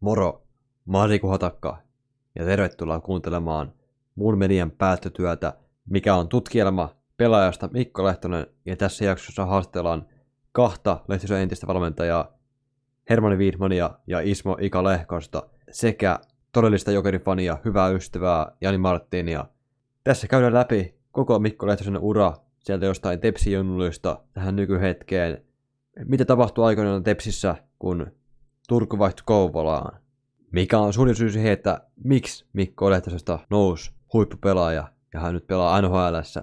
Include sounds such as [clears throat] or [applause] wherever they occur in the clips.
Moro, mä oon Riku Hatakka ja tervetuloa kuuntelemaan mun median päättötyötä, mikä on tutkielma pelaajasta Mikko Lehtonen ja tässä jaksossa haastellaan kahta Lehtosen entistä valmentajaa Hermani Wiedmania ja Ismo Ika Lehkosta sekä todellista jokerifania, hyvää ystävää Jani Martinia. Tässä käydään läpi koko Mikko Lehtosen ura sieltä jostain Tepsi-junnuista tähän nykyhetkeen. Mitä tapahtui aikoinaan Tepsissä, kun Turku vaihtui Kouvolaan? Mikä on suurin syy siihen, että miksi Mikko Lehtosesta nousi huippupelaaja ja hän nyt pelaa NHLssä?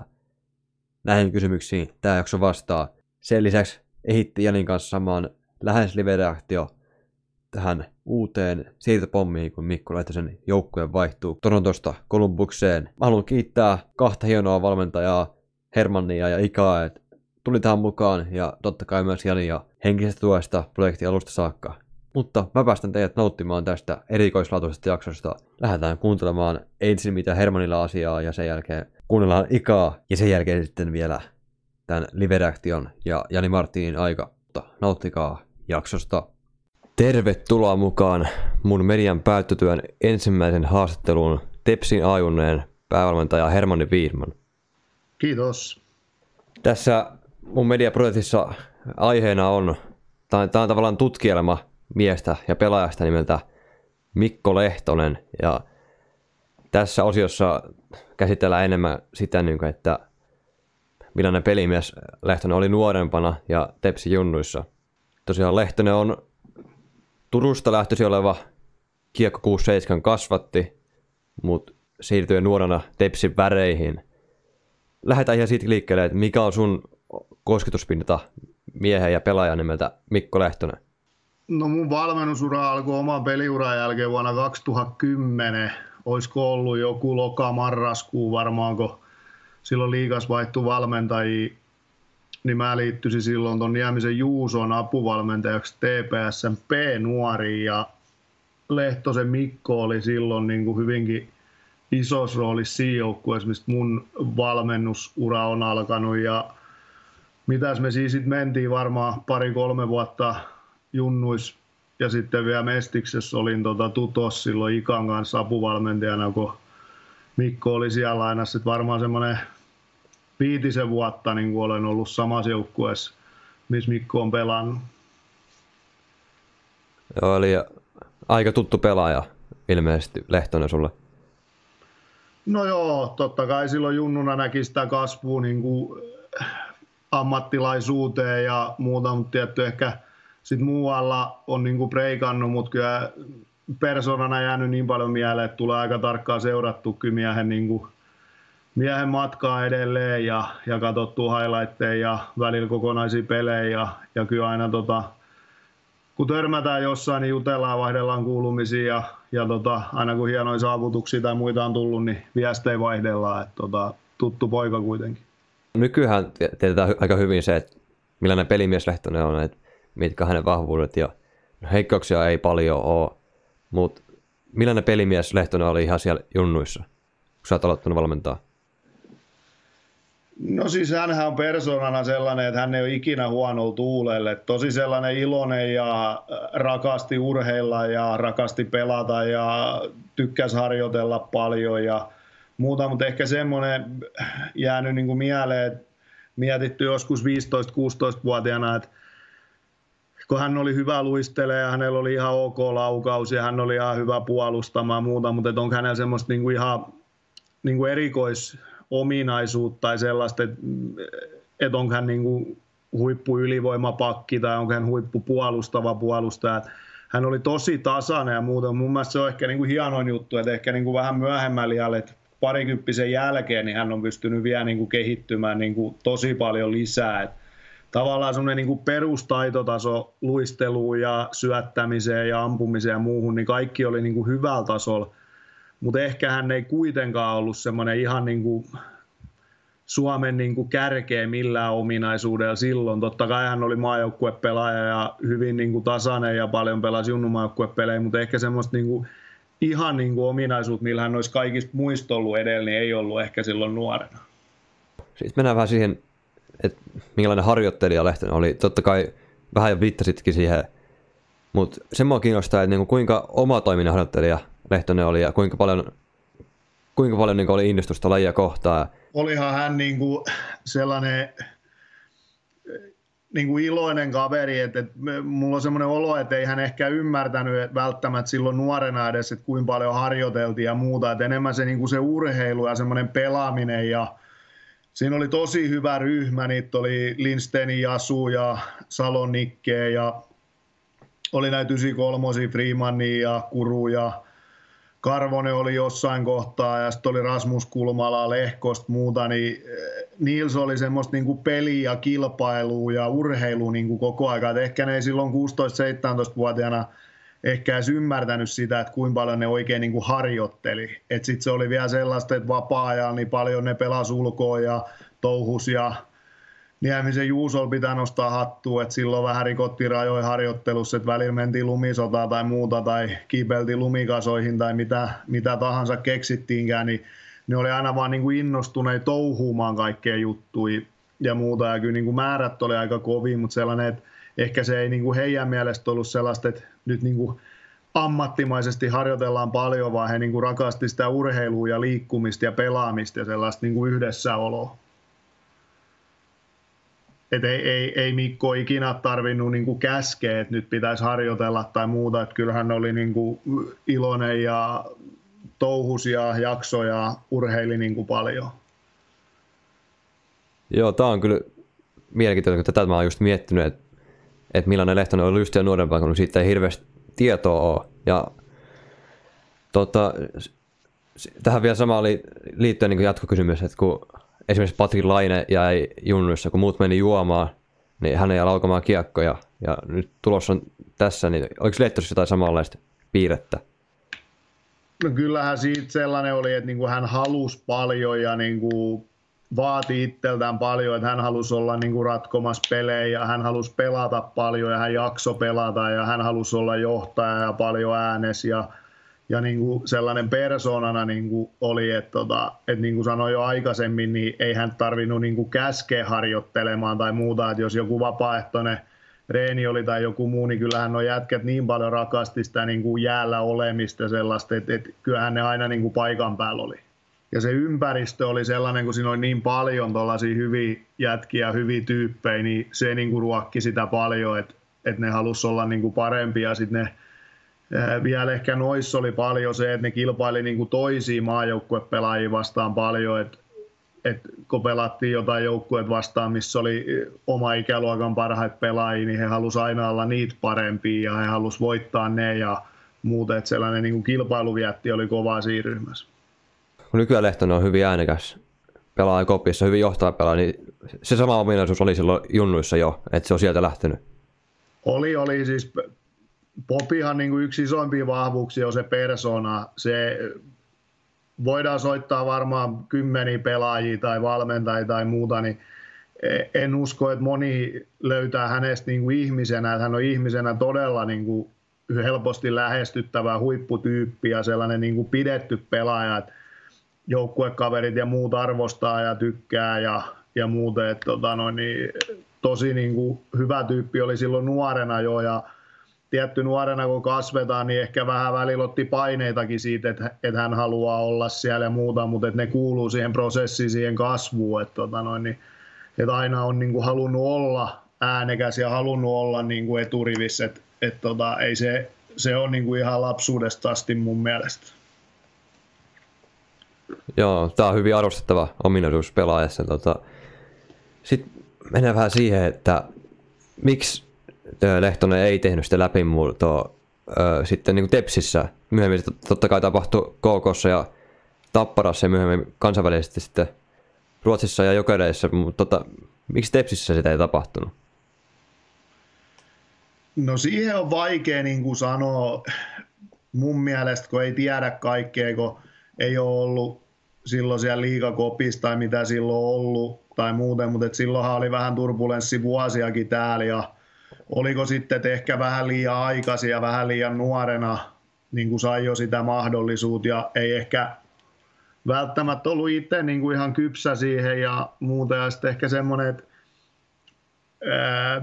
Näihin kysymyksiin tämä jakso vastaa. Sen lisäksi ehitti Janin kanssa samaan lähes live-reaktio tähän uuteen siirtopommiin, kun Mikko Lehtosen joukkueen vaihtuu Torontosta Columbukseen. Mä haluan kiittää kahta hienoa valmentajaa, Hermannia ja Ikaa, että tuli tähän mukaan ja totta kai myös Jani ja henkisestä tuesta projektin alusta saakka. Mutta mä päästän teidät nauttimaan tästä erikoislaatuisesta jaksosta. Lähdetään kuuntelemaan ensin mitä Hermanilla asiaa ja sen jälkeen kuunnellaan Ikaa ja sen jälkeen sitten vielä tämän live-reaktion ja Jani Martinin aika. Mutta nauttikaa jaksosta. Tervetuloa mukaan mun median päättötyön ensimmäisen haastatteluun Tepsin ajunneen päävalmentaja Hermanni Viidman. Kiitos. Tässä mun mediaprojektissa aiheena on, tämä on tavallaan tutkielma miestä ja pelaajasta nimeltä Mikko Lehtonen. Ja tässä osiossa käsitellään enemmän sitä, niin että millainen pelimies Lehtonen oli nuorempana ja Tepsi junnuissa. Tosiaan Lehtonen on Turusta lähtöisin oleva kiekko 67 kasvatti, mutta siirtyi nuorena Tepsin väreihin. Lähdetään ihan siitä liikkeelle, että mikä on sun kosketuspinta miehen ja pelaajan nimeltä Mikko Lehtonen? No mun valmennusura alkoi oman peliuran jälkeen vuonna 2010. Olisiko ollut joku loka-marraskuu varmaan, kun silloin liikas vaihtui valmentajia, niin mä liittyisin silloin ton Niemisen Juuson apuvalmentajaksi TPSn P-nuoriin ja Lehtosen Mikko oli silloin niin kuin hyvinkin isossa roolissa siinä joukkueessa, mistä mun valmennusura on alkanut ja mitäs me siis sitten mentiin varmaan pari-kolme vuotta junnuis ja sitten vielä Mestiksessä olin tota, tutos silloin Ikan kanssa apuvalmentajana, kun Mikko oli siellä aina sitten varmaan semmoinen viitisen vuotta niin kuin olen ollut samassa joukkueessa, missä Mikko on pelannut. Joo, eli aika tuttu pelaaja ilmeisesti Lehtonen sulle. No joo, totta kai silloin junnuna näki sitä kasvua niin kuin ammattilaisuuteen ja muuta, mutta tietty ehkä sitten muualla on niin kuin breikannut, mutta kyllä persoonana jäänyt niin paljon mieleen, että tulee aika tarkkaan seurattu kyllä miehen, niin kuin, miehen matkaa edelleen ja, ja katsottu highlightteja ja välillä kokonaisia pelejä ja, ja kyllä aina tota, kun törmätään jossain, niin jutellaan, vaihdellaan kuulumisia ja, ja tota, aina kun hienoja saavutuksia tai muita on tullut, niin viestejä vaihdellaan, että tota, tuttu poika kuitenkin. Nykyään tiedetään aika hyvin se, että millainen pelimies Lehtonen on, että mitkä hänen vahvuudet ja heikkouksia ei paljon ole, mutta millainen pelimies Lehtonen oli ihan siellä junnuissa, kun sä oot aloittanut valmentaa? No siis hänhän on persoonana sellainen, että hän ei ole ikinä huono tuulelle. Tosi sellainen iloinen ja rakasti urheilla ja rakasti pelata ja tykkäs harjoitella paljon ja muuta, mutta ehkä semmoinen jäänyt niin kuin mieleen, mietitty joskus 15-16-vuotiaana, että kun hän oli hyvä luistelee ja hänellä oli ihan ok laukaus ja hän oli ihan hyvä puolustamaan muuta, mutta onko hänellä semmoista niin kuin ihan niin kuin erikoisominaisuutta tai sellaista, että, että onko hän niin kuin huippu ylivoimapakki tai onko hän huippu puolustava puolustaja. Hän oli tosi tasainen ja muuta. Mun mielestä se on ehkä niin kuin hienoin juttu, että ehkä niin kuin vähän myöhemmällä että parikymppisen jälkeen niin hän on pystynyt vielä niin kuin kehittymään niin kuin tosi paljon lisää. Että tavallaan semmoinen niin perustaitotaso luisteluun ja syöttämiseen ja ampumiseen ja muuhun, niin kaikki oli niin kuin hyvällä tasolla. Mutta ehkä hän ei kuitenkaan ollut semmoinen ihan niin kuin Suomen niin kuin kärkeä millään ominaisuudella silloin. Totta kai hän oli maajoukkuepelaaja ja hyvin niin kuin tasainen ja paljon pelasi junnumaajoukkuepelejä, mutta ehkä semmoista niin kuin ihan niin kuin ominaisuutta, millä hän olisi kaikista muista ollut edellä, niin ei ollut ehkä silloin nuorena. Sitten mennään vähän siihen että minkälainen harjoittelija Lehtonen oli. Totta kai vähän jo viittasitkin siihen, Mutta se mua kiinnostaa, että niinku kuinka oma toiminnan harjoittelija Lehtonen oli ja kuinka paljon, kuinka paljon niinku oli innostusta lajia kohtaan. Olihan hän niinku sellainen niin kuin iloinen kaveri, että, että mulla on semmoinen olo, että ei hän ehkä ymmärtänyt että välttämättä silloin nuorena edes, että kuinka paljon harjoiteltiin ja muuta, että enemmän se, niin kuin se urheilu ja semmoinen pelaaminen ja siinä oli tosi hyvä ryhmä, niitä oli Lindsteni, Jasu ja Salon Nikke ja oli näitä 93 Freemania ja Kuru ja Karvonen oli jossain kohtaa ja sitten oli Rasmus Kulmala, Lehkost muuta, niin eh, Nils oli semmoista niinku peliä ja kilpailua ja urheilua niinku koko aika. Et ehkä ne ei silloin 16-17-vuotiaana ehkä edes ymmärtänyt sitä, että kuinka paljon ne oikein niinku harjoitteli. Sitten se oli vielä sellaista, että vapaa-ajalla niin paljon ne pelasi ulkoa ja touhus ja Niemisen Juusol pitää nostaa hattua, että silloin vähän rikottiin rajoja harjoittelussa, että välillä mentiin lumisotaa tai muuta tai kiipeltiin lumikasoihin tai mitä, mitä tahansa keksittiinkään, niin ne oli aina vaan niin kuin innostuneet touhuumaan kaikkea juttuja ja muuta. Ja kyllä niin kuin määrät oli aika kovin, mutta sellainen, että ehkä se ei niin kuin heidän mielestä ollut sellaista, että nyt niin kuin ammattimaisesti harjoitellaan paljon, vaan he niin kuin rakasti sitä urheilua ja liikkumista ja pelaamista ja sellaista niin kuin yhdessäoloa. Et ei, ei, ei Mikko ikinä tarvinnut niin käskeä, että nyt pitäisi harjoitella tai muuta. Että kyllähän oli niin kuin iloinen ja touhusia jaksoja, urheili niin kuin paljon. Joo, tämä on kyllä mielenkiintoista, kun tätä mä oon just miettinyt, että, että millainen Lehtonen oli just nuorempaa, kun siitä ei hirveästi tietoa ole. Ja tota, tähän vielä sama oli liittyen niin jatkokysymys, että kun esimerkiksi Patrik Laine jäi junnuissa, kun muut meni juomaan, niin hän ei laukamaan kiekkoja. Ja nyt tulos on tässä, niin oliko Lehtossa jotain samanlaista piirrettä? No kyllähän siitä sellainen oli, että niin kuin hän halusi paljon ja niin kuin vaati itseltään paljon, että hän halusi olla niin kuin ratkomassa pelejä ja hän halusi pelata paljon ja hän jakso pelata ja hän halusi olla johtaja ja paljon äänes ja, ja niin kuin sellainen persoonana niin kuin oli, että, tota, että niin kuin sanoin jo aikaisemmin, niin ei hän tarvinnut niin kuin käskeä harjoittelemaan tai muuta, että jos joku vapaaehtoinen – reeni oli tai joku muu, niin kyllähän nuo jätkät niin paljon rakasti sitä niin kuin jäällä olemista sellaista, että, että kyllähän ne aina niin kuin paikan päällä oli. Ja se ympäristö oli sellainen, kun siinä oli niin paljon tuollaisia hyviä jätkiä, hyviä tyyppejä, niin se niin kuin ruokki sitä paljon, että, että ne halusi olla niin kuin parempia. Sitten ne vielä ehkä noissa oli paljon se, että ne kilpaili niin kuin toisiin maajoukkuepelaajia vastaan paljon, että että kun pelattiin jotain joukkueet vastaan, missä oli oma ikäluokan parhaita pelaajia, niin he halusivat aina olla niitä parempia ja he halusivat voittaa ne ja muuta, että sellainen niin kuin kilpailuvietti oli kovaa siinä ryhmässä. Kun nykyään Lehtonen on hyvin äänekäs pelaaja kopissa, hyvin johtava pelaaja, niin se sama ominaisuus oli silloin junnuissa jo, että se on sieltä lähtenyt. Oli, oli siis Popihan niin kuin yksi isoimpia vahvuuksia on se persona. Se voidaan soittaa varmaan kymmeniä pelaajia tai valmentajia tai muuta, niin en usko, että moni löytää hänestä niin kuin ihmisenä, että hän on ihmisenä todella niin kuin helposti lähestyttävä huipputyyppi ja sellainen niin kuin pidetty pelaaja, että joukkuekaverit ja muut arvostaa ja tykkää ja, ja muuta. Että, tota, no, niin, tosi niin kuin hyvä tyyppi oli silloin nuorena jo ja tietty nuorena kun kasvetaan, niin ehkä vähän välillä otti paineitakin siitä, että, että hän haluaa olla siellä ja muuta, mutta että ne kuuluu siihen prosessiin, siihen kasvuun, että, tota noin, niin, että aina on niin kuin halunnut olla äänekäs ja halunnut olla niin kuin eturivissä, että, että tota, ei se, se on niin kuin ihan lapsuudesta asti mun mielestä. Joo, tämä on hyvin arvostettava ominaisuus pelaajassa. Tota, Sitten mennään vähän siihen, että miksi Lehtonen ei tehnyt sitä läpimurtoa sitten niin kuin Tepsissä. Myöhemmin totta kai tapahtui KKssa ja Tapparassa ja myöhemmin kansainvälisesti sitten Ruotsissa ja Jokereissa, mutta tota, miksi Tepsissä sitä ei tapahtunut? No siihen on vaikea niin kuin sanoa mun mielestä, kun ei tiedä kaikkea, kun ei ole ollut silloin siellä liikakopissa tai mitä silloin on ollut tai muuten, mutta silloinhan oli vähän turbulenssi vuosiakin täällä ja oliko sitten, että ehkä vähän liian aikaisin ja vähän liian nuorena niin kuin sai jo sitä mahdollisuutta ja ei ehkä välttämättä ollut itse niin kuin ihan kypsä siihen ja muuta. Ja sitten ehkä semmoinen, että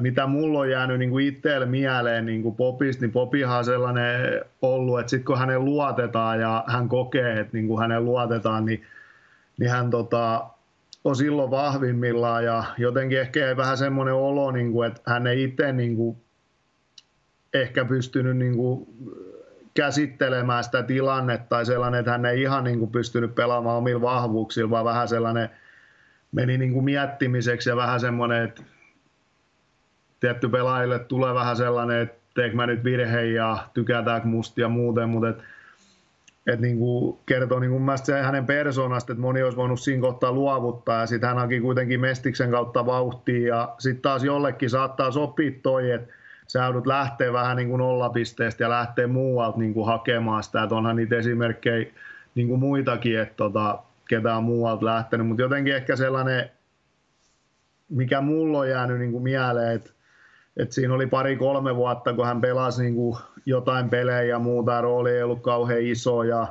mitä mulla on jäänyt niin kuin mieleen niin kuin Popista, niin Popihan on sellainen ollut, että sitten kun hänen luotetaan ja hän kokee, että niin kuin hänen luotetaan, niin, niin hän tota, on silloin vahvimmillaan ja jotenkin ehkä vähän semmoinen olo, niin kuin, että hän ei itse niin kuin, ehkä pystynyt niin kuin, käsittelemään sitä tilannetta tai sellainen, että hän ei ihan niin kuin, pystynyt pelaamaan omilla vahvuuksilla, vaan vähän sellainen meni niin kuin miettimiseksi ja vähän semmoinen, että tietty pelaajille tulee vähän sellainen, että teekö mä nyt virhe ja tykätäänkö musta ja muuten, mutta et, et niin kuin kertoo niin kuin se hänen persoonasta, että moni olisi voinut siinä kohtaa luovuttaa ja sitten hän haki kuitenkin Mestiksen kautta vauhtia ja sitten taas jollekin saattaa sopia toi, että sä joudut lähteä vähän niin kuin nollapisteestä ja lähteä muualta niin kuin hakemaan sitä, että onhan niitä esimerkkejä niin kuin muitakin, että tota, ketä on muualta lähtenyt, mutta jotenkin ehkä sellainen, mikä mulla on jäänyt niin kuin mieleen, että et siinä oli pari-kolme vuotta, kun hän pelasi niin kuin jotain pelejä ja muuta, rooli ei ollut kauhean iso ja,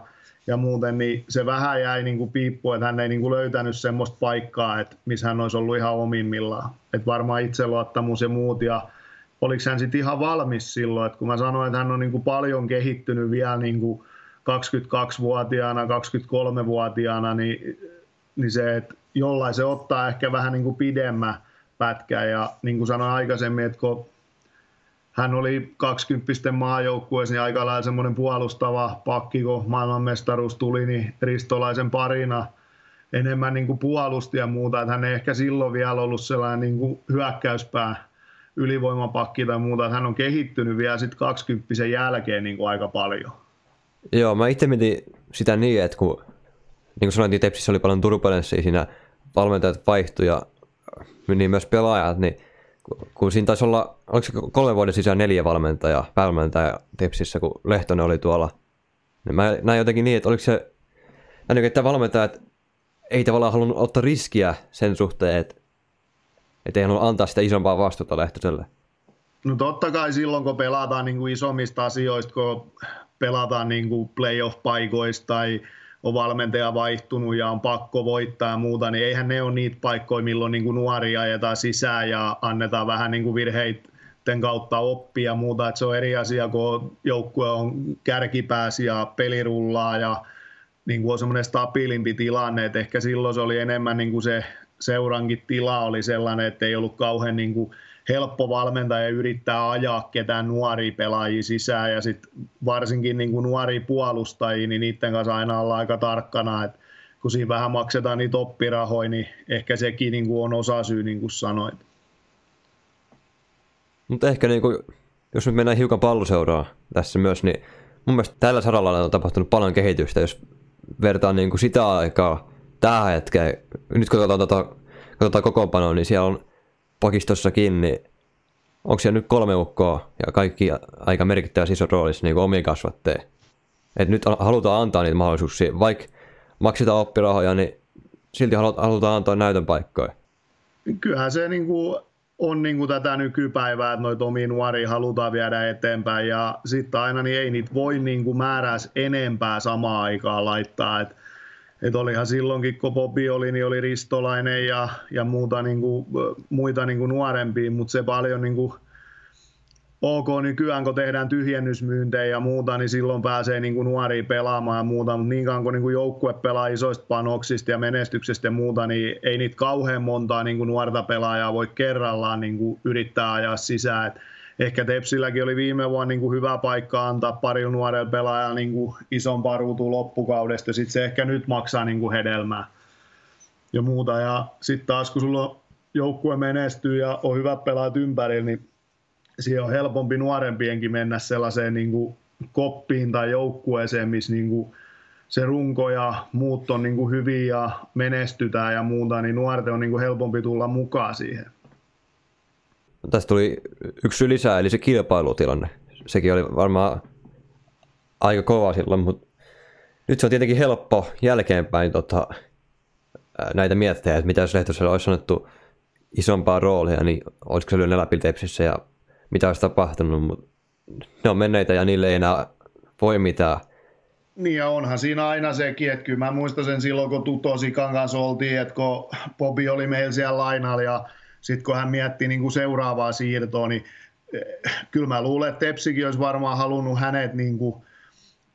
ja muuten, niin se vähän jäi niin kuin piippu, että hän ei niin kuin löytänyt semmoista paikkaa, että missä hän olisi ollut ihan omimmillaan. Että varmaan itseluottamus ja muut ja oliko hän sitten ihan valmis silloin, että kun mä sanoin, että hän on niin kuin paljon kehittynyt vielä niin kuin 22-vuotiaana, 23-vuotiaana, niin, niin se, että jollain se ottaa ehkä vähän niin kuin pidemmän pätkä. Ja niin kuin sanoin aikaisemmin, että kun hän oli 20 maajoukkueessa, niin aika lailla semmoinen puolustava pakki, kun maailmanmestaruus tuli, niin Ristolaisen parina enemmän niin kuin puolusti ja muuta. Että hän ei ehkä silloin vielä ollut sellainen niin kuin hyökkäyspää ylivoimapakki tai muuta. Että hän on kehittynyt vielä sitten 20 jälkeen niin kuin aika paljon. Joo, mä itse mietin sitä niin, että kun niin kuin sanoin, niin Tepsissä oli paljon turbulenssia siinä, valmentajat vaihtui ja niin myös pelaajat, niin kun siinä taisi olla, oliko se kolme vuoden sisään neljä valmentajaa, päävalmentaja Tepsissä, kun Lehtonen oli tuolla. Niin mä näin jotenkin niin, että oliko se, näin, että valmentajat ei tavallaan halunnut ottaa riskiä sen suhteen, että, että ei halunnut antaa sitä isompaa vastuuta Lehtoselle. No totta kai silloin, kun pelataan niin kuin isommista asioista, kun pelataan niin kuin playoff-paikoista tai on valmentaja vaihtunut ja on pakko voittaa ja muuta, niin eihän ne ole niitä paikkoja, milloin niin kuin nuoria ajetaan sisään ja annetaan vähän niin kuin virheiden kautta oppia ja muuta. Että se on eri asia, kun joukkue on kärkipääsi ja pelirullaa ja niin kuin on semmoinen stabiilimpi tilanne, että ehkä silloin se oli enemmän niin kuin se seurankin tila oli sellainen, että ei ollut kauhean niin kuin helppo valmentaja yrittää ajaa ketään nuoria pelaajia sisään ja sitten varsinkin niin kuin nuoria puolustajia, niin niiden kanssa aina ollaan aika tarkkana, että kun siinä vähän maksetaan niitä oppirahoja, niin ehkä sekin niin kuin on osa syy, niin kuin sanoit. Mutta ehkä niin kuin, jos nyt mennään hiukan palloseuraa tässä myös, niin mun mielestä tällä saralla on tapahtunut paljon kehitystä, jos vertaan niin kuin sitä aikaa tähän hetkeen. Nyt kun katsotaan, tota, katsotaan kokoonpanoa, niin siellä on pakistossakin, niin onko siellä nyt kolme ukkoa ja kaikki aika merkittävässä iso roolissa niin omien kasvatteen. Et nyt halutaan antaa niitä mahdollisuuksia, vaikka maksetaan oppirahoja, niin silti halutaan antaa näytön paikkoja. Kyllähän se niin kuin on niin kuin tätä nykypäivää, että noita omia nuoria halutaan viedä eteenpäin ja sitten aina niin ei niitä voi niin kuin määräs enempää samaan aikaan laittaa. Et et olihan silloinkin, kun Bobi oli, niin oli Ristolainen ja, ja muuta, niin kuin, muita niin kuin nuorempia, mutta se paljon niin kuin, ok nykyään, kun tehdään tyhjennysmyyntejä ja muuta, niin silloin pääsee niin kuin nuoria pelaamaan ja muuta, mutta niin kauan kun niin kuin joukkue pelaa isoista panoksista ja menestyksestä ja muuta, niin ei niitä kauhean montaa niin kuin nuorta pelaajaa voi kerrallaan niin kuin yrittää ajaa sisään. Et ehkä Tepsilläkin oli viime vuonna niin kuin hyvä paikka antaa pari nuorella pelaajalla niin ison paruutu loppukaudesta. Sitten se ehkä nyt maksaa niin kuin hedelmää ja muuta. Ja sitten taas kun sulla joukkue menestyy ja on hyvät pelaajat ympärillä, niin siihen on helpompi nuorempienkin mennä sellaiseen niin kuin koppiin tai joukkueeseen, missä niin kuin se runko ja muut on niin kuin hyviä ja menestytään ja muuta, niin nuorten on niin kuin helpompi tulla mukaan siihen. Tästä tuli yksi lisää, eli se kilpailutilanne. Sekin oli varmaan aika kova silloin, mutta nyt se on tietenkin helppo jälkeenpäin tota, näitä miettiä, että mitä jos Lehtosella olisi sanottu isompaa roolia, niin olisiko se lyönyt läpi tepsissä ja mitä olisi tapahtunut, mutta ne on menneitä ja niille ei enää voi mitään. Niin ja onhan siinä aina sekin, että kyllä mä muistan sen silloin, kun Tutosikan kanssa oltiin, että kun Bobi oli meillä siellä lainalla ja sitten kun hän miettii niin kuin seuraavaa siirtoa, niin eh, kyllä mä luulen, että Tepsikin olisi varmaan halunnut hänet niin kuin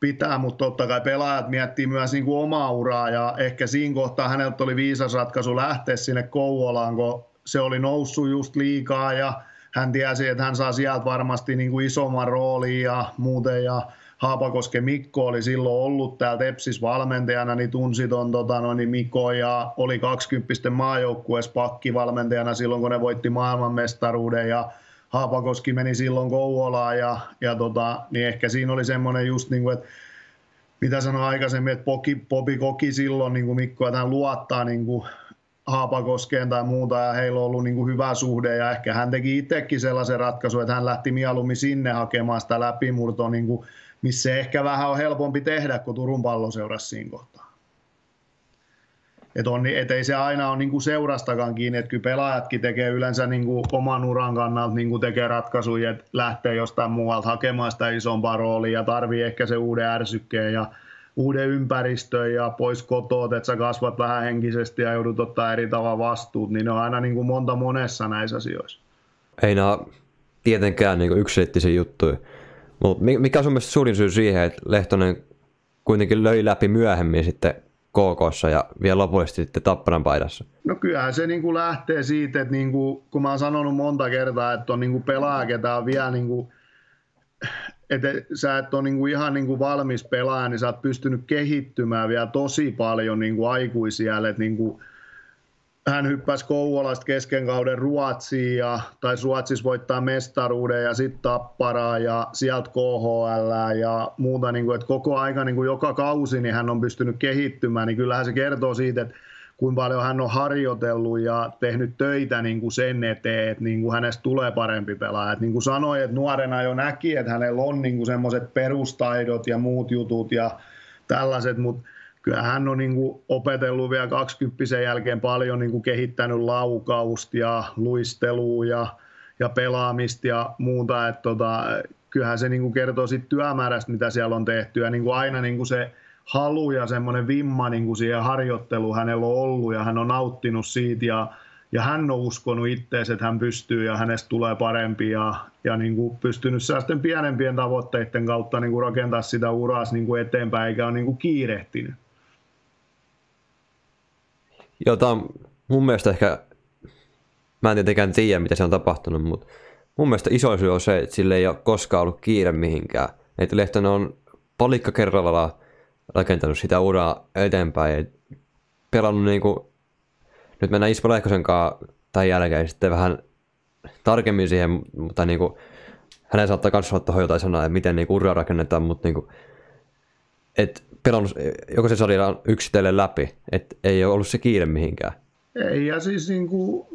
pitää, mutta totta kai pelaajat miettii myös niin kuin omaa uraa ja ehkä siinä kohtaa häneltä oli viisas ratkaisu lähteä sinne Kouvolaan, kun se oli noussut just liikaa ja hän tiesi, että hän saa sieltä varmasti niin kuin isomman roolin ja muuten ja Haapakoske Mikko oli silloin ollut täällä Tepsis valmentajana, niin tunsi ton tota, noin, Mikko ja oli 20 maajoukkueessa pakkivalmentajana silloin, kun ne voitti maailmanmestaruuden ja Haapakoski meni silloin Kouvolaan ja, ja tota, niin ehkä siinä oli semmoinen just niin kuin, että mitä sanoin aikaisemmin, että Poki, Popi koki silloin niin kuin Mikko, hän luottaa niin kuin Haapakoskeen tai muuta ja heillä on ollut niin kuin hyvä suhde ja ehkä hän teki itsekin sellaisen ratkaisun, että hän lähti mieluummin sinne hakemaan sitä läpimurtoa, niin kuin, missä ehkä vähän on helpompi tehdä kuin Turun palloseurassa siinä kohtaa. Et on, et ei se aina ole niinku seurastakaan kiinni, että kyllä pelaajatkin tekee yleensä niinku oman uran kannalta niinku tekee ratkaisuja, että lähtee jostain muualta hakemaan sitä isompaa roolia ja tarvii ehkä se uuden ärsykkeen ja uuden ympäristön ja pois kotoa, että sä kasvat vähän henkisesti ja joudut ottaa eri tavalla vastuut, niin ne on aina niinku monta monessa näissä asioissa. Ei nämä tietenkään niin yksittäisiä juttuja. Mutta mikä on sun mielestä suurin syy siihen, että Lehtonen kuitenkin löi läpi myöhemmin sitten KKssa ja vielä lopullisesti sitten Tapparan paidassa? No kyllähän se niin kuin lähtee siitä, että niin kuin, kun mä oon sanonut monta kertaa, että on niin kuin pelaaja, ketä on vielä niin kuin, että sä et ole niin kuin ihan niin kuin valmis pelaaja, niin sä oot pystynyt kehittymään vielä tosi paljon niin kuin aikuisiellä, että niin kuin, hän hyppäsi Kouvolasta kesken kauden Ruotsiin ja taisi Ruotsissa voittaa mestaruuden ja sitten Tapparaa ja sieltä KHL ja muuta, niin kuin, että koko aika niin kuin joka kausi niin hän on pystynyt kehittymään, niin kyllähän se kertoo siitä, että kuinka paljon hän on harjoitellut ja tehnyt töitä niin kuin sen eteen, että niin kuin hänestä tulee parempi pelaaja. Niin kuin sanoin, että nuorena jo näki, että hänellä on niin semmoiset perustaidot ja muut jutut ja tällaiset, mutta kyllä hän on niin kuin opetellut vielä 20 jälkeen paljon niin kuin kehittänyt laukausta ja luistelua ja, ja pelaamista ja muuta. Että tota, kyllähän se niin kuin kertoo siitä työmäärästä, mitä siellä on tehty. Ja niin kuin aina niin kuin se halu ja semmoinen vimma niin kuin siihen harjoitteluun hänellä on ollut ja hän on nauttinut siitä ja, ja hän on uskonut itseensä, että hän pystyy ja hänestä tulee parempi ja, ja niin kuin pystynyt sellaisten pienempien tavoitteiden kautta niin kuin rakentaa sitä uraa niin kuin eteenpäin eikä ole niin kuin kiirehtinyt jota mun mielestä ehkä, mä en tietenkään tiedä mitä se on tapahtunut, mutta mun mielestä iso syy on se, että sille ei ole koskaan ollut kiire mihinkään. Että Lehtonen on palikka kerralla rakentanut sitä uraa eteenpäin ja pelannut niin kuin, nyt mennään Ismo Lehkosen kanssa tämän jälkeen sitten vähän tarkemmin siihen, mutta niin kuin, hänen saattaa myös ottaa jotain sanaa, että miten niin uraa rakennetaan, mutta niin että pelannut jokaisen sarjan yksitellen läpi, että ei ole ollut se kiire mihinkään. Ei, ja siis niin kuin,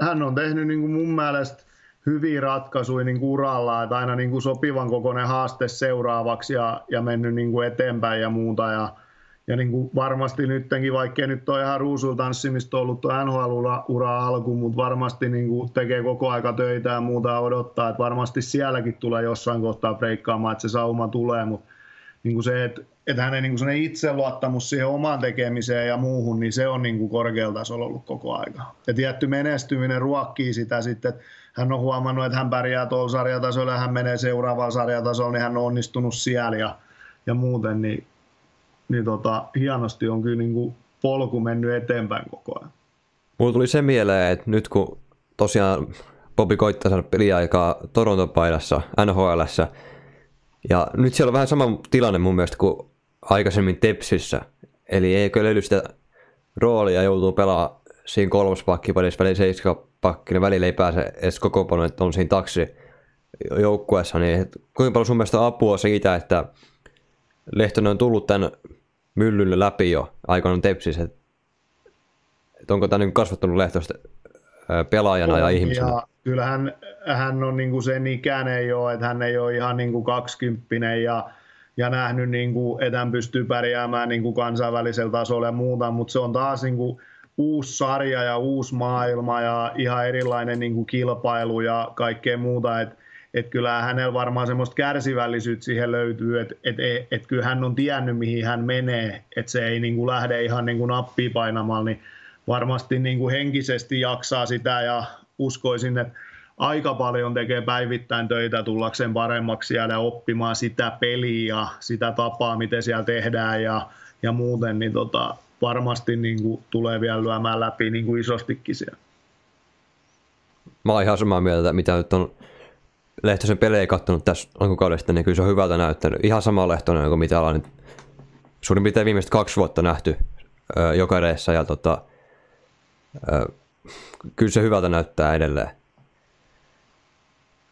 hän on tehnyt niin kuin mun mielestä hyviä ratkaisuja niin kuin uralla, että aina niin kuin sopivan kokoinen haaste seuraavaksi ja, ja mennyt niin kuin eteenpäin ja muuta. Ja, ja niin kuin varmasti nyttenkin, vaikkei nyt ole ihan ruusultanssimista ollut tuo NHL-ura alku, mutta varmasti niin kuin tekee koko aika töitä ja muuta ja odottaa, että varmasti sielläkin tulee jossain kohtaa breikkaamaan, että se sauma tulee, mutta niin kuin se, että että hänen niin kuin itseluottamus siihen omaan tekemiseen ja muuhun, niin se on niin kuin korkealla tasolla ollut koko aika. Ja tietty menestyminen ruokkii sitä sitten, että hän on huomannut, että hän pärjää tuolla sarjatasolla ja hän menee seuraavaan sarjatasolla, niin hän on onnistunut siellä ja, ja muuten, niin, niin tota, hienosti on kyllä niin kuin polku mennyt eteenpäin koko ajan. Mulla tuli se mieleen, että nyt kun tosiaan Bobi koittaa saada peliaikaa Toronto-paidassa, NHLssä, ja nyt siellä on vähän sama tilanne mun mielestä kuin aikaisemmin Tepsissä. Eli eikö löydy sitä roolia, joutuu pelaamaan siinä kolmospakkiparissa, välillä seiskapakki, niin välillä ei pääse edes koko paljon, että on siinä taksi joukkueessa, niin kuinka paljon sun mielestä apua siitä, että Lehtonen on tullut tämän myllylle läpi jo aikoinaan Tepsissä, että onko tämä niin kasvattanut Lehtosta pelaajana on, ja ihmisenä? Ja kyllähän hän on niin kuin sen ikäinen jo, että hän ei ole ihan niin kuin kaksikymppinen ja ja nähnyt, niin kuin, että hän pystyy pärjäämään niin kuin kansainvälisellä tasolla ja muuta, mutta se on taas niin kuin, uusi sarja ja uusi maailma ja ihan erilainen niin kuin kilpailu ja kaikkea muuta, että et kyllä hänellä varmaan semmoista kärsivällisyyttä siihen löytyy, että et, et, et kyllä hän on tiennyt, mihin hän menee, että se ei niin kuin lähde ihan niin kuin nappia painamalla, niin varmasti niin kuin henkisesti jaksaa sitä ja uskoisin, että aika paljon tekee päivittäin töitä tullakseen paremmaksi ja oppimaan sitä peliä ja sitä tapaa, miten siellä tehdään ja, ja muuten, niin tota, varmasti niin kuin tulee vielä lyömään läpi niin kuin isostikin siellä. Mä oon ihan samaa mieltä, mitä nyt on Lehtosen pelejä kattonut tässä alkukaudesta, niin kyllä se on hyvältä näyttänyt. Ihan sama Lehtonen kuin mitä ollaan nyt suurin piirtein viimeiset kaksi vuotta nähty jokareissa ja tota, kyllä se hyvältä näyttää edelleen.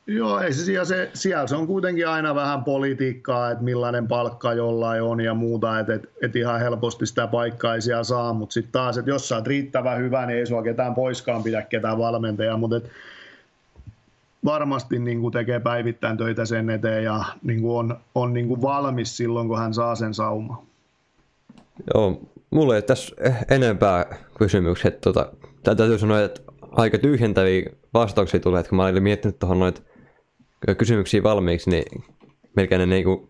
Joo, ei se, siellä, se, siellä se on kuitenkin aina vähän politiikkaa, että millainen palkka jollain on ja muuta, että et, et ihan helposti sitä paikkaa ei siellä saa, mutta sitten taas, että jos sä oot riittävän hyvä, niin ei sua ketään poiskaan pidä ketään valmentajaa, mutta et, varmasti niin kuin tekee päivittäin töitä sen eteen ja niin kuin on, on niin kuin valmis silloin, kun hän saa sen sauma. Joo, mulla ei tässä enempää kysymyksiä. Tota, täytyy sanoa, että aika tyhjentäviä vastauksia tulee, että kun mä olin miettinyt tuohon noita kysymyksiä valmiiksi, niin melkein ne niin kuin,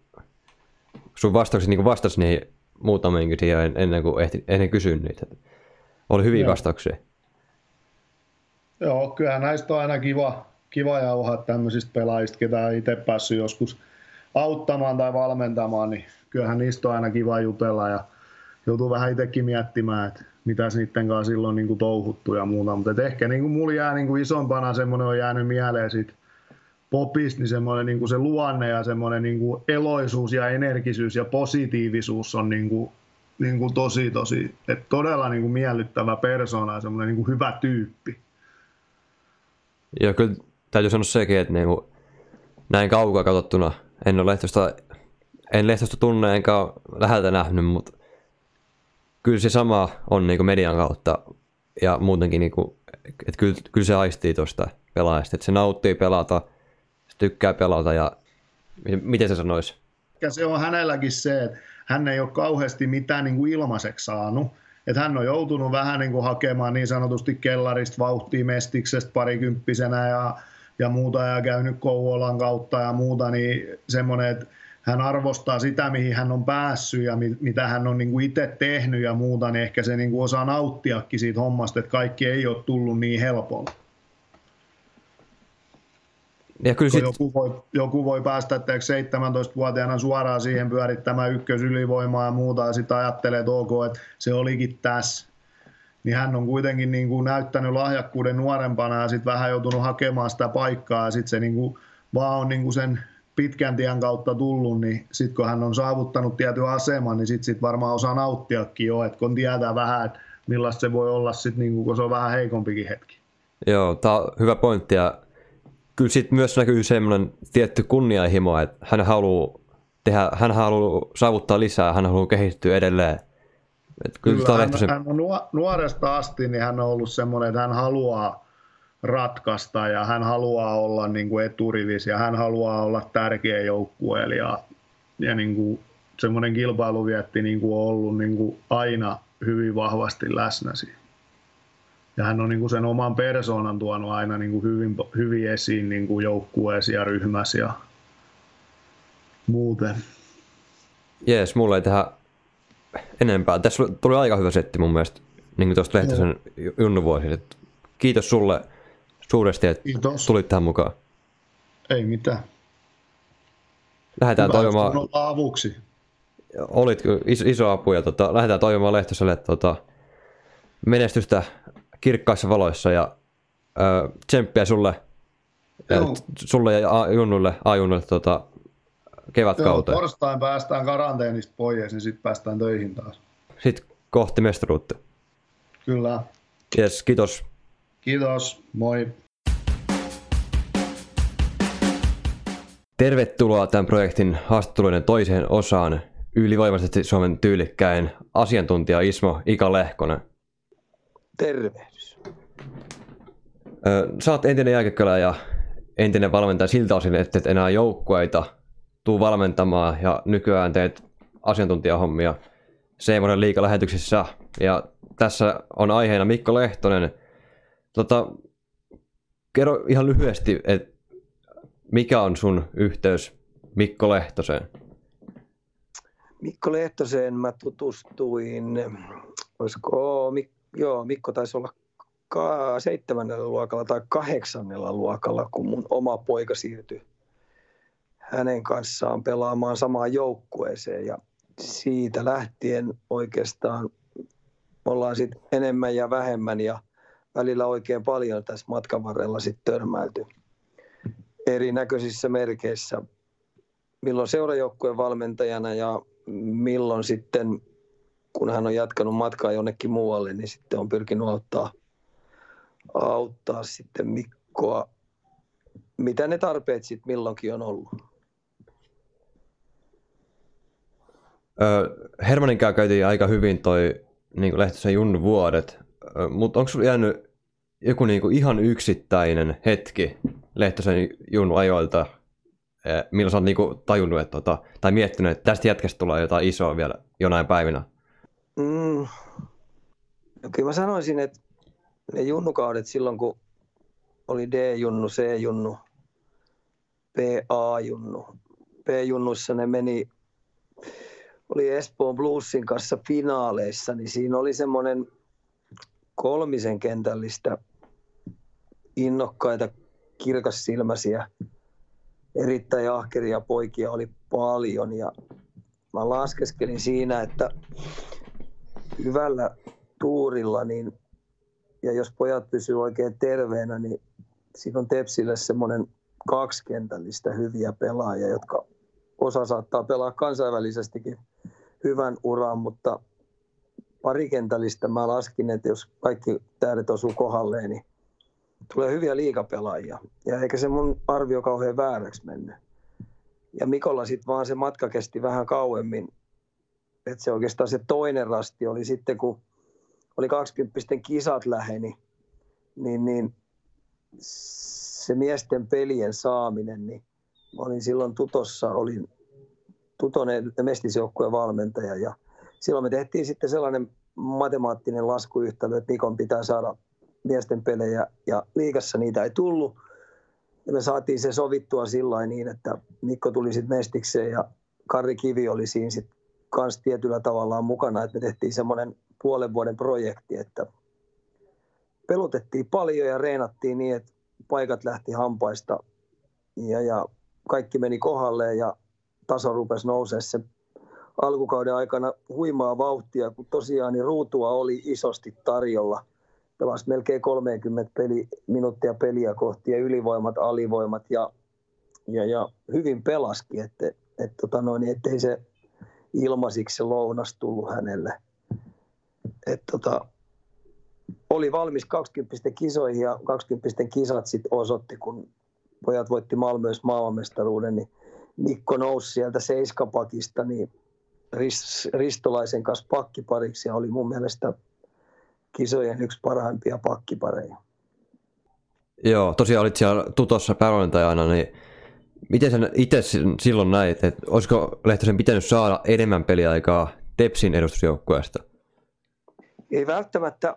sun vastaukset niin vastasi niihin muutamiin siihen ennen kuin ehti, ennen kysyä niitä. Oli hyviä Joo. vastauksia. Joo, kyllähän näistä on aina kiva, kiva jauhaa tämmöisistä pelaajista, ketä on itse päässyt joskus auttamaan tai valmentamaan, niin kyllähän niistä on aina kiva jutella ja joutuu vähän itsekin miettimään, että mitä niiden kanssa silloin niin kuin touhuttu ja muuta, mutta ehkä niin kuin mulla jää niin kuin isompana semmoinen on jäänyt mieleen siitä popista, niin semmoinen niin kuin se luonne ja semmoinen niin kuin eloisuus ja energisyys ja positiivisuus on niin kuin, niin kuin tosi tosi, että todella niin kuin miellyttävä persona ja semmoinen niin kuin hyvä tyyppi. Joo, kyllä täytyy sanoa sekin, että niin kuin näin kaukaa katsottuna en ole Lehtosta, en Lehtosta tunne enkä läheltä nähnyt, mutta kyllä se sama on niin median kautta ja muutenkin, niin kuin, että kyllä, kyllä se aistii tuosta pelaajasta, että se nauttii pelata, se tykkää pelata ja miten se sanoisi? Ja se on hänelläkin se, että hän ei ole kauheasti mitään niin kuin ilmaiseksi saanut, että hän on joutunut vähän niin kuin hakemaan niin sanotusti kellarista vauhtia mestiksestä parikymppisenä ja, ja muuta ja käynyt Kouvolan kautta ja muuta, niin semmoinen, että hän arvostaa sitä, mihin hän on päässyt ja mitä hän on niin kuin itse tehnyt ja muuta, niin ehkä se niin kuin osaa nauttiakin siitä hommasta, että kaikki ei ole tullut niin helpolla. Ja kyllä sit... joku, voi, joku voi päästä 17-vuotiaana suoraan siihen pyörittämään ykkösylivoimaa ja muuta ja sitten ajattelee, että ok, että se olikin tässä. Niin hän on kuitenkin niin kuin näyttänyt lahjakkuuden nuorempana ja sitten vähän joutunut hakemaan sitä paikkaa ja sitten se niin kuin vaan on niin kuin sen pitkän tien kautta tullut, niin sitten kun hän on saavuttanut tietyn aseman, niin sitten sit varmaan osaa nauttiakin jo, että kun tietää vähän, että millaista se voi olla sitten, niin kun se on vähän heikompikin hetki. Joo, tämä on hyvä pointti ja kyllä sitten myös näkyy semmoinen tietty kunnianhimo, että hän haluaa tehdä, hän haluaa saavuttaa lisää, hän haluaa kehittyä edelleen. Kyllä, kyllä hän, hän on nuoresta asti, niin hän on ollut semmoinen, että hän haluaa ratkaista ja hän haluaa olla niin kuin eturivis ja hän haluaa olla tärkeä joukkue ja, ja niin kuin semmoinen kilpailuvietti niin kuin on ollut niin kuin aina hyvin vahvasti läsnä siinä. Ja hän on niin kuin sen oman persoonan tuonut aina niin kuin hyvin, hyvin esiin niin kuin joukkueessa ja ryhmässä ja muuten. Jees, mulla ei tähän enempää. Tässä tuli aika hyvä setti mun mielestä, niin kuin tuosta Lehtisen junnuvuosin. Kiitos sulle suuresti, että Kiitos. tulit tähän mukaan. Ei mitään. Lähdetään Hyvä, toivomaan... avuksi. Olit iso, iso apu ja tota, lähdetään toivomaan Lehtoselle tota, menestystä kirkkaissa valoissa ja ö, tsemppiä sulle, ja, sulle ja Junnulle, A-Junnulle tota, kevätkauteen. Joo, torstain päästään karanteenista pois, niin sitten päästään töihin taas. Sitten kohti mestaruutta. Kyllä. Yes, kiitos. Kiitos, moi. Tervetuloa tämän projektin haastatteluiden toiseen osaan ylivoimaisesti Suomen tyylikkäin asiantuntija Ismo Ika Lehkonen. Tervehdys. Sä oot entinen jääkekölä ja entinen valmentaja siltä osin, että et enää joukkueita tuu valmentamaan ja nykyään teet asiantuntijahommia Seemonen liikalähetyksissä. Ja tässä on aiheena Mikko Lehtonen. Tota, kerro ihan lyhyesti, että mikä on sun yhteys Mikko Lehtoseen? Mikko Lehtoseen mä tutustuin, olisiko joo, Mikko taisi olla ka- seitsemännellä luokalla tai kahdeksannella luokalla, kun mun oma poika siirtyi hänen kanssaan pelaamaan samaan joukkueeseen. Ja siitä lähtien oikeastaan ollaan sitten enemmän ja vähemmän ja välillä oikein paljon tässä matkan varrella sitten törmäilty erinäköisissä merkeissä. Milloin seurajoukkueen valmentajana ja milloin sitten, kun hän on jatkanut matkaa jonnekin muualle, niin sitten on pyrkinyt auttaa, auttaa sitten Mikkoa, mitä ne tarpeet sitten milloinkin on ollut. Hermanin kanssa käytiin aika hyvin toi niin Lehtosen Junnu vuodet, mutta onko sulla jäänyt joku niin kuin ihan yksittäinen hetki Lehtosen Junnu ajoilta, milloin sä oot niin kuin tajunnut että, tota, tai miettinyt, että tästä jätkästä tulee jotain isoa vielä jonain päivinä? Mm. No kyllä mä sanoisin, että ne junnukaudet silloin, kun oli D-junnu, C-junnu, PA-junnu. P-junnuissa ne meni oli Espoon Bluesin kanssa finaaleissa, niin siinä oli semmoinen kolmisen kentällistä innokkaita, kirkassilmäisiä, erittäin ahkeria poikia oli paljon. Ja mä laskeskelin siinä, että hyvällä tuurilla niin, ja jos pojat pysyvät oikein terveenä, niin siinä on Tepsille semmoinen kaksikentällistä hyviä pelaajia, jotka osa saattaa pelaa kansainvälisestikin hyvän uran, mutta parikentällistä mä laskin, että jos kaikki tähdet osuu kohdalleen, niin tulee hyviä liikapelaajia. Ja eikä se mun arvio kauhean vääräksi mennyt. Ja Mikolla sitten vaan se matka kesti vähän kauemmin. Että se oikeastaan se toinen rasti oli sitten, kun oli 20 kisat läheni, niin, niin se miesten pelien saaminen, niin olin silloin tutossa, olin Tutonen mestisjoukkueen valmentaja ja silloin me tehtiin sitten sellainen matemaattinen laskuyhtälö, että Nikon pitää saada miesten pelejä ja liikassa niitä ei tullut. Ja me saatiin se sovittua sillä niin, että Mikko tuli sitten mestikseen ja Karri Kivi oli siinä sitten kans tietyllä tavallaan mukana, että me tehtiin semmoinen puolen vuoden projekti, että pelutettiin paljon ja reenattiin niin, että paikat lähti hampaista ja, ja kaikki meni kohdalle ja taso rupesi nousemaan se alkukauden aikana huimaa vauhtia, kun tosiaan niin ruutua oli isosti tarjolla. Pelasi melkein 30 peli, minuuttia peliä kohti ja ylivoimat, alivoimat ja, ja, ja hyvin pelaski, että, et, tota noin, ettei se ilmaisiksi se lounas tullut hänelle. Et, tota, oli valmis 20 kisoihin ja 20 kisat sitten osoitti, kun pojat voitti Malmössä maailmanmestaruuden, niin Mikko nousi sieltä seiskapakista niin Ristolaisen kanssa pakkipariksi ja oli mun mielestä kisojen yksi parhaimpia pakkipareja. Joo, tosiaan olit siellä tutossa päävalmentajana, niin miten sen itse silloin näit, että olisiko Lehtosen pitänyt saada enemmän peliaikaa Tepsin edustusjoukkueesta? Ei välttämättä,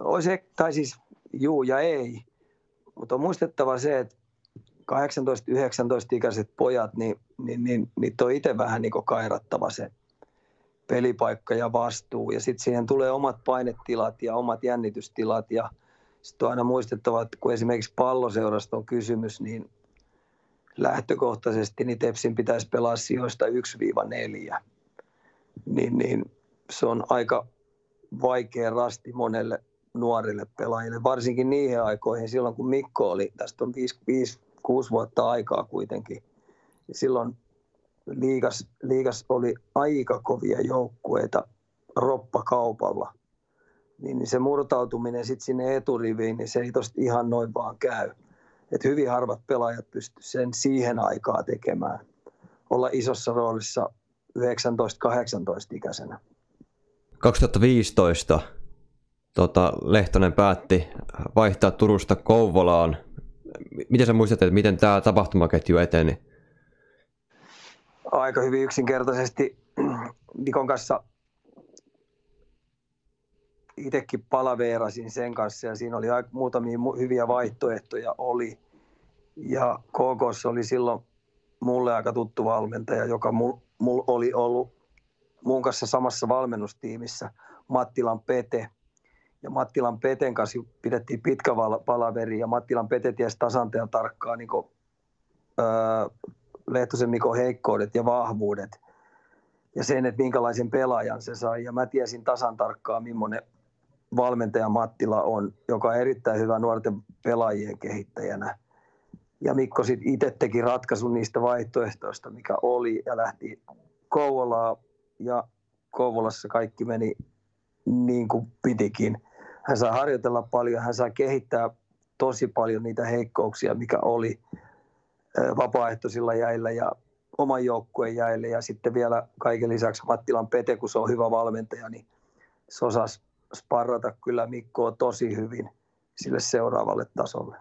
olisi, tai siis juu ja ei, mutta on muistettava se, että 18-19-ikäiset pojat, niin, niin, niin niitä on itse vähän niin kairattava se pelipaikka ja vastuu. Ja sitten siihen tulee omat painetilat ja omat jännitystilat. Ja sitten on aina muistettava, että kun esimerkiksi palloseurasta on kysymys, niin lähtökohtaisesti niin Tepsin pitäisi pelaa sijoista 1-4. Niin, niin se on aika vaikea rasti monelle nuorille pelaajille, varsinkin niihin aikoihin, silloin kun Mikko oli, tästä on 5, 5 kuusi vuotta aikaa kuitenkin. Silloin liigas, liigas oli aika kovia joukkueita roppakaupalla. Niin, niin se murtautuminen sitten sinne eturiviin, niin se ei tosta ihan noin vaan käy. Et hyvin harvat pelaajat pysty sen siihen aikaa tekemään. Olla isossa roolissa 19-18-ikäisenä. 2015 tota, Lehtonen päätti vaihtaa Turusta Kouvolaan miten sä muistat, että miten tämä tapahtumaketju eteni? Aika hyvin yksinkertaisesti [clears throat] Nikon kanssa itsekin palaveerasin sen kanssa ja siinä oli muutamia hyviä vaihtoehtoja oli. Ja KK oli silloin mulle aika tuttu valmentaja, joka mul, mul oli ollut mun kanssa samassa valmennustiimissä Mattilan Pete. Ja Mattilan Peten kanssa pidettiin pitkä palaveri ja Mattilan Pete tiesi tasanteen tarkkaan niin kuin, öö, Lehtosen Mikon heikkoudet ja vahvuudet ja sen, että minkälaisen pelaajan se sai. Ja mä tiesin tasan tarkkaan, millainen valmentaja Mattila on, joka on erittäin hyvä nuorten pelaajien kehittäjänä. Ja Mikko sitten itse teki ratkaisun niistä vaihtoehtoista, mikä oli, ja lähti Kouvolaa, ja Kouvolassa kaikki meni niin kuin pitikin. Hän saa harjoitella paljon, hän saa kehittää tosi paljon niitä heikkouksia, mikä oli vapaaehtoisilla jäillä ja oman joukkueen jäille. Ja sitten vielä kaiken lisäksi Mattilan Pete, kun se on hyvä valmentaja, niin se osasi sparrata kyllä Mikkoa tosi hyvin sille seuraavalle tasolle.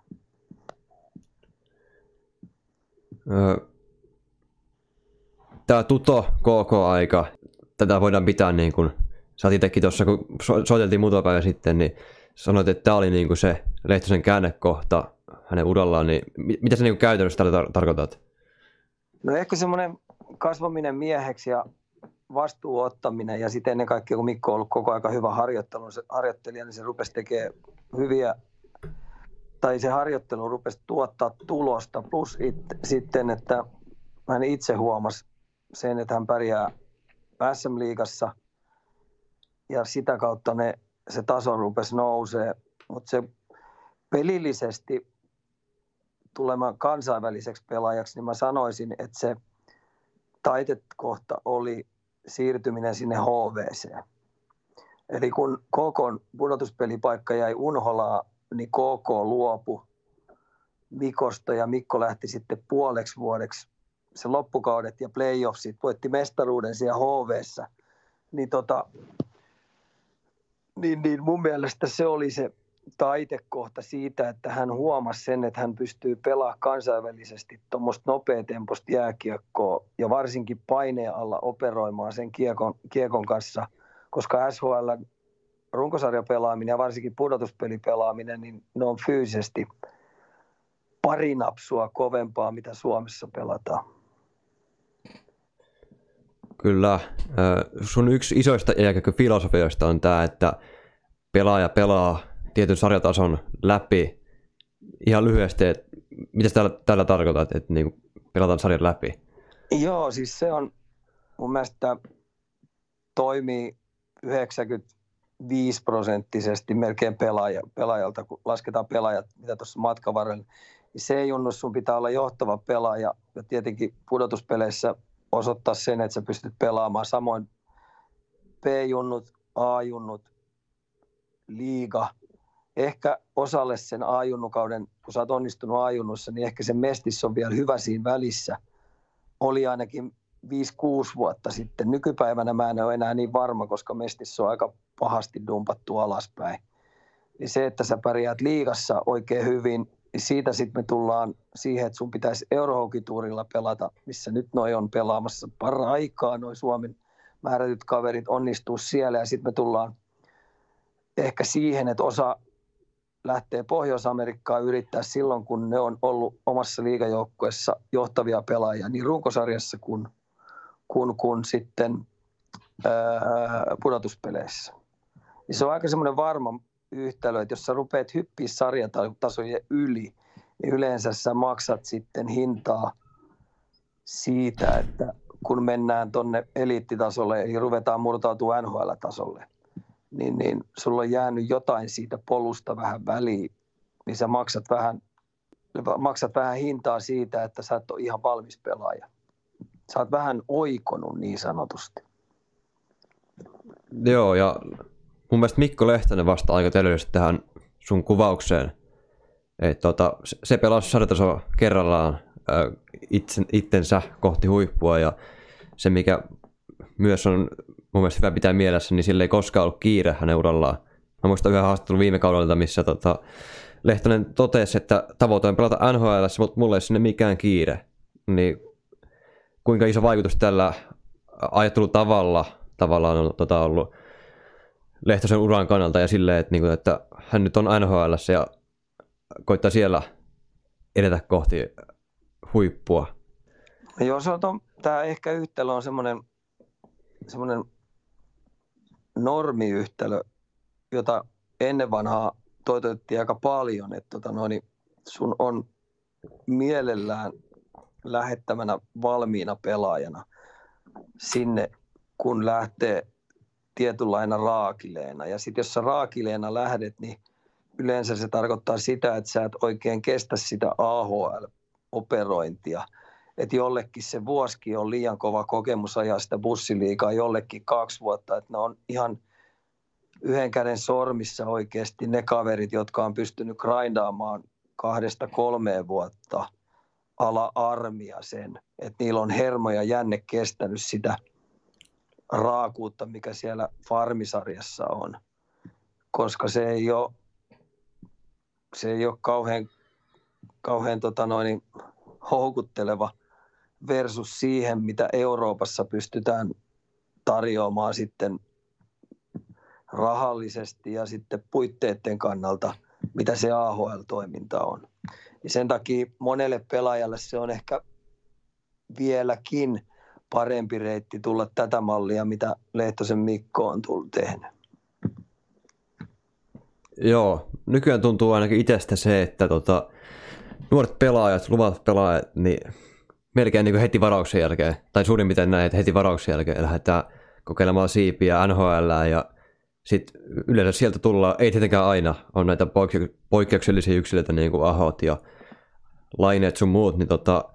Tämä Tuto KK-aika, tätä voidaan pitää niin kuin, sä itsekin tuossa, kun soiteltiin muutama päivä sitten, niin sanoit, että tämä oli niin kuin se Lehtosen käännekohta hänen urallaan, niin mitä sä niin käytännössä tällä tar- tarkoitat? No ehkä semmoinen kasvaminen mieheksi ja vastuuottaminen ja sitten ennen kaikkea, kun Mikko on ollut koko ajan hyvä harjoittelija, niin se rupesi tekemään hyviä, tai se harjoittelu rupesi tuottaa tulosta, plus it, sitten, että hän itse huomasi sen, että hän pärjää SM-liigassa ja sitä kautta ne, se taso rupesi nousee, mutta se pelillisesti tulemaan kansainväliseksi pelaajaksi, niin mä sanoisin, että se taitekohta oli siirtyminen sinne HVC. Eli kun KK pudotuspelipaikka jäi Unholaa, niin KK luopu Mikosta ja Mikko lähti sitten puoleksi vuodeksi se loppukaudet ja playoffsit, voitti mestaruuden siellä HVssä. Niin, tota, niin, niin mun mielestä se oli se taitekohta siitä, että hän huomasi sen, että hän pystyy pelaamaan kansainvälisesti tuommoista nopeatempoista jääkiekkoa ja varsinkin paineen alla operoimaan sen kiekon, kiekon kanssa, koska SHL runkosarjapelaaminen ja varsinkin pudotuspelipelaaminen, niin ne on fyysisesti pari napsua kovempaa, mitä Suomessa pelataan. Kyllä. Sun yksi isoista filosofioista on tämä, että pelaaja pelaa tietyn sarjatason läpi. Ihan lyhyesti, että mitä tällä, tällä tarkoitat, että niin pelataan sarjan läpi? Joo, siis se on mun mielestä toimii 95 prosenttisesti melkein pelaaja, pelaajalta, kun lasketaan pelaajat, mitä tuossa matkan varrella. Niin se ei junnu, sun pitää olla johtava pelaaja ja tietenkin pudotuspeleissä osoittaa sen, että sä pystyt pelaamaan. Samoin B-junnut, A-junnut, liiga – ehkä osalle sen ajunnukauden, kun sä oot onnistunut ajunnussa, niin ehkä se mestis on vielä hyvä siinä välissä. Oli ainakin 5-6 vuotta sitten. Nykypäivänä mä en ole enää niin varma, koska mestissä on aika pahasti dumpattu alaspäin. Niin se, että sä pärjäät liigassa oikein hyvin, siitä sitten me tullaan siihen, että sun pitäisi Eurohokituurilla pelata, missä nyt noi on pelaamassa parra aikaa, noi Suomen määrätyt kaverit onnistuu siellä ja sitten me tullaan ehkä siihen, että osa lähtee Pohjois-Amerikkaan yrittää silloin, kun ne on ollut omassa liigajoukkueessa johtavia pelaajia niin runkosarjassa kuin, kuin, kuin sitten ää, pudotuspeleissä. Niin se on aika semmoinen varma yhtälö, että jos sä rupeat hyppiä sarjatasojen yli, niin yleensä sä maksat sitten hintaa siitä, että kun mennään tuonne eliittitasolle, eli ruvetaan murtautua NHL-tasolle, niin, niin sulla on jäänyt jotain siitä polusta vähän väliin, niin sä maksat vähän, maksat vähän hintaa siitä, että sä et ole ihan valmis pelaaja. Sä oot vähän oikonut niin sanotusti. Joo, ja mun mielestä Mikko Lehtonen vastaa aika täydellisesti tähän sun kuvaukseen. Et tota, se pelasi sarjataso kerrallaan äh, itsen, itsensä kohti huippua ja se mikä myös on mun mielestä hyvä pitää mielessä, niin sillä ei koskaan ollut kiire hänen urallaan. Mä muistan yhden haastattelun viime kaudella, missä tota, Lehtonen totesi, että tavoite on pelata NHL, mutta mulla ei sinne mikään kiire. Niin kuinka iso vaikutus tällä ajattelutavalla tavallaan on tota, ollut Lehtosen uran kannalta ja silleen, että, niin kuin, että hän nyt on NHL ja koittaa siellä edetä kohti huippua. Joo, se on, tämä ehkä yhtälö on semmoinen, semmoinen normiyhtälö, jota ennen vanhaa toitotettiin aika paljon, että tota noin, sun on mielellään lähettämänä valmiina pelaajana sinne, kun lähtee tietynlaina raakileena. Ja sitten jos sä raakileena lähdet, niin yleensä se tarkoittaa sitä, että sä et oikein kestä sitä AHL-operointia. Että jollekin se vuoski on liian kova kokemus ajaa sitä bussiliikaa, jollekin kaksi vuotta. Että ne on ihan yhden käden sormissa oikeasti ne kaverit, jotka on pystynyt grindaamaan kahdesta kolmeen vuotta ala armia sen, että niillä on hermo ja jänne kestänyt sitä raakuutta, mikä siellä farmisarjassa on. Koska se ei ole, se ei ole kauhean, kauhean tota noin, houkutteleva versus siihen, mitä Euroopassa pystytään tarjoamaan sitten rahallisesti ja sitten puitteiden kannalta, mitä se AHL-toiminta on. Ja sen takia monelle pelaajalle se on ehkä vieläkin parempi reitti tulla tätä mallia, mitä Lehtosen Mikko on tullut tehnyt. Joo, nykyään tuntuu ainakin itsestä se, että tota, nuoret pelaajat, luvat pelaajat, niin melkein niin heti varauksen jälkeen, tai suurin piirtein näin, että heti varauksen jälkeen lähdetään kokeilemaan siipiä NHL ja sitten yleensä sieltä tullaan, ei tietenkään aina, on näitä poikkeuksellisia yksilöitä niin kuin Ahot ja Laineet sun muut, niin tota,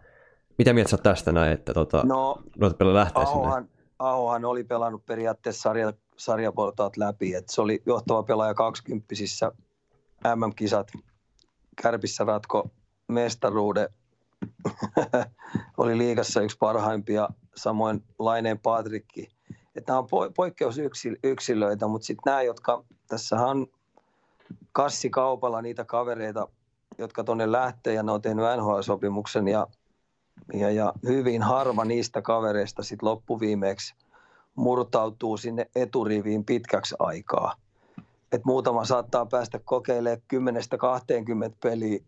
mitä mieltä sä tästä näin, että tota, no, lähtee Ahohan, sinne? Ahohan oli pelannut periaatteessa sarja, sarjaportaat läpi, että se oli johtava pelaaja 20 MM-kisat. Kärpissä ratko mestaruuden. [laughs] oli liigassa yksi parhaimpia, samoin Laineen Patrikki. Että nämä on poikkeusyksilöitä, mutta sitten nämä, jotka, tässä on kassikaupalla niitä kavereita, jotka tuonne lähtee ja ne on tehnyt NHL-sopimuksen ja, ja, ja hyvin harva niistä kavereista sitten loppuviimeeksi murtautuu sinne eturiviin pitkäksi aikaa. Et muutama saattaa päästä kokeilemaan 10-20 peliä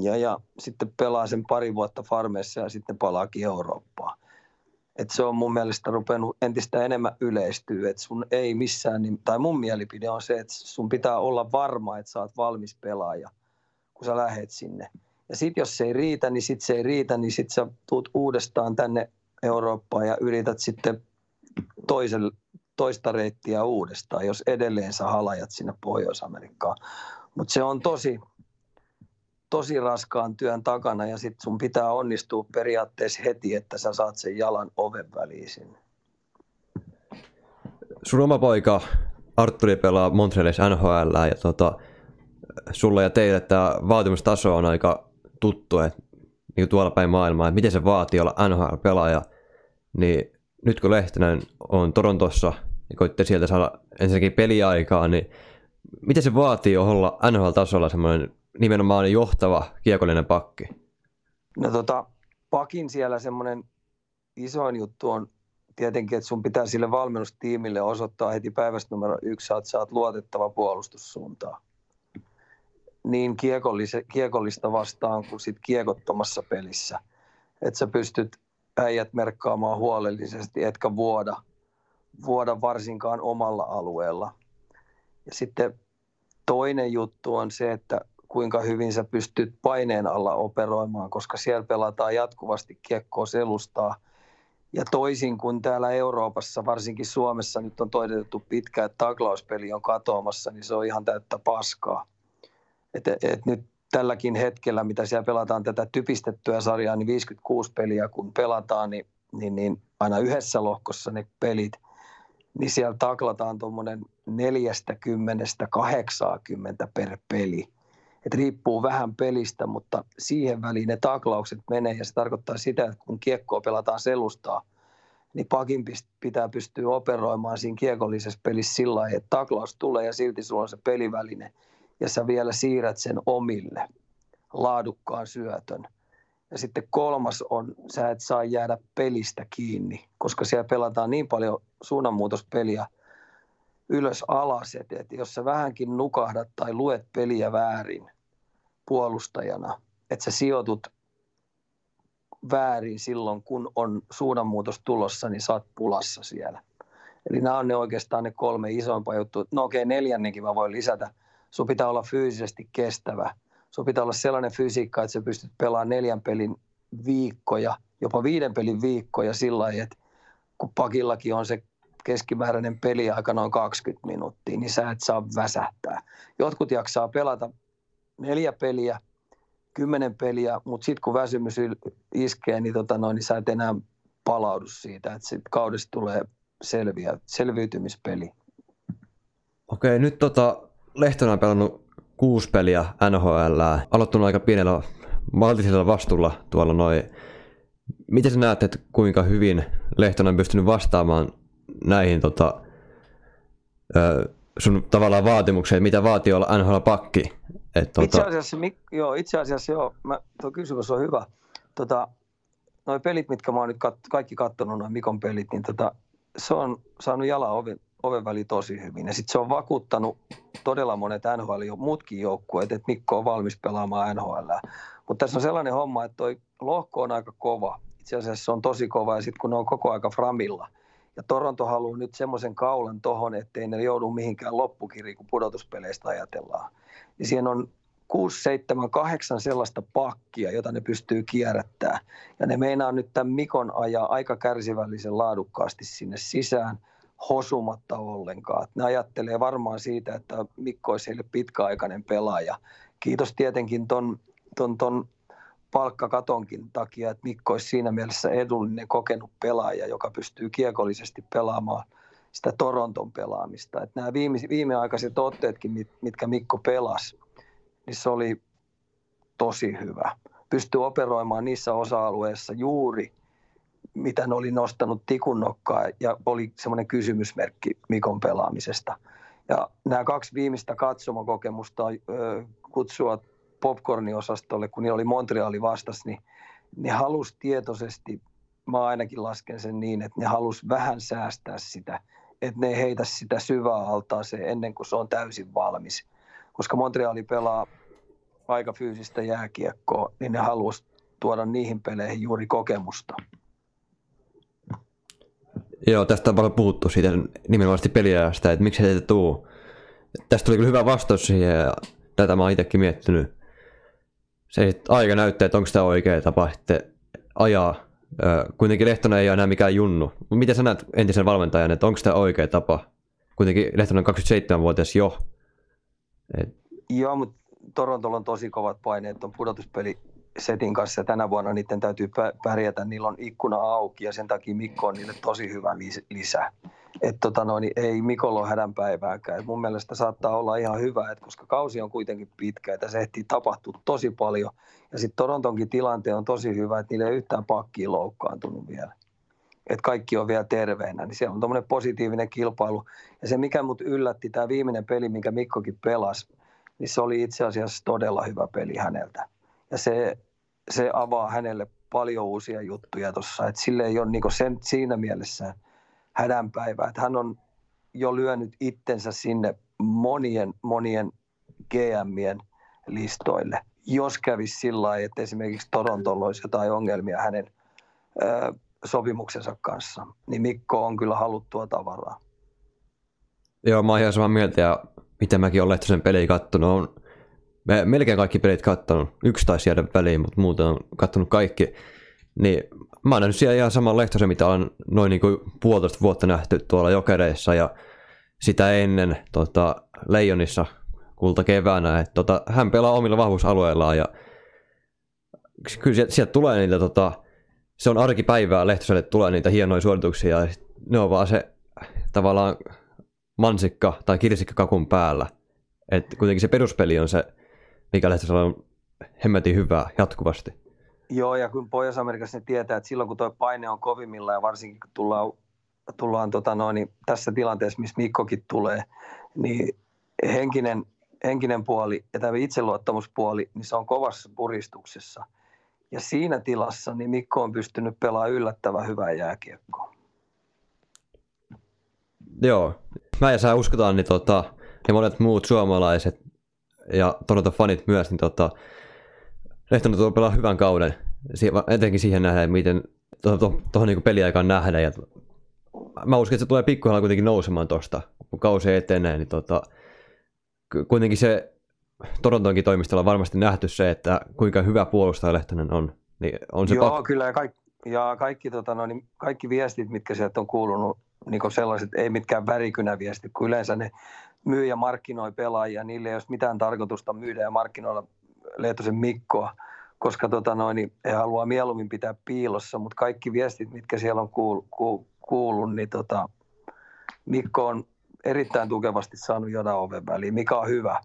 ja, ja sitten pelaa sen pari vuotta farmeissa ja sitten palaakin Eurooppaan. Et se on mun mielestä rupenut entistä enemmän yleistyä, että sun ei missään, tai mun mielipide on se, että sun pitää olla varma, että sä oot valmis pelaaja – kun sä lähet sinne. Ja sitten jos se ei riitä, niin sitten se ei riitä, niin sitten sä tuut uudestaan tänne Eurooppaan ja yrität sitten toisen, toista reittiä uudestaan, jos edelleen sä halajat sinne Pohjois-Amerikkaan. Mutta se on tosi, tosi raskaan työn takana ja sitten sun pitää onnistua periaatteessa heti, että sä saat sen jalan oven väliin sinne. Sun oma poika Arturi pelaa Montrealissa NHL ja tota, sulle ja teille tämä vaatimustaso on aika tuttu, että niin tuolla päin maailmaa, että miten se vaatii olla NHL-pelaaja, niin nyt kun Lehtinen on Torontossa ja koitte sieltä saada ensinnäkin peliaikaa, niin miten se vaatii olla NHL-tasolla semmoinen nimenomaan johtava kiekollinen pakki? No tota, pakin siellä semmoinen isoin juttu on tietenkin, että sun pitää sille valmennustiimille osoittaa heti päivästä numero yksi, että sä oot luotettava puolustussuuntaan niin kiekollista vastaan kuin sit kiekottomassa pelissä. Että sä pystyt äijät merkkaamaan huolellisesti, etkä vuoda, vuoda varsinkaan omalla alueella. Ja sitten toinen juttu on se, että kuinka hyvin sä pystyt paineen alla operoimaan, koska siellä pelataan jatkuvasti kiekkoa selustaa. Ja toisin kuin täällä Euroopassa, varsinkin Suomessa nyt on toitettu pitkään, että taklauspeli on katoamassa, niin se on ihan täyttä paskaa. Et, et nyt tälläkin hetkellä, mitä siellä pelataan tätä typistettyä sarjaa, niin 56 peliä kun pelataan, niin, niin, niin aina yhdessä lohkossa ne pelit, niin siellä taklataan tuommoinen 40-80 per peli. Et riippuu vähän pelistä, mutta siihen väliin ne taklaukset menee ja se tarkoittaa sitä, että kun kiekkoa pelataan selustaa, niin pakin pitää pystyä operoimaan siinä kiekollisessa pelissä sillä lailla, että taklaus tulee ja silti sulla on se peliväline – ja sä vielä siirrät sen omille laadukkaan syötön. Ja sitten kolmas on, sä et saa jäädä pelistä kiinni, koska siellä pelataan niin paljon suunnanmuutospeliä ylös alas, että jos sä vähänkin nukahdat tai luet peliä väärin puolustajana, että sä sijoitut väärin silloin, kun on suunnanmuutos tulossa, niin saat pulassa siellä. Eli nämä on ne oikeastaan ne kolme isompaa juttua. No okei, okay, neljännenkin mä voin lisätä. Sun pitää olla fyysisesti kestävä. Sun pitää olla sellainen fysiikka, että sä pystyt pelaamaan neljän pelin viikkoja, jopa viiden pelin viikkoja sillä lailla, että kun pakillakin on se keskimääräinen peliaika noin 20 minuuttia, niin sä et saa väsähtää. Jotkut jaksaa pelata neljä peliä, kymmenen peliä, mutta sitten kun väsymys iskee, niin, tota noin, niin sä et enää palaudu siitä, että sitten kaudesta tulee selviä, selviytymispeli. Okei, nyt tota, Lehtonen on pelannut kuusi peliä NHL, aloittanut aika pienellä maltillisella vastuulla tuolla noin. Miten sä näet, että kuinka hyvin Lehtonen on pystynyt vastaamaan näihin tota, sun tavallaan vaatimukseen, mitä vaatii olla NHL-pakki? Et, tota... itse, asiassa, joo, itse asiassa joo, mä, tuo kysymys on hyvä. Tota, noi pelit, mitkä mä oon nyt kat, kaikki kattonut, noin Mikon pelit, niin tota, se on saanut jalan oven, oven väli tosi hyvin. Ja sitten se on vakuuttanut todella monet NHL, muutkin joukkueet, että Mikko on valmis pelaamaan NHL. Mutta tässä on sellainen homma, että toi lohko on aika kova. Itse asiassa se on tosi kova ja sitten kun ne on koko aika framilla. Ja Toronto haluaa nyt semmoisen kaulan tohon, ettei ne joudu mihinkään loppukiriin, kun pudotuspeleistä ajatellaan. Niin siihen on 6, 7, 8 sellaista pakkia, jota ne pystyy kierrättämään. Ja ne meinaa nyt tämän Mikon ajaa aika kärsivällisen laadukkaasti sinne sisään hosumatta ollenkaan. Ne ajattelee varmaan siitä, että Mikko olisi heille pitkäaikainen pelaaja. Kiitos tietenkin ton, ton, ton palkkakatonkin takia, että Mikko olisi siinä mielessä edullinen kokenut pelaaja, joka pystyy kiekollisesti pelaamaan sitä Toronton pelaamista. Että nämä viime, viimeaikaiset otteetkin, mitkä Mikko pelasi, niin se oli tosi hyvä. Pystyi operoimaan niissä osa-alueissa juuri, mitä ne oli nostanut tikunnokkaa ja oli semmoinen kysymysmerkki Mikon pelaamisesta. Ja nämä kaksi viimeistä katsomakokemusta kutsua popcorniosastolle, kun niillä oli Montreali vastas, niin ne halusi tietoisesti, mä ainakin lasken sen niin, että ne halusi vähän säästää sitä, että ne ei heitä sitä syvää altaa se ennen kuin se on täysin valmis koska Montreali pelaa aika fyysistä jääkiekkoa, niin ne haluaisi tuoda niihin peleihin juuri kokemusta. Joo, tästä on paljon puhuttu siitä nimenomaan peliajasta, että miksi ei tuu. Tästä tuli kyllä hyvä vastaus siihen ja tätä mä oon itsekin miettinyt. Se sitten aika näyttää, että onko tämä oikea tapa sitten ajaa. Kuitenkin Lehtonen ei ole enää mikään junnu. Miten sä näet entisen valmentajan, että onko tämä oikea tapa? Kuitenkin Lehtonen on 27-vuotias jo. Et... Joo, mutta Torontolla on tosi kovat paineet on pudotuspeli setin kanssa ja tänä vuonna niiden täytyy pärjätä. Niillä on ikkuna auki ja sen takia Mikko on niille tosi hyvä lisä. Et tota noin, ei Mikolla ole hädänpäivääkään. Et mun mielestä saattaa olla ihan hyvä, että koska kausi on kuitenkin pitkä, että se ehtii tapahtua tosi paljon. Ja sitten Torontonkin tilanteen on tosi hyvä, että niillä ei yhtään pakkiin loukkaantunut vielä. Että kaikki on vielä terveenä, niin siellä on tämmöinen positiivinen kilpailu. Ja se, mikä mut yllätti, tämä viimeinen peli, minkä Mikkokin pelasi, niin se oli itse asiassa todella hyvä peli häneltä. Ja se, se avaa hänelle paljon uusia juttuja tuossa. Että sille ei ole niinku sen, siinä mielessä hädänpäivää. Että hän on jo lyönyt itsensä sinne monien, monien GMien listoille. Jos kävisi sillä lailla, että esimerkiksi Torontolla olisi jotain ongelmia hänen ö, sopimuksensa kanssa, niin Mikko on kyllä haluttua tavaraa. Joo, mä oon ihan samaa mieltä ja mitä mäkin olen Lehtosen peliä kattonut, on me melkein kaikki pelit kattonut. Yksi taisi jäädä väliin, mutta muuten on kattonut kaikki. Niin mä oon nähnyt siellä ihan saman Lehtosen, mitä on noin niin kuin puolitoista vuotta nähty tuolla Jokereissa ja sitä ennen tota, Leijonissa kulta keväänä. Et, tota, hän pelaa omilla vahvuusalueillaan ja kyllä sieltä, sieltä tulee niitä, tota, se on arkipäivää Lehtoselle tulee niitä hienoja suorituksia ja ne on vaan se tavallaan mansikka tai kirsikka kakun päällä. Et kuitenkin se peruspeli on se, mikä on hemmetin hyvää jatkuvasti. Joo, ja kun Pohjois-Amerikassa ne tietää, että silloin kun tuo paine on kovimmilla ja varsinkin kun tullaan, tullaan tota noin, niin tässä tilanteessa, missä Mikkokin tulee, niin henkinen, henkinen puoli ja tämä itseluottamuspuoli, niin se on kovassa puristuksessa. Ja siinä tilassa niin Mikko on pystynyt pelaamaan yllättävän hyvää jääkiekkoa. Joo, mä ja sä uskotaan, niin tota, ja monet muut suomalaiset ja Toronto fanit myös, niin tota, Lehtonen tuo pelaa hyvän kauden, etenkin siihen nähdään, miten tuohon to, to, to, niin peliaikaan nähdään. Ja mä uskon, että se tulee pikkuhiljaa kuitenkin nousemaan tuosta, kun kausi etenee, niin tota, kuitenkin se Torontonkin toimistolla on varmasti nähty se, että kuinka hyvä puolustaja Lehtonen on. Niin on se Joo, pak- kyllä ja kaikki, ja kaikki, tota, no, niin kaikki viestit, mitkä sieltä on kuulunut, niin sellaiset, ei mitkään värikynäviestit, kun yleensä ne myy ja markkinoi pelaajia, niille ei ole mitään tarkoitusta myydä ja markkinoilla Lehtosen Mikkoa, koska tota, no, niin he haluaa mieluummin pitää piilossa, mutta kaikki viestit, mitkä siellä on kuul, ku, kuullut, niin tota, Mikko on erittäin tukevasti saanut joda oven väliin, mikä on hyvä.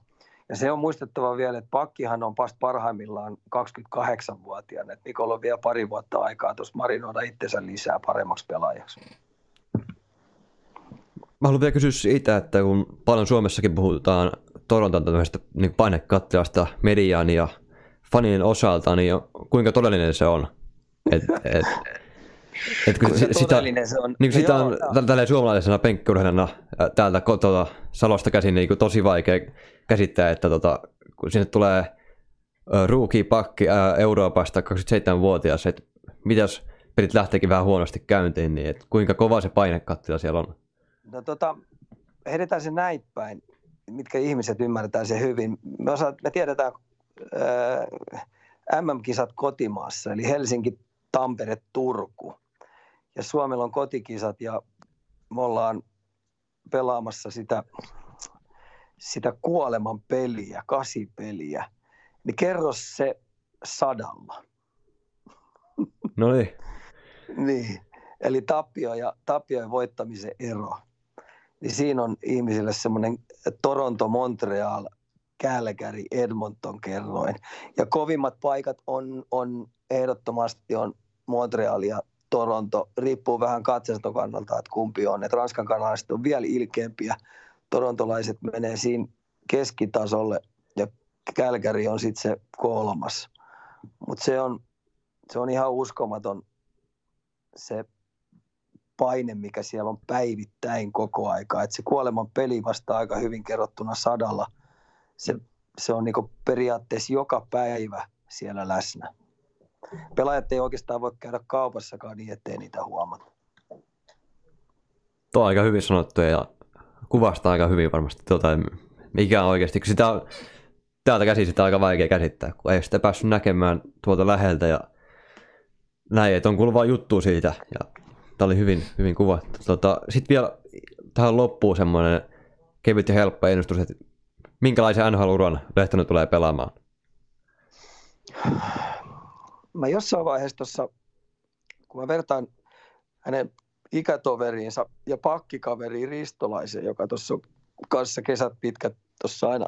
Ja se on muistettava vielä, että pakkihan on vasta parhaimmillaan 28-vuotiaana. Että Mikolla on vielä pari vuotta aikaa tuossa marinoida itsensä lisää paremmaksi pelaajaksi. Mä haluan vielä kysyä siitä, että kun paljon Suomessakin puhutaan Toronton tämmöisestä niin painekattilasta median ja fanien osalta, niin kuinka todellinen se on? Et, et, et kun sitä, se on? Niin sitä on tällä suomalaisena penkkiurheilijana täältä kotona Salosta käsin niin tosi vaikea käsittää, että tota, kun sinne tulee ruuki pakki Euroopasta 27-vuotias, että mitäs pelit lähteekin vähän huonosti käyntiin, niin että kuinka kova se painekattila siellä on? No tota, heitetään se näin päin, mitkä ihmiset ymmärtää se hyvin. Me, osaat, me tiedetään äh, MM-kisat kotimaassa, eli Helsinki, Tampere, Turku. Ja Suomella on kotikisat ja me ollaan pelaamassa sitä, sitä kuoleman peliä, kasipeliä. Niin kerro se sadalla. No niin. niin. Eli tappio ja, tappio ja voittamisen ero. Niin siinä on ihmisille semmoinen Toronto, Montreal, Calgary, Edmonton kerroin. Ja kovimmat paikat on, on ehdottomasti on Montreal ja Toronto. Riippuu vähän katsaston kannalta, että kumpi on. Et Ranskan kanalaiset on vielä ilkeämpiä. Torontolaiset menee siinä keskitasolle ja Calgary on sitten se kolmas. Mutta se on, se on ihan uskomaton se paine, mikä siellä on päivittäin koko aika. Et se kuoleman peli vasta aika hyvin kerrottuna sadalla. Se, se on niinku periaatteessa joka päivä siellä läsnä. Pelaajat ei oikeastaan voi käydä kaupassakaan niin, ettei niitä huomata. Tuo on aika hyvin sanottu ja kuvastaa aika hyvin varmasti tuota, mikä on oikeasti, sitä on, täältä käsin sitä on aika vaikea käsittää, kun ei sitä päässyt näkemään tuolta läheltä ja näin, että on kuullut juttu siitä ja tämä oli hyvin, hyvin kuvattu. Tota, Sitten vielä tähän loppuu semmoinen kevyt ja helppo ennustus, että minkälaisen NHL-uran Lehtonen tulee pelaamaan? Mä jossain vaiheessa tuossa, kun mä vertaan hänen ikätoveriinsa ja pakkikaveriin Ristolaisen, joka tuossa kanssa kesät pitkät tuossa aina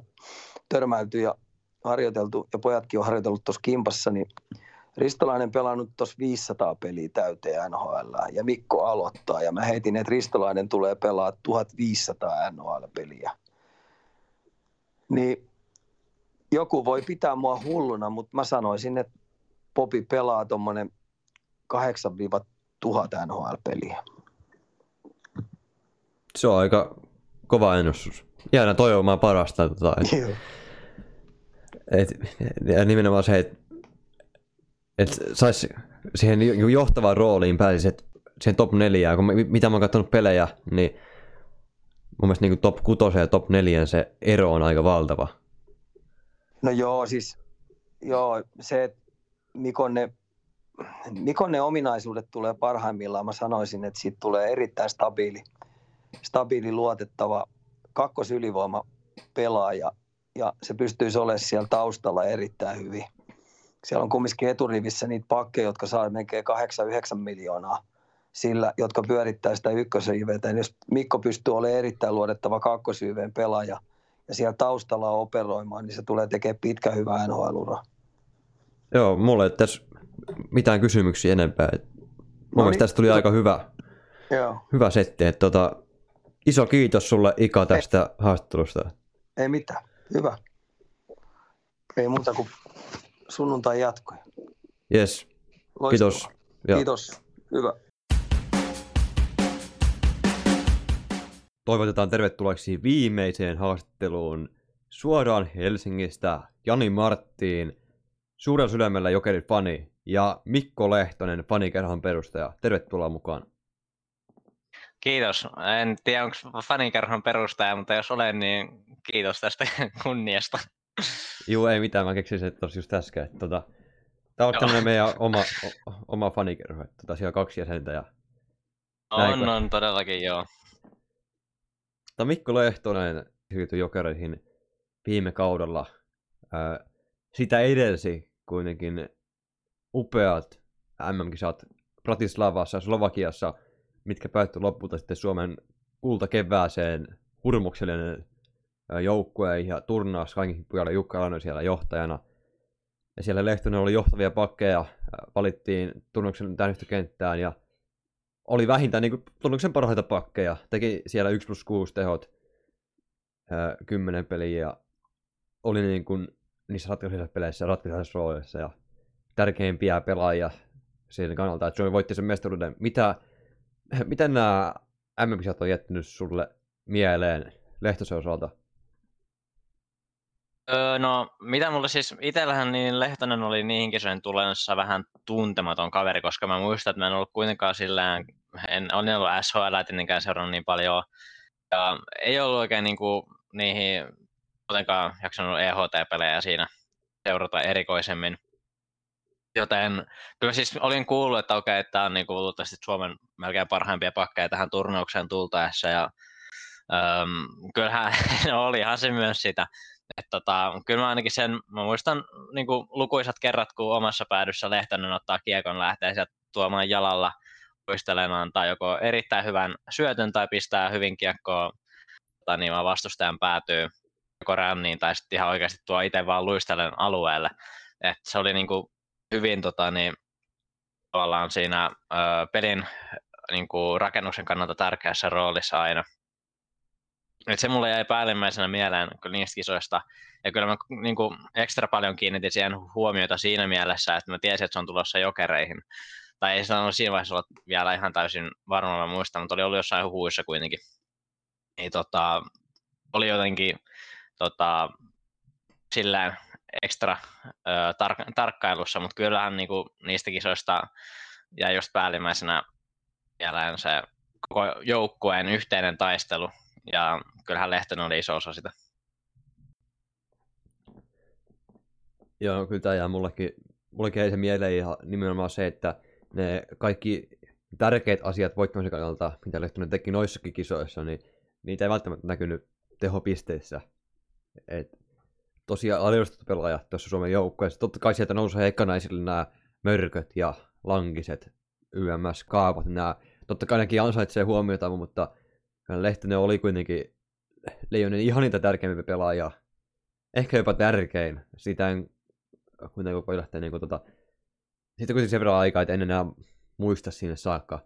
törmäilty ja harjoiteltu, ja pojatkin on harjoitellut tuossa kimpassa, niin Ristolainen pelannut tuossa 500 peliä täyteen NHL ja Mikko aloittaa ja mä heitin, että Ristolainen tulee pelaa 1500 NHL-peliä. Niin joku voi pitää mua hulluna, mutta mä sanoisin, että Popi pelaa tuommoinen 8-1000 NHL-peliä. Se on aika kova ennustus. Jäädään toivomaan parasta. Tota, et, et, ja nimenomaan se, että että saisi siihen johtavaan rooliin pääsisi, että siihen top 4, kun mitä mä oon katsonut pelejä, niin mun mielestä niin top 6 ja top 4 se ero on aika valtava. No joo, siis joo, se, että Mikon ne, Mikon ne ominaisuudet tulee parhaimmillaan, mä sanoisin, että siitä tulee erittäin stabiili, stabiili luotettava kakkosylivoima pelaaja ja se pystyisi olemaan siellä taustalla erittäin hyvin siellä on kumminkin eturivissä niitä pakkeja, jotka saa melkein 8-9 miljoonaa sillä, jotka pyörittää sitä ykkösyyvetä. Jos Mikko pystyy olemaan erittäin luodettava kakkosyyveen pelaaja ja siellä taustalla operoimaan, niin se tulee tekemään pitkä hyvä nhl Joo, mulle ei tässä mitään kysymyksiä enempää. Mun no niin, tästä tuli to... aika hyvä, Joo. hyvä setti. Että tota, iso kiitos sulle Ika tästä ei, haastattelusta. Ei mitään, hyvä. Ei muuta kuin sunnuntai jatkoi. Yes, kiitos. Ja. Kiitos, hyvä. Toivotetaan tervetulleeksi viimeiseen haastatteluun suoraan Helsingistä Jani Marttiin, suurella sydämellä Jokerin fani ja Mikko Lehtonen, fanikerhon perustaja. Tervetuloa mukaan. Kiitos. En tiedä, onko fanikerhon perustaja, mutta jos olen, niin kiitos tästä [laughs] kunniasta. Joo, ei mitään. Mä keksin se tosi just äsken. Että, tota, Tämä on tämmöinen meidän oma, o, oma fanikerho. Että, tota, siellä on kaksi jäsentä. Ja... On, Näin, on, todellakin joo. Tämä Mikko Lehtonen siirtyi jokereihin viime kaudella. Ää, sitä edelsi kuitenkin upeat MM-kisat Bratislavassa ja Slovakiassa, mitkä päättyi lopulta sitten Suomen kultakevääseen hurmuksellinen joukkue ja turnaus kaikki pojalla Jukka Alainen siellä johtajana. Ja siellä Lehtonen oli johtavia pakkeja, valittiin turnauksen kenttään ja oli vähintään niin tunnuksen parhaita pakkeja. Teki siellä 1 plus 6 tehot, 10 peliä ja oli niin kuin niissä ratkaisuissa peleissä ratkaisuissa roolissa ja tärkeimpiä pelaajia siinä kannalta, että Suomi voitti sen mestaruuden. Mitä, miten nämä mm on jättänyt sulle mieleen Lehtosen osalta? Öö, no, mitä mulle siis, itsellähän niin Lehtonen oli niihin kisojen tulennossa vähän tuntematon kaveri, koska mä muistan, että mä en ollut kuitenkaan sillään, en, olen ollut SHL, tietenkään seurannut niin paljon, ja ei ollut oikein niin kuin, niihin jotenkaan jaksanut EHT-pelejä siinä seurata erikoisemmin. Joten kyllä siis olin kuullut, että okei, että tämä on niin luultavasti Suomen melkein parhaimpia pakkeja tähän turnaukseen tultaessa. Ja, äm, kyllähän [laughs] olihan se myös sitä. Et tota, kyllä mä ainakin sen, mä muistan niin kuin lukuisat kerrat, kun omassa päädyssä Lehtonen ottaa kiekon lähtee sieltä tuomaan jalalla uistelemaan tai joko erittäin hyvän syötön tai pistää hyvin kiekkoa tota, niin vastustajan päätyy joko ränniin tai sitten ihan oikeasti tuo itse vaan luistelen alueelle. Et se oli niin kuin hyvin tota, niin, tavallaan siinä ö, pelin niin kuin rakennuksen kannalta tärkeässä roolissa aina. Et se mulle jäi päällimmäisenä mieleen niistä kisoista. Ja kyllä mä niin kuin, ekstra paljon kiinnitin siihen huomiota siinä mielessä, että mä tiesin, että se on tulossa jokereihin. Tai ei se ole siinä vaiheessa ollut vielä ihan täysin varmalla muista, mutta oli ollut jossain huuissa kuitenkin. Niin, tota, oli jotenkin tota, silleen ekstra ö, tar- tarkkailussa, mutta kyllähän niinku, niistä kisoista jäi just päällimmäisenä mieleen se koko joukkueen yhteinen taistelu, ja kyllähän Lehtonen oli iso osa sitä. Joo, kyllä tämä jää mullekin, mullekin se mieleen ihan nimenomaan se, että ne kaikki tärkeät asiat voittamisen kannalta, mitä Lehtonen teki noissakin kisoissa, niin niitä ei välttämättä näkynyt tehopisteissä. Et tosiaan aliedustettu pelaaja tuossa Suomen joukkueessa. Totta kai sieltä nousee ekana esille nämä mörköt ja lankiset YMS kaavat. Nämä, totta kai nekin ansaitsee huomiota, mutta Lehtinen oli kuitenkin Leijonen ihan niitä tärkeimpiä pelaajia. Ehkä jopa tärkein. Sitä en kuitenkaan voi lähteä niin kuin, tota... Sitten kuitenkin sen verran aikaa, että en enää muista sinne saakka.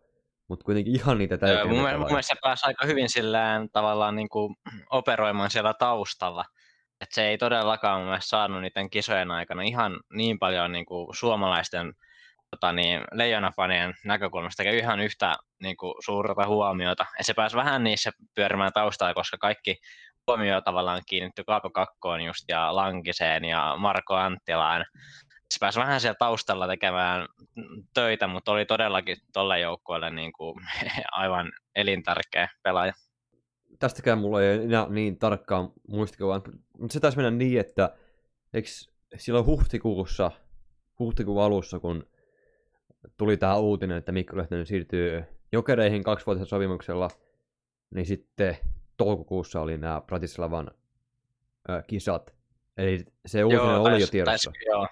Mutta kuitenkin ihan niitä tärkeimpiä Mun, mun mielestä se pääsi aika hyvin sillään tavallaan niin kuin operoimaan siellä taustalla et se ei todellakaan mun mielestä saanut niiden kisojen aikana ihan niin paljon niin kuin suomalaisten tota niin, leijonafanien näkökulmasta eikä ihan yhtä niin kuin, suurta huomiota. Ja se pääsi vähän niissä pyörimään taustalla, koska kaikki huomio tavallaan kiinnittyi Kaapo Kakkoon just ja Lankiseen ja Marko Anttilaan. Se pääsi vähän siellä taustalla tekemään töitä, mutta oli todellakin tolle joukkueelle niin kuin, [laughs] aivan elintärkeä pelaaja tästäkään mulla ei enää niin tarkkaan muistikuvaa, mutta se taisi mennä niin, että eikö silloin huhtikuussa, huhtikuun alussa, kun tuli tämä uutinen, että Mikko Lehtinen siirtyy jokereihin kaksivuotisella sopimuksella, niin sitten toukokuussa oli nämä Bratislavan ö, kisat. Eli se uutinen joo, oli tais, jo tiedossa. Tais, joo.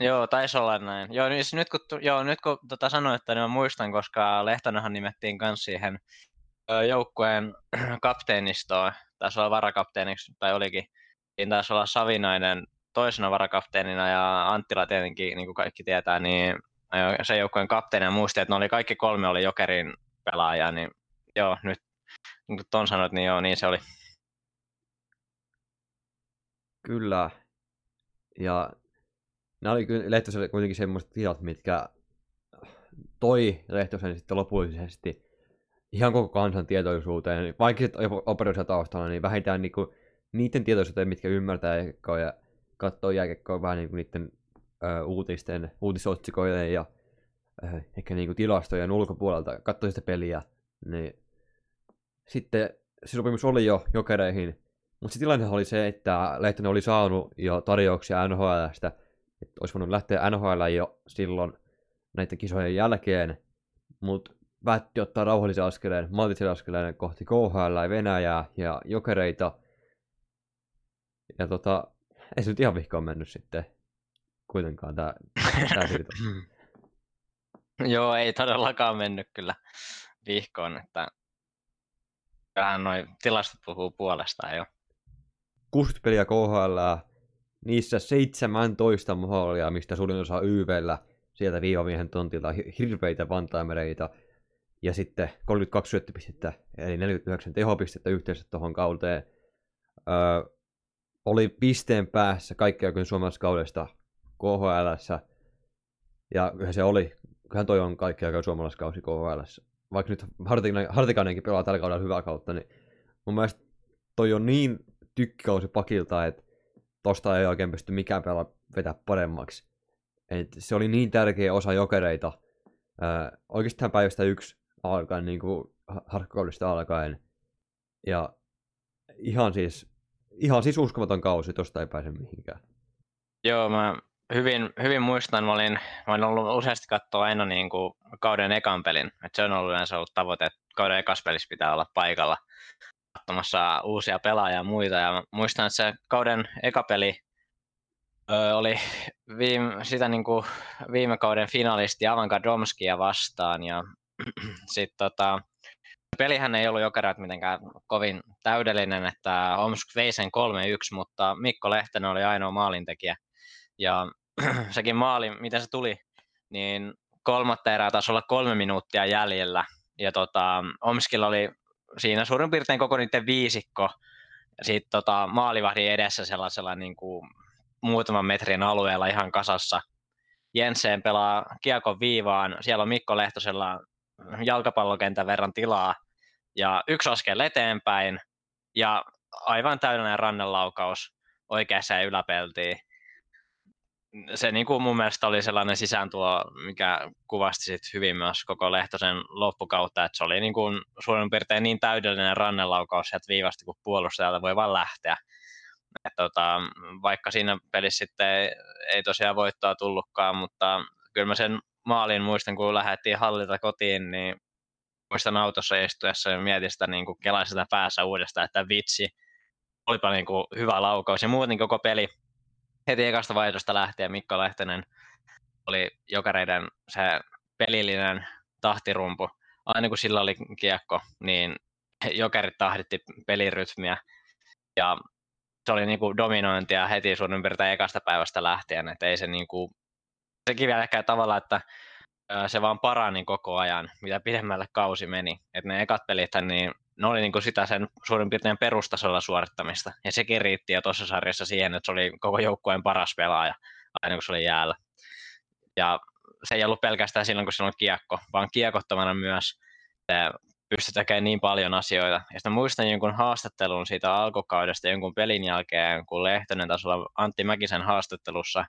Joo, taisi olla näin. Joo, niin nyt kun, joo, nyt kun tota sanoit, että niin mä muistan, koska Lehtonenhan nimettiin myös siihen joukkueen [clears throat] kapteenistoa, taisi olla varakapteeniksi, tai olikin, niin taisi olla Savinainen toisena varakapteenina ja Anttila tietenkin, niin kuin kaikki tietää, niin se joukkueen ja muisti, että ne oli kaikki kolme oli Jokerin pelaajia, niin joo, nyt niin kuin Ton sanoit, niin joo, niin se oli. Kyllä. Ja nämä oli kyllä Lehtoselle kuitenkin semmoiset tilat, mitkä toi Lehtosen sitten lopullisesti ihan koko kansan tietoisuuteen, vaikka sitten operoissa taustalla, niin vähintään niinku niiden tietoisuuteen, mitkä ymmärtää ja katsoo jääkiekkoa vähän niinku niiden uutisten, uutisotsikoiden ja ehkä niinku tilastojen ulkopuolelta, katsoo sitä peliä, niin sitten se sopimus oli jo jokereihin, mutta se tilanne oli se, että Lehtonen oli saanut jo tarjouksia NHLstä, että olisi voinut lähteä NHL jo silloin näiden kisojen jälkeen, mutta päätti ottaa rauhallisen askeleen, maltillisen askeleen kohti KHL, Venäjää ja jokereita. Ja tota, ei se nyt ihan vihkoon mennyt sitten kuitenkaan tämä, [laughs] tämä siirto. Joo, ei todellakaan mennyt kyllä vihkoon, että vähän noin tilastot puhuu puolestaan jo. 60 peliä KHL, niissä 17 maalia, mistä suurin osa YVllä sieltä viivamiehen tontilta hirveitä vantaimereita. Ja sitten 32 syöttöpistettä, eli 49 tehopistettä yhteensä tuohon kauteen. Öö, oli pisteen päässä kaikkea kuin suomalaisesta kaudesta KHL. Ja kyllä se oli, kyllähän toi on kaikkea kuin suomalaiskausi KHL. Vaikka nyt Hartikainenkin pelaa tällä kaudella hyvää kautta, niin mun mielestä toi on niin tykkikausi pakilta, että tosta ei oikein pysty mikään pelaa vetää paremmaksi. Et se oli niin tärkeä osa jokereita. Öö, oikeastaan päivästä yksi alkaen, niin kuin harkkaudesta alkaen. Ja ihan siis, ihan siis uskomaton kausi, tosta ei pääse mihinkään. Joo, mä hyvin, hyvin muistan, mä olin, mä olin ollut useasti katsoa aina niin kuin kauden ekan pelin. Et se on ollut yleensä ollut tavoite, että kauden ekas pelissä pitää olla paikalla katsomassa uusia pelaajia ja muita. Ja muistan, että se kauden eka peli ö, oli viime, sitä niin kuin viime kauden finalisti Avanka Domskia vastaan. Ja [clears throat] sitten tota, pelihän ei ollut jokerat mitenkään kovin täydellinen, että Omsk vei sen 3-1, mutta Mikko Lehtonen oli ainoa maalintekijä. Ja [clears throat] sekin maali, miten se tuli, niin kolmatta erää taisi olla kolme minuuttia jäljellä. Ja tota, Omskilla oli siinä suurin piirtein koko niiden viisikko. Sitten tota, maalivahdin edessä sellaisella niin kuin muutaman metrin alueella ihan kasassa. Jensen pelaa kiekon viivaan, siellä on Mikko Lehtosella jalkapallokentän verran tilaa ja yksi askel eteenpäin ja aivan täydellinen rannelaukaus oikeassa ja yläpeltiin se niin kuin mun mielestä oli sellainen sisääntulo, mikä kuvasti sit hyvin myös koko Lehtosen loppukautta, että se oli niin kuin suurin piirtein niin täydellinen rannelaukaus sieltä viivasta, kun puolustajalta voi vaan lähteä. Et tota, vaikka siinä pelissä sitten ei, ei tosiaan voittoa tullutkaan, mutta kyllä mä sen maalin muistan, kun lähdettiin hallita kotiin, niin muistan autossa istuessa ja mietin sitä, niin kuin sitä päässä uudestaan, että vitsi, olipa niin kuin hyvä laukaus ja muuten koko peli heti ekasta vaihdosta lähtien Mikko Lehtinen oli jokareiden se pelillinen tahtirumpu. Aina kun sillä oli kiekko, niin jokerit tahditti pelirytmiä ja se oli niin kuin dominointia heti suurin piirtein ekasta päivästä lähtien, että ei se niin kuin, sekin vielä ehkä tavalla, että se vaan parani koko ajan, mitä pidemmälle kausi meni. että ne ekat pelit, niin ne oli niin kuin sitä sen suurin piirtein perustasolla suorittamista. Ja sekin riitti jo tuossa sarjassa siihen, että se oli koko joukkueen paras pelaaja, aina kun se oli jäällä. Ja se ei ollut pelkästään silloin, kun se on kiekko, vaan kiekottomana myös pystyi tekemään niin paljon asioita. Ja sitten muistan jonkun haastattelun siitä alkukaudesta jonkun pelin jälkeen, kun Lehtonen taisi olla Antti Mäkisen haastattelussa,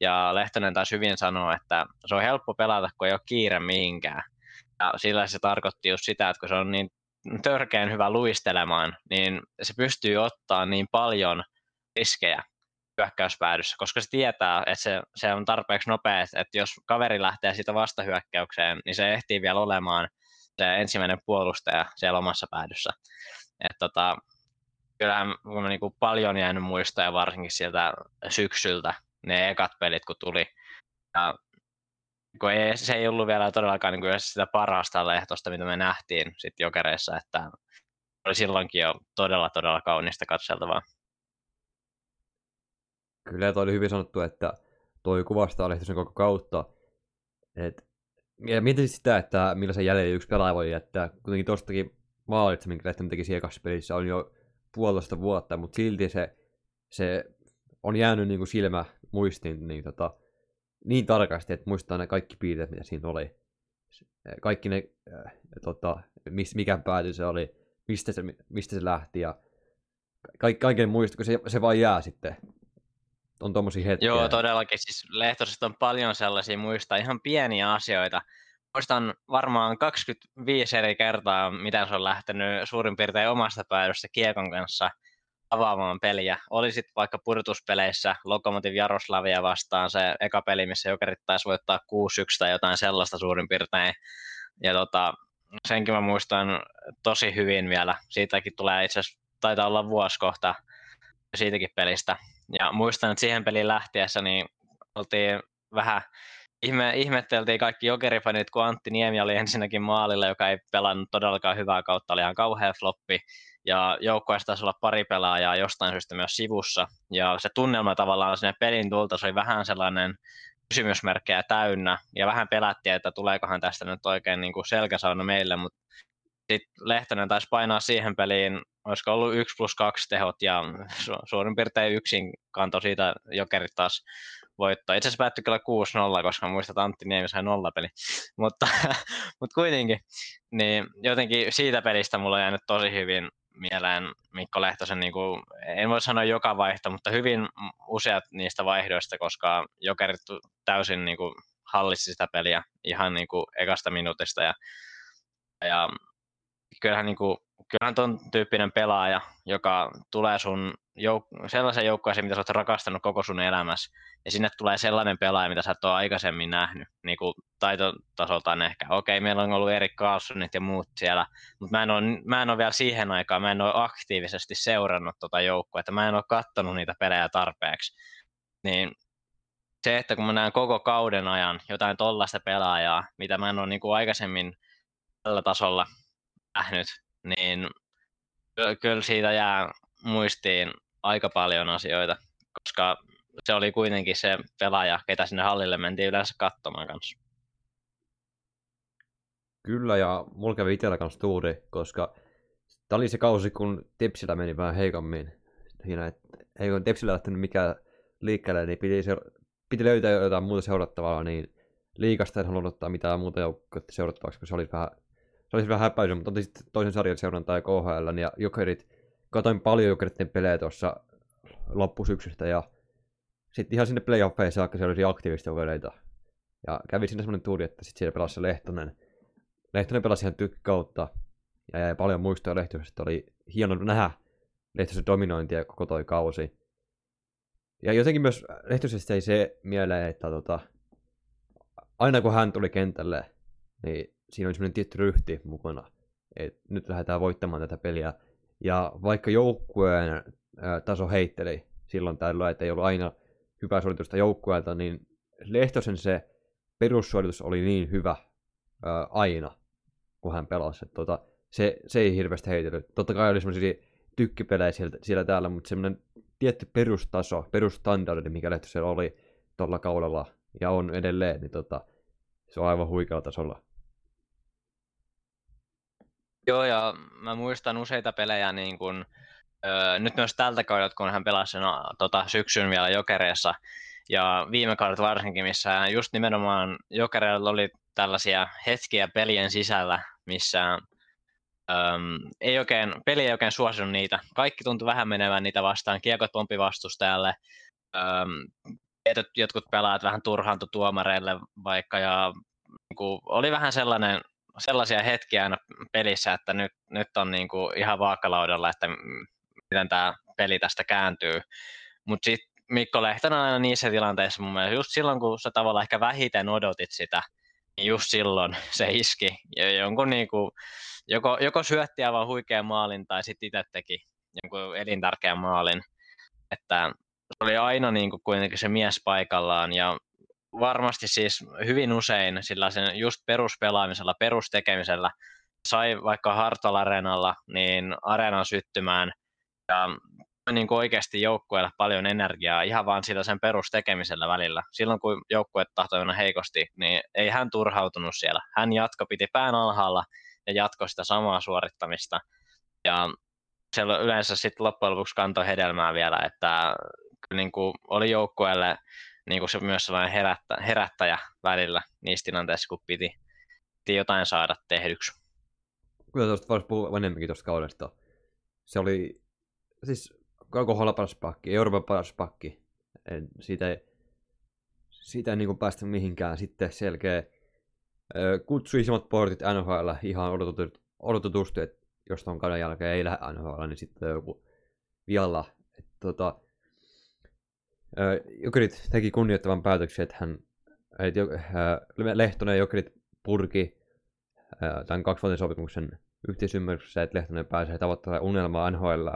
ja Lehtonen taisi hyvin sanoa, että se on helppo pelata, kun ei ole kiire mihinkään. Ja sillä se tarkoitti just sitä, että kun se on niin törkeän hyvä luistelemaan, niin se pystyy ottaa niin paljon riskejä hyökkäyspäädyssä, koska se tietää, että se, se on tarpeeksi nopea, että jos kaveri lähtee siitä vastahyökkäykseen, niin se ehtii vielä olemaan se ensimmäinen puolustaja siellä omassa päädyssä. Et tota, kyllähän on niin kuin paljon jäänyt muistoja varsinkin sieltä syksyltä, ne ekat pelit kun tuli. Ja kun ei, se ei ollut vielä todellakaan niin sitä parasta lehtosta, mitä me nähtiin sit jokereissa, että oli silloinkin jo todella, todella kaunista katseltavaa. Kyllä, toi oli hyvin sanottu, että toi kuvastaa Lehtosen koko kautta. Et, ja mietin sitä, että millaisen jäljen yksi pelaaja voi jättää. Kuitenkin tuostakin maalit, minkä Lehtonen teki siellä pelissä, on jo puolitoista vuotta, mutta silti se, se on jäänyt niin kuin silmä muistiin niin, tota, niin tarkasti, että muistaa ne kaikki piirteet, mitä siinä oli. Kaikki ne, äh, tota, mis, mikä pääty se oli, mistä se, mistä se lähti ja ka- kaiken muista, kun se, se vaan jää sitten. On tommosia hetkiä. Joo, todellakin. Siis Lehtosesta on paljon sellaisia muista ihan pieniä asioita, muistan varmaan 25 eri kertaa, miten se on lähtenyt suurin piirtein omasta päädystä kiekon kanssa avaamaan peliä. Oli sitten vaikka purtuspeleissä Lokomotiv Jaroslavia vastaan se eka peli, missä Jokerit taisi voittaa 6-1 tai jotain sellaista suurin piirtein. Ja tota, senkin mä muistan tosi hyvin vielä. Siitäkin tulee itse asiassa, taitaa olla vuosi kohta siitäkin pelistä. Ja muistan, että siihen peliin lähtiessä niin oltiin vähän ihme, ihmetteltiin kaikki jokerifanit, kun Antti Niemi oli ensinnäkin maalilla, joka ei pelannut todellakaan hyvää kautta, oli ihan kauhea floppi. Ja joukkueessa taisi olla pari pelaajaa jostain syystä myös sivussa. Ja se tunnelma tavallaan sinne pelin tulta, se oli vähän sellainen kysymysmerkkejä täynnä. Ja vähän pelättiin, että tuleekohan tästä nyt oikein niin kuin selkäsauna meille, mutta sitten Lehtonen taisi painaa siihen peliin, olisiko ollut 1 plus 2 tehot ja su- suurin piirtein yksin kanto siitä jokerit taas voittaa. Itse asiassa päättyi kyllä 6-0, koska muistat, Antti Niemi sai nollapeli. [laughs] mutta, mutta kuitenkin, niin jotenkin siitä pelistä mulla on jäänyt tosi hyvin mieleen Mikko Lehtosen, niin kuin, en voi sanoa joka vaihto, mutta hyvin useat niistä vaihdoista, koska jokerit täysin niin kuin, hallitsi sitä peliä ihan niin kuin, ekasta minuutista. Ja, ja kyllähän, niin kuin, kyllähän ton tyyppinen pelaaja, joka tulee sun jouk- sellaisen joukkueeseen, mitä sä oot rakastanut koko sun elämässä, ja sinne tulee sellainen pelaaja, mitä sä et ole aikaisemmin nähnyt, niin kuin taitotasoltaan ehkä. Okei, meillä on ollut Erik Carlsonit ja muut siellä, mutta mä en, ole, mä en ole vielä siihen aikaan, mä en ole aktiivisesti seurannut tota joukkuetta, mä en ole katsonut niitä pelejä tarpeeksi. Niin se, että kun mä näen koko kauden ajan jotain tollaista pelaajaa, mitä mä en ole niin kuin aikaisemmin tällä tasolla nähnyt, niin kyllä siitä jää muistiin aika paljon asioita, koska se oli kuitenkin se pelaaja, ketä sinne hallille mentiin yleensä katsomaan kanssa. Kyllä, ja mulla kävi itsellä kanssa tuuri, koska tämä oli se kausi, kun Tepsillä meni vähän heikommin. Siinä, että ei kun Tepsillä lähtenyt mikään liikkeelle, niin piti, se, piti löytää jotain muuta seurattavaa, niin liikasta en halunnut ottaa mitään muuta joukkoa seurattavaksi, koska se oli vähän, se olisi vähän häpäisy, mutta otin sitten toisen sarjan seurantaa ja KHL, ja Jokerit, katoin paljon Jokeritten pelejä tuossa loppusyksystä, ja sitten ihan sinne playoffeihin saakka siellä oli aktiivista jokereita. Ja kävi sinne semmoinen tuuri, että sitten siellä pelasi Lehtonen. Lehtonen pelasi ihan tykkäkautta, ja jäi paljon muistoja Lehtoisesta. Oli hieno nähdä Lehtosen dominointia koko toi kausi. Ja jotenkin myös Lehtoisesta ei se mieleen, että tota, aina kun hän tuli kentälle, niin siinä oli semmoinen tietty ryhti mukana. että nyt lähdetään voittamaan tätä peliä. Ja vaikka joukkueen taso heitteli silloin tällöin, että ei ollut aina hyvää suoritusta joukkueelta, niin Lehtosen se perussuoritus oli niin hyvä ää, aina, kun hän pelasi. Että, tota, se, se ei hirveästi heitellyt. Totta kai oli semmoisia tykkipelejä siellä, siellä täällä, mutta semmoinen tietty perustaso, perustandardi, mikä Lehtosella oli tuolla kaudella ja on edelleen, niin tota, se on aivan huikealla tasolla. Joo, ja mä muistan useita pelejä niin kun, öö, nyt myös tältä kaudelta, kun hän pelasi no, tota, syksyn vielä Jokereessa, ja viime kaudet varsinkin, missä just nimenomaan Jokereilla oli tällaisia hetkiä pelien sisällä, missä Öm, ei oikein, peli ei oikein suosinut niitä. Kaikki tuntui vähän menevän niitä vastaan. Kiekot pompi vastustajalle. Öm, jotkut pelaajat vähän turhaantu tuomareille vaikka. Ja niin oli vähän sellainen, sellaisia hetkiä aina pelissä, että nyt, nyt on niin kuin ihan vaakalaudalla, että miten tämä peli tästä kääntyy. Mutta sitten Mikko Lehtonen aina niissä tilanteissa mun mielestä, just silloin kun sä tavallaan ehkä vähiten odotit sitä, niin just silloin [laughs] se iski. Ja jonkun niin kuin, joko, joko syötti aivan huikean maalin tai sitten itse teki jonkun elintärkeän maalin. Että se oli aina niin kuin kuitenkin se mies paikallaan ja varmasti siis hyvin usein sillä sen just peruspelaamisella, perustekemisellä sai vaikka Hartwell Areenalla niin areenan syttymään ja niin kuin oikeasti joukkueelle paljon energiaa ihan vaan sillä sen perustekemisellä välillä. Silloin kun joukkue tahtoi mennä heikosti, niin ei hän turhautunut siellä. Hän jatko, piti pään alhaalla ja jatkoi sitä samaa suorittamista. Ja se yleensä sitten loppujen lopuksi kantoi hedelmää vielä, että niin kuin oli joukkueelle niin kuin se myös sellainen herättä, herättäjä välillä niissä tilanteissa, kun piti, piti jotain saada tehdyksi. Kyllä tuosta voisi puhua enemmänkin tuosta kaudesta. Se oli siis KHL paras pakki, Euroopan paras pakki. En, siitä ei, siitä ei niin päästä mihinkään. Sitten selkeä kutsui isommat portit NHL ihan odotetusti, että jos ton kauden jälkeen ei lähde NHL, niin sitten joku vialla. Et, tota, Jokerit teki kunnioittavan päätöksen, että hän että Lehtonen ja Jokerit purki tämän kaksivuotisen sopimuksen yhteisymmärryksessä, että Lehtonen pääsee tavoittamaan unelmaa NHL.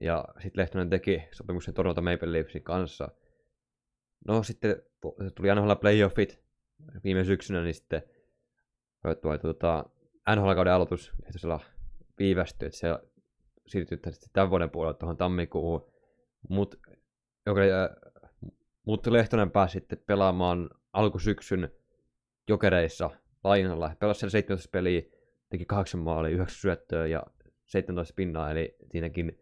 Ja sitten Lehtonen teki sopimuksen Toronto Maple Leafsin kanssa. No sitten tuli NHL playoffit viime syksynä, niin sitten tuo, tuota, NHL-kauden aloitus Lehtosella viivästyi, että se siirtyi tämän vuoden puolella tuohon tammikuuhun. Mutta mut Lehtonen pääsi sitten pelaamaan alkusyksyn jokereissa lainalla. Pelasi siellä 17 peliä, teki 8 maalia, 9 syöttöä ja 17 pinnaa, eli siinäkin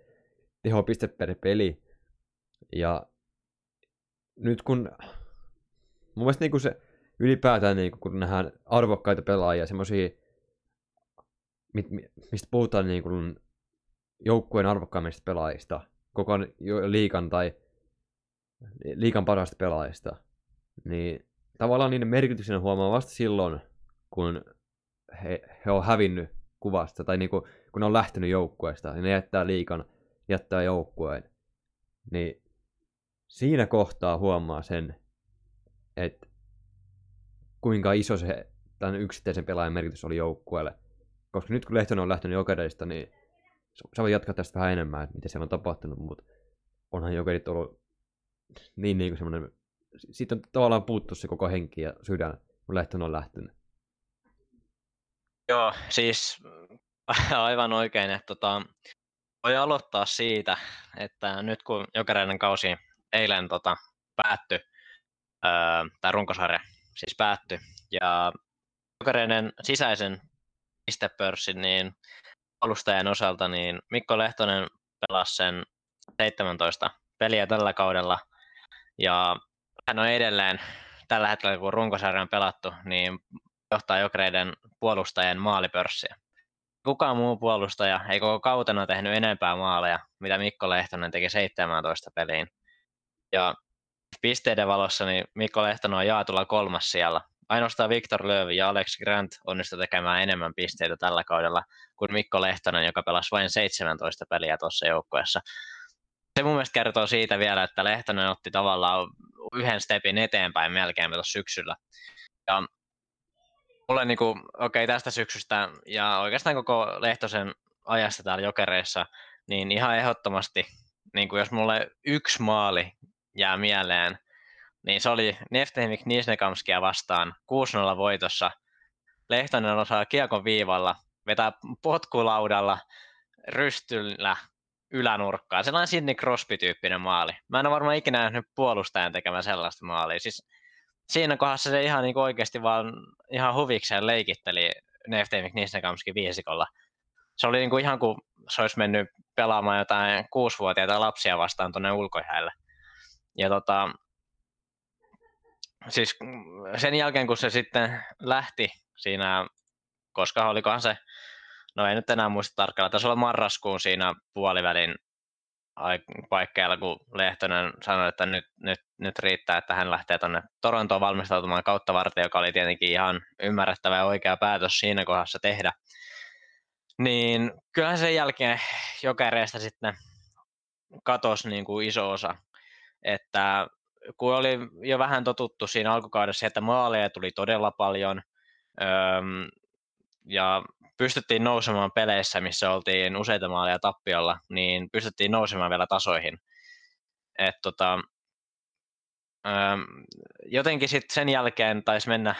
tehopiste per peli. Ja nyt kun mun mielestä niin se ylipäätään niin kun nähdään arvokkaita pelaajia, semmoisia, mistä puhutaan niin kuin joukkueen arvokkaimmista pelaajista, koko liikan tai liikan parasta pelaajista, niin tavallaan niiden merkityksen huomaa vasta silloin, kun he, he on hävinnyt kuvasta, tai niinku, kun ne on lähtenyt joukkueesta, niin ne jättää liikan, jättää joukkueen. Niin siinä kohtaa huomaa sen, että kuinka iso se tämän yksittäisen pelaajan merkitys oli joukkueelle. Koska nyt kun Lehtonen on lähtenyt jokereista, niin sä voit jatkaa tästä vähän enemmän, että mitä siellä on tapahtunut, mutta onhan jokerit ollut niin, niin semmoinen siitä on tavallaan puuttu se koko henki ja sydän, kun Lehtonen on lähtenyt. Joo, siis [laughs] aivan oikein, että tota, voi aloittaa siitä, että nyt kun jokereiden kausi eilen tota, päättyi, öö, tai runkosarja siis päättyi, ja jokereiden sisäisen pistepörssin niin alustajan osalta, niin Mikko Lehtonen pelasi sen 17 peliä tällä kaudella, ja hän on edelleen tällä hetkellä, kun runkosarja on pelattu, niin johtaa Jokereiden puolustajien maalipörssiä. Kukaan muu puolustaja ei koko kautena tehnyt enempää maaleja, mitä Mikko Lehtonen teki 17 peliin. Ja pisteiden valossa niin Mikko Lehtonen on jaatulla kolmas siellä. Ainoastaan Victor Löövi ja Alex Grant onnistu tekemään enemmän pisteitä tällä kaudella kuin Mikko Lehtonen, joka pelasi vain 17 peliä tuossa joukkueessa. Se mun mielestä kertoo siitä vielä, että Lehtonen otti tavallaan yhden stepin eteenpäin melkein tuossa syksyllä. Ja mulle niin okei, okay, tästä syksystä ja oikeastaan koko Lehtosen ajasta täällä Jokereissa, niin ihan ehdottomasti, niin kuin jos mulle yksi maali jää mieleen, niin se oli Neftemik Nisnekamskia vastaan 6-0 voitossa. Lehtonen osaa kiekon viivalla, vetää potkulaudalla, rystyllä ylänurkkaan. Sellainen Sidney Crosby-tyyppinen maali. Mä en ole varmaan ikinä nähnyt puolustajan tekemään sellaista maalia. Siis siinä kohdassa se ihan niin oikeasti vaan ihan huvikseen leikitteli Neftemik Nisnekamskin viisikolla. Se oli niin kuin ihan kuin se olisi mennyt pelaamaan jotain kuusivuotiaita lapsia vastaan tuonne ulkoihäille. Ja tota, siis sen jälkeen kun se sitten lähti siinä, koska olikohan se no ei nyt enää muista tarkkaan, tässä olla marraskuun siinä puolivälin paikkeilla, kun Lehtonen sanoi, että nyt, nyt, nyt riittää, että hän lähtee tuonne Torontoon valmistautumaan kautta varten, joka oli tietenkin ihan ymmärrettävä ja oikea päätös siinä kohdassa tehdä. Niin kyllähän sen jälkeen jokereista sitten katosi niin kuin iso osa. Että kun oli jo vähän totuttu siinä alkukaudessa, että maaleja tuli todella paljon, ja pystyttiin nousemaan peleissä, missä oltiin useita maaleja tappiolla, niin pystyttiin nousemaan vielä tasoihin. Et tota, jotenkin sitten sen jälkeen taisi mennä,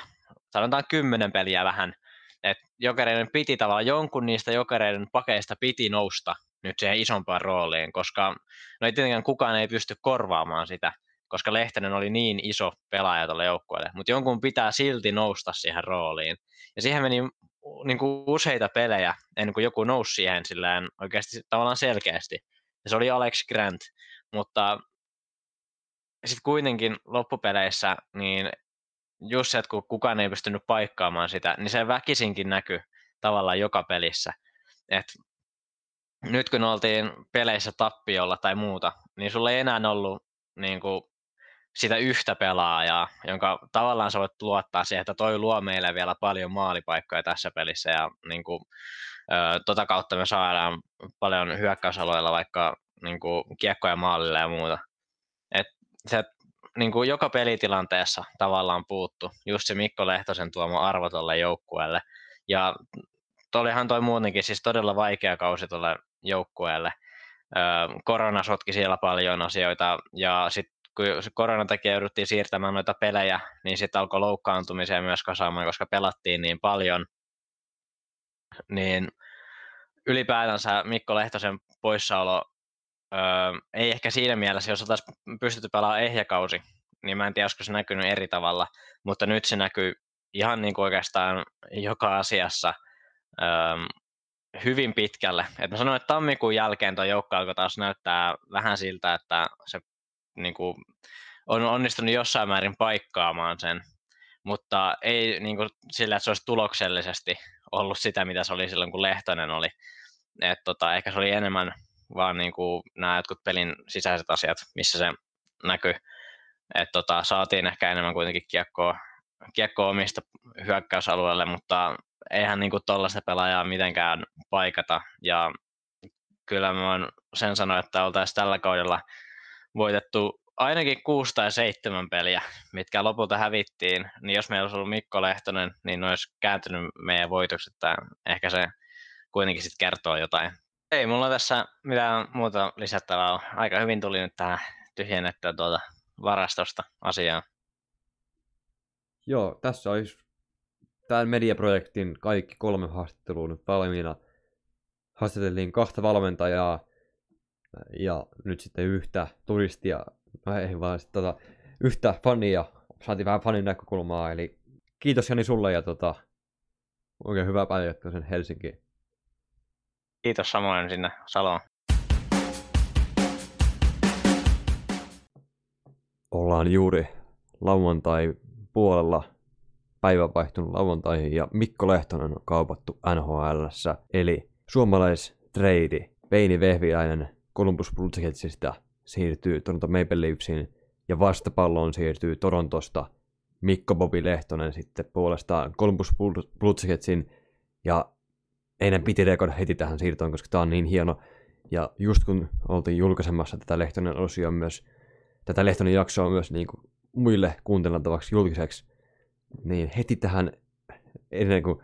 sanotaan kymmenen peliä vähän, että jokereiden piti tavallaan jonkun niistä jokereiden pakeista piti nousta nyt siihen isompaan rooliin, koska no ei tietenkään kukaan ei pysty korvaamaan sitä, koska Lehtinen oli niin iso pelaaja tuolle joukkueelle, mutta jonkun pitää silti nousta siihen rooliin. Ja siihen meni niin kuin useita pelejä ennen kuin joku nousi siihen silleen oikeasti tavallaan selkeästi. Ja se oli Alex Grant, mutta sitten kuitenkin loppupeleissä, niin just se, että kun kukaan ei pystynyt paikkaamaan sitä, niin se väkisinkin näkyy tavallaan joka pelissä. Et nyt kun oltiin peleissä tappiolla tai muuta, niin sulla ei enää ollut niin kuin, sitä yhtä pelaajaa, jonka tavallaan sä voit luottaa siihen, että toi luo meille vielä paljon maalipaikkoja tässä pelissä ja niin kuin, ö, tota kautta me saadaan paljon hyökkäysalueilla vaikka niin kuin, kiekkoja maalille ja muuta. Et se niin kuin joka pelitilanteessa tavallaan puuttu just se Mikko Lehtosen tuoma arvo tuolle joukkueelle. Ja olihan toi muutenkin siis todella vaikea kausi tuolle joukkueelle. korona sotki siellä paljon asioita ja sitten kun koronan takia jouduttiin siirtämään noita pelejä, niin sitten alkoi loukkaantumiseen myös kasaamaan, koska pelattiin niin paljon. Niin ylipäätänsä Mikko Lehtosen poissaolo öö, ei ehkä siinä mielessä, jos oltaisiin pystytty pelaamaan ehjäkausi, niin mä en tiedä, olisiko se näkynyt eri tavalla, mutta nyt se näkyy ihan niin kuin oikeastaan joka asiassa öö, hyvin pitkälle. Et mä sanoin, että tammikuun jälkeen tuo joukko alkoi taas näyttää vähän siltä, että se niin kuin, on onnistunut jossain määrin paikkaamaan sen, mutta ei niin kuin, sillä, että se olisi tuloksellisesti ollut sitä, mitä se oli silloin, kun Lehtonen oli. Et, tota, ehkä se oli enemmän vaan niin kuin, nämä jotkut pelin sisäiset asiat, missä se näkyy. Et, tota, saatiin ehkä enemmän kuitenkin kiekkoa, kiekkoa omista hyökkäysalueelle, mutta eihän niin tuollaista pelaajaa mitenkään paikata. Ja kyllä mä sen sanoa, että oltaisiin tällä kaudella voitettu ainakin kuusi tai seitsemän peliä, mitkä lopulta hävittiin, niin jos meillä olisi ollut Mikko Lehtonen, niin ne olisi kääntynyt meidän voitokset, että ehkä se kuitenkin sitten kertoo jotain. Ei mulla tässä mitään muuta lisättävää ole. Aika hyvin tuli nyt tähän tyhjennettyä tuolta varastosta asiaa. Joo, tässä olisi tämän mediaprojektin kaikki kolme haastattelua nyt valmiina. Haastateltiin kahta valmentajaa, ja nyt sitten yhtä turistia, no ei vaan sitten tota, yhtä fania, saatiin vähän fanin näkökulmaa, eli kiitos Jani sulle ja tota, oikein hyvää päivää sen Helsinkiin. Kiitos samoin sinne Saloon. Ollaan juuri lauantai puolella päivä vaihtunut lauantaihin ja Mikko Lehtonen on kaupattu nhl eli suomalaistrade Peini Vehviäinen Columbus Blue siirtyy Toronto Maple Leafsiin ja vastapalloon siirtyy Torontosta Mikko Bobi Lehtonen sitten puolestaan Columbus Blue ja ennen piti reagoida heti tähän siirtoon, koska tämä on niin hieno. Ja just kun oltiin julkaisemassa tätä Lehtonen osioa myös, tätä Lehtonen jaksoa myös niin kuin muille kuunteltavaksi julkiseksi, niin heti tähän ennen kuin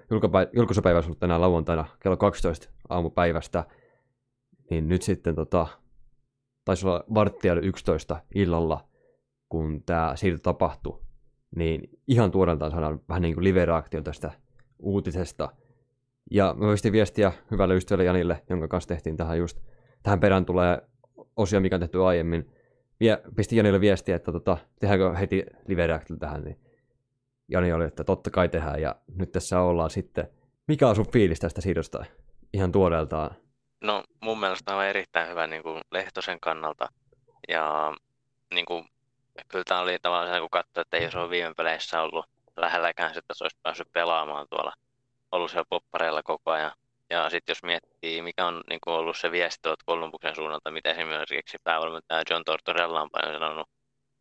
julkaisupäivä on ollut tänään lauantaina kello 12 aamupäivästä, niin nyt sitten tota, taisi olla varttia 11 illalla, kun tämä siirto tapahtui, niin ihan tuoreeltaan saadaan vähän niin kuin live-reaktio tästä uutisesta. Ja mä voisin viestiä hyvälle ystävälle Janille, jonka kanssa tehtiin tähän just, tähän perään tulee osio, mikä on tehty aiemmin. Vie, pisti Janille viestiä, että tota, tehdäänkö heti live tähän, niin Jani oli, että totta kai tehdään, ja nyt tässä ollaan sitten. Mikä on sun fiilis tästä siirrosta ihan tuoreeltaan? No mun mielestä on erittäin hyvä niin kuin Lehtosen kannalta. Ja niin kuin, kyllä tämä oli tavallaan kun katsoi, että ei se ole viime peleissä ollut lähelläkään, että se olisi päässyt pelaamaan tuolla, ollut siellä poppareilla koko ajan. Ja sitten jos miettii, mikä on niin kuin ollut se viesti tuolta Kolumbuksen suunnalta, mitä esimerkiksi päävalmentaja John Tortorella on paljon sanonut,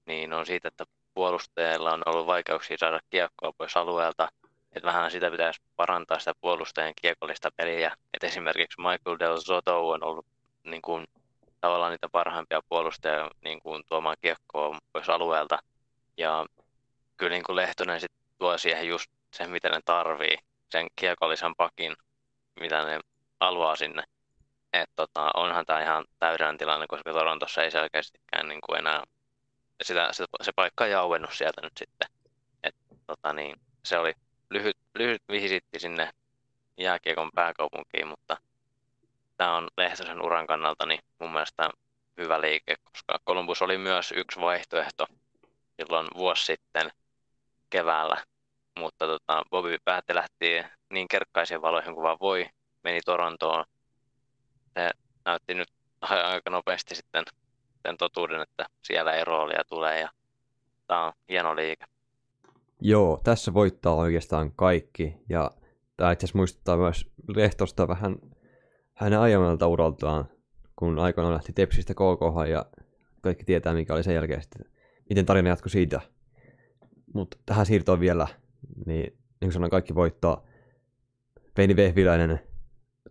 niin on siitä, että puolustajilla on ollut vaikeuksia saada kiekkoa pois alueelta – että vähän sitä pitäisi parantaa sitä puolustajan kiekollista peliä. Et esimerkiksi Michael Del Zotto on ollut niin kuin, tavallaan niitä parhaimpia puolustajia niin kuin, tuomaan kiekkoa pois alueelta. Ja kyllä niin kuin Lehtonen sit tuo siihen just sen, mitä ne tarvii, sen kiekollisen pakin, mitä ne haluaa sinne. Et tota, onhan tämä ihan täydellinen tilanne, koska Torontossa ei selkeästikään niin kuin enää sitä, se, se paikka ei auennut sieltä nyt sitten. Et, tota, niin, se oli lyhyt, lyhyt visitti sinne jääkiekon pääkaupunkiin, mutta tämä on Lehtosen uran kannalta niin mun mielestä hyvä liike, koska Columbus oli myös yksi vaihtoehto silloin vuosi sitten keväällä, mutta tota, Bobby päätti lähteä niin kerkkaisiin valoihin kuin vaan voi, meni Torontoon. Se näytti nyt aika nopeasti sitten sen totuuden, että siellä ei roolia tulee ja tämä on hieno liike. Joo, tässä voittaa oikeastaan kaikki. Ja tämä itse asiassa muistuttaa myös Lehtosta vähän hänen aiemmalta uraltaan, kun aikoinaan lähti Tepsistä KK ja kaikki tietää, mikä oli sen jälkeen sitten miten tarina jatkui siitä. Mutta tähän siirtoon vielä, niin, niin kuin sanoin, kaikki voittaa. Veini Vehviläinen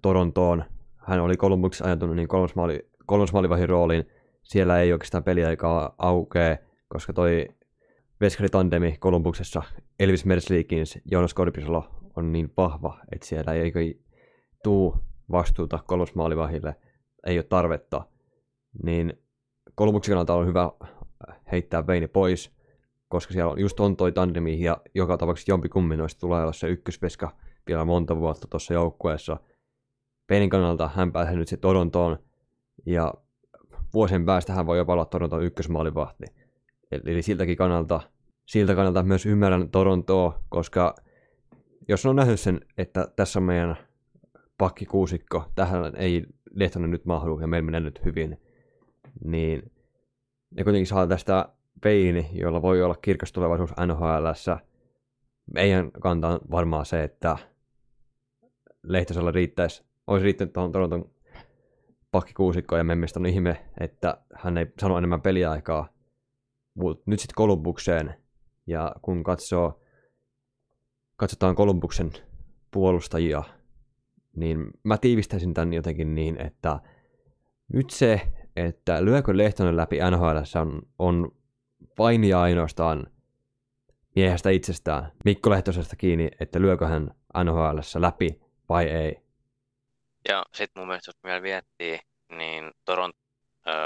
Torontoon. Hän oli Columbuksessa ajantunut niin kolmas, maali, kolmas maalivahin rooliin. Siellä ei oikeastaan peliaikaa aukee, koska toi Veskari Tandemi Kolumbuksessa Elvis Merslikins, Jonas Korpisalo on niin vahva, että siellä ei tuu vastuuta kolmosmaalivahille, ei ole tarvetta, niin Kolumbuksen kannalta on hyvä heittää Veini pois, koska siellä on, just on toi tandemi ja joka tapauksessa jompikummin noista tulee olla se ykköspeska vielä monta vuotta tuossa joukkueessa. Veinin kannalta hän pääsee nyt se Torontoon ja vuosien päästä hän voi jopa olla Toronton ykkösmaalivahti. Eli siltäkin kannalta, siltä kannalta myös ymmärrän Torontoa, koska jos on nähnyt sen, että tässä on meidän pakkikuusikko, tähän ei Lehtonen nyt mahdu ja meillä menee nyt hyvin, niin ne kuitenkin saa tästä peini, jolla voi olla kirkas tulevaisuus NHLssä. Meidän kanta on varmaan se, että Lehtosella riittäisi, olisi riittänyt tuohon Toronton pakkikuusikkoon ja Memmistä on ihme, että hän ei sano enemmän peliaikaa. Mutta nyt sitten Kolumbukseen, ja kun katsoo, katsotaan Kolumbuksen puolustajia, niin mä tiivistäisin tämän jotenkin niin, että nyt se, että lyökö Lehtonen läpi NHL on, on vain ja ainoastaan miehestä itsestään, Mikko Lehtosesta kiinni, että lyökö hän NHL läpi vai ei. Ja sitten mun mielestä, jos vielä viettii, niin Toron ö,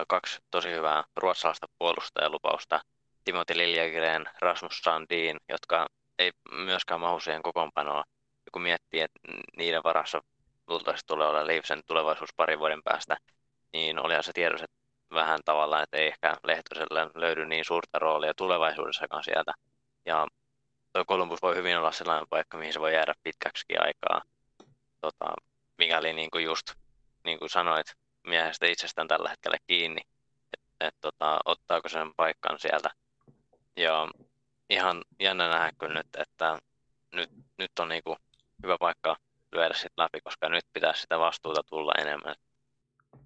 kaksi tosi hyvää ruotsalaista puolustajalupausta, Timothy Liljegren, Rasmus Sandin, jotka ei myöskään mahu siihen kokoonpanoon. Kun miettii, että niiden varassa luultavasti tulee olla Leafsen tulevaisuus parin vuoden päästä, niin olihan se tiedossa, että vähän tavallaan, että ei ehkä Lehtoselle löydy niin suurta roolia tulevaisuudessakaan sieltä. Ja tuo Columbus voi hyvin olla sellainen paikka, mihin se voi jäädä pitkäksi aikaa. Tota, mikäli niin kuin just niin kuin sanoit, miehestä itsestään tällä hetkellä kiinni, että et, tota, ottaako sen paikkan sieltä. Ja ihan jännä nähdä kyllä nyt, että nyt, nyt on niin kuin hyvä paikka lyödä sitten läpi, koska nyt pitäisi sitä vastuuta tulla enemmän.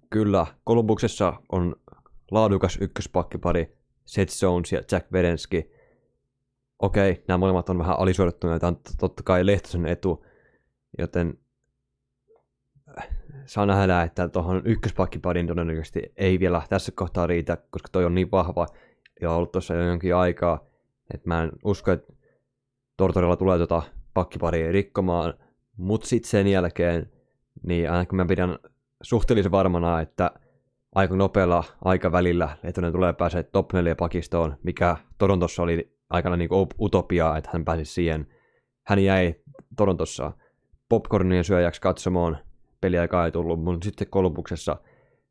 Kyllä, Kolumbuksessa on laadukas ykköspakkipari, Seth Jones ja Jack Vedenski. Okei, nämä molemmat on vähän alisuorittuneita, on totta kai Lehtosen etu, joten saa nähdä, että tuohon ykköspakkiparin todennäköisesti ei vielä tässä kohtaa riitä, koska toi on niin vahva ja ollut tuossa jo jonkin aikaa, että mä en usko, että Tortorella tulee tuota pakkiparia rikkomaan, mutta sitten sen jälkeen, niin ainakin mä pidän suhteellisen varmana, että aika nopealla aikavälillä Lehtonen tulee pääsee top 4 pakistoon, mikä Torontossa oli aikana niin utopia, että hän pääsi siihen. Hän jäi Torontossa popcornien syöjäksi katsomaan, peliaikaa ei tullut, mutta sitten Kolumbuksessa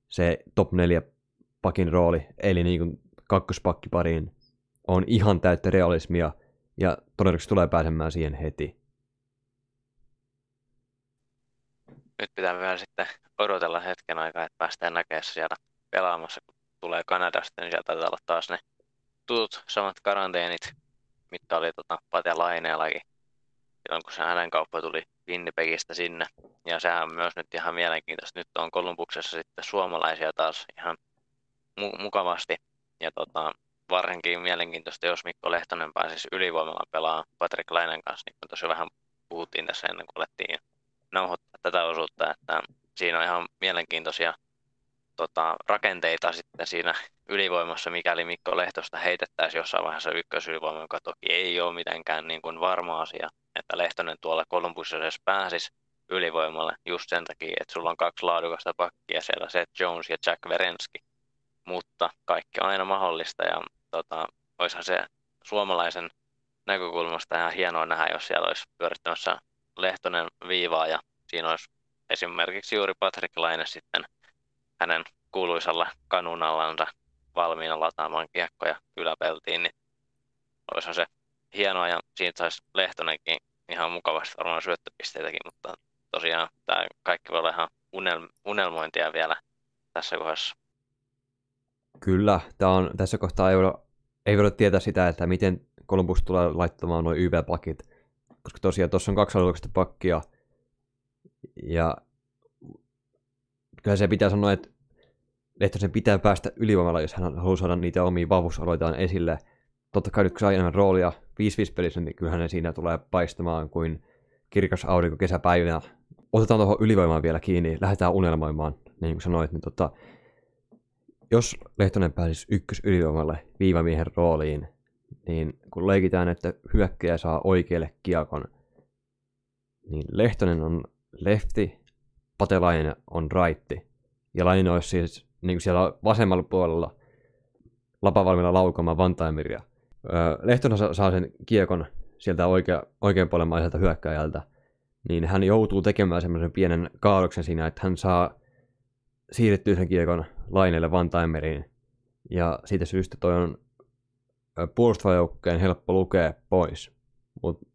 se top 4 pakin rooli, eli niin kuin kakkospakki on ihan täyttä realismia, ja todennäköisesti tulee pääsemään siihen heti. Nyt pitää vielä sitten odotella hetken aikaa, että päästään näkemään siellä pelaamassa, kun tulee Kanadasta, niin sieltä taitaa olla taas ne tutut samat karanteenit, mitä oli tota, Pate Laineellakin silloin, kun se hänen kauppa tuli Winnipegistä sinne. Ja sehän on myös nyt ihan mielenkiintoista. Nyt on Kolumbuksessa sitten suomalaisia taas ihan mu- mukavasti. Ja tota, varsinkin mielenkiintoista, jos Mikko Lehtonen pääsisi ylivoimalla pelaa Patrick Lainen kanssa, niin kuin tosi vähän puhuttiin tässä ennen kuin alettiin nauhoittaa tätä osuutta, että siinä on ihan mielenkiintoisia tota, rakenteita sitten siinä ylivoimassa, mikäli Mikko Lehtosta heitettäisiin jossain vaiheessa ykkösylivoima, joka toki ei ole mitenkään niin kuin varma asia, että Lehtonen tuolla Columbusissa edes pääsisi ylivoimalle just sen takia, että sulla on kaksi laadukasta pakkia siellä, Seth Jones ja Jack Verenski. Mutta kaikki on aina mahdollista ja tota, olisihan se suomalaisen näkökulmasta ihan hienoa nähdä, jos siellä olisi pyörittämässä Lehtonen viivaa ja siinä olisi esimerkiksi juuri Patrick Laine sitten hänen kuuluisalla kanunallansa valmiina lataamaan kiekkoja yläpeltiin, niin olisihan se hienoa ja siitä saisi Lehtonenkin ihan mukavasti varmaan syöttöpisteitäkin, mutta tosiaan tämä kaikki voi olla ihan unel- unelmointia vielä tässä kohdassa. Kyllä, tämä on, tässä kohtaa ei voida, ei voida tietää sitä, että miten Columbus tulee laittamaan nuo YV-pakit, koska tosiaan tuossa on kaksi alueellista pakkia, ja kyllä se pitää sanoa, että Lehtosen pitää päästä ylivoimalla, jos hän haluaa saada niitä omia vahvuusaloitaan esille. Totta kai nyt kun saa enemmän roolia 5-5 pelissä, niin kyllähän ne siinä tulee paistamaan kuin kirkas aurinko kesäpäivänä. Otetaan tuohon ylivoimaan vielä kiinni, lähdetään unelmoimaan, niin kuin sanoit, niin tota, jos Lehtonen pääsisi ykkös ylivoimalle viivamiehen rooliin, niin kun leikitään, että hyökkäjä saa oikealle kiekon, niin Lehtonen on lefti, Patelainen on raitti. Ja Laine olisi siis niin kuin siellä vasemmalla puolella lapavalmilla laukomaan Vantaimiria. Lehtonen saa sen kiekon sieltä oikea, oikean puolen hyökkäjältä, niin hän joutuu tekemään semmoisen pienen kaadoksen siinä, että hän saa siirrettyä sen kiekon Laineelle Vantaimeriin. Ja siitä syystä toi on puolustavajoukkueen helppo lukea pois. Mutta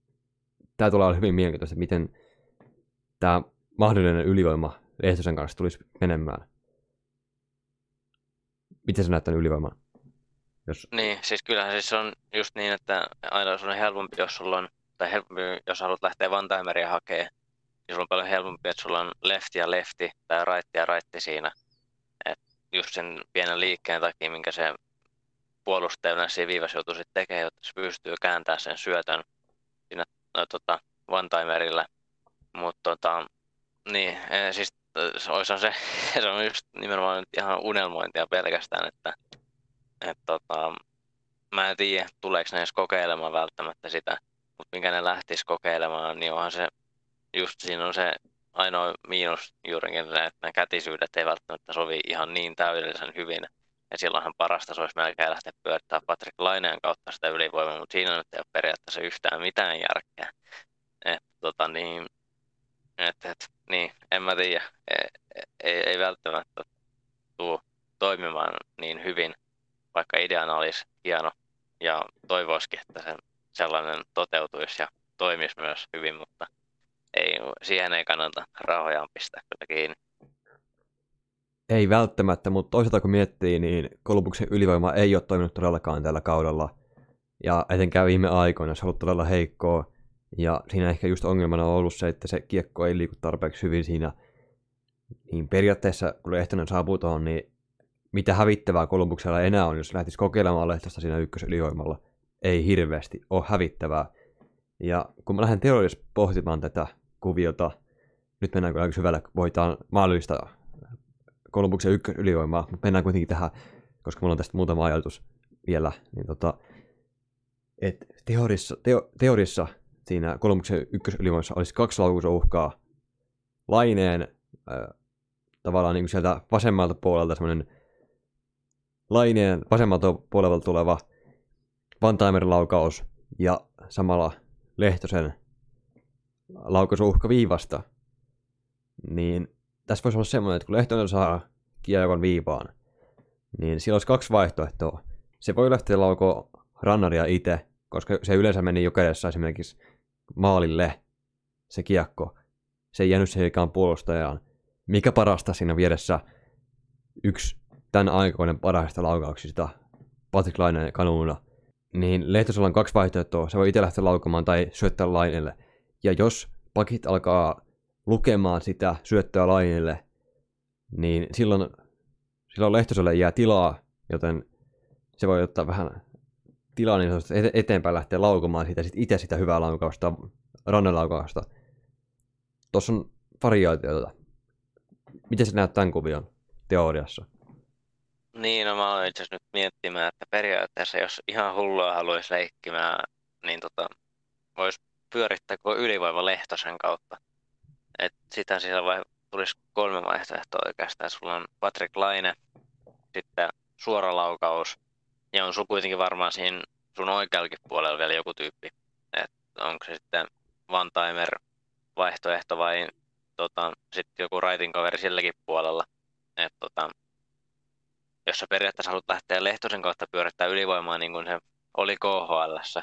tämä tulee olla hyvin mielenkiintoista, miten tämä mahdollinen ylivoima Lehtosen kanssa tulisi menemään. Miten se näyttää ylivoiman? Jos... Niin, siis kyllähän siis on just niin, että aina on helpompi, jos sulla on, tai helpompi, jos haluat lähteä Vantaimeria hakemaan, niin sulla on paljon helpompi, että sulla on lefti ja lefti tai raitti ja raitti siinä. Et just sen pienen liikkeen takia, minkä se puolustajana siinä viivassa joutuu sitten tekemään, jotta se pystyy kääntämään sen syötön siinä no, tota, one-timerillä. Mutta tota, niin, e, siis se, se, [laughs] se on just nimenomaan nyt ihan unelmointia pelkästään, että et, tota, mä en tiedä, tuleeko ne edes kokeilemaan välttämättä sitä, mutta minkä ne lähtis kokeilemaan, niin onhan se, just siinä on se ainoa miinus juurikin, että ne kätisyydet ei välttämättä sovi ihan niin täydellisen hyvin, ja silloinhan parasta se olisi melkein lähteä pyörittämään Patrick Laineen kautta sitä ylivoimaa, mutta siinä nyt ei ole periaatteessa yhtään mitään järkeä. Et, tota, niin, et, et, niin, en mä tiedä. Ei, ei, ei välttämättä tule toimimaan niin hyvin, vaikka ideana olisi hieno ja toivoisikin, että sen sellainen toteutuisi ja toimisi myös hyvin, mutta ei, siihen ei kannata rahoja pistää kyllä kiinni. Ei välttämättä, mutta toisaalta kun miettii, niin Kolumbuksen ylivoima ei ole toiminut todellakaan tällä kaudella. Ja etenkään viime aikoina se on ollut todella heikkoa. Ja siinä ehkä just ongelmana on ollut se, että se kiekko ei liiku tarpeeksi hyvin siinä. Niin periaatteessa, kun Lehtonen saapuu tuohon, niin mitä hävittävää Kolumbuksella enää on, jos lähtisi kokeilemaan Lehtosta siinä ykkösylivoimalla. Ei hirveästi ole hävittävää. Ja kun mä lähden teoriassa pohtimaan tätä kuviota, nyt mennään kyllä aika syvällä, voitaan mahdollista Kolumbuksen ykkös ylivoimaa, mutta mennään kuitenkin tähän, koska mulla on tästä muutama ajatus vielä, niin tota, et teorissa, teo, teorissa siinä Kolumbuksen ykkös ylivoimassa olisi kaksi uhkaa. Laineen äh, tavallaan niin kuin sieltä vasemmalta puolelta semmoinen Laineen vasemmalta puolelta tuleva Vantaimerin laukaus ja samalla Lehtosen laukausuhka viivasta, niin tässä voisi olla semmoinen, että kun Lehtonen saa kiekon viivaan, niin sillä olisi kaksi vaihtoehtoa. Se voi lähteä laukoa rannaria itse, koska se yleensä meni jo esimerkiksi maalille se kiekko. Se ei jäänyt siihen puolustajaan. Mikä parasta siinä vieressä yksi tämän aikoinen parhaista laukauksista, Patrick Lainen kanuuna, niin Lehtosella on kaksi vaihtoehtoa. Se voi itse lähteä laukamaan tai syöttää Lainelle. Ja jos pakit alkaa lukemaan sitä syöttöä lainille, niin silloin, silloin Lehtoselle jää tilaa, joten se voi ottaa vähän tilaa niin eteenpäin lähteä laukomaan siitä sit itse sitä hyvää laukausta, rannelaukausta. Tuossa on variaatioita. Miten se näyttää tämän kuvion teoriassa? Niin, no mä olen itse nyt miettimään, että periaatteessa jos ihan hullua haluaisi leikkimään, niin tota, voisi pyörittää koko ylivoiva Lehtosen kautta. Et sitä siellä vai, tulisi kolme vaihtoehtoa oikeastaan. Sulla on Patrick Laine, sitten suora laukaus, ja on sun kuitenkin varmaan siinä sun oikeallakin puolella vielä joku tyyppi. Et onko se sitten one timer vaihtoehto vai tota, sitten joku writing kaveri silläkin puolella. Et, tota, jos sä periaatteessa haluat lähteä Lehtosen kautta pyörittää ylivoimaa niin kuin se oli KHL,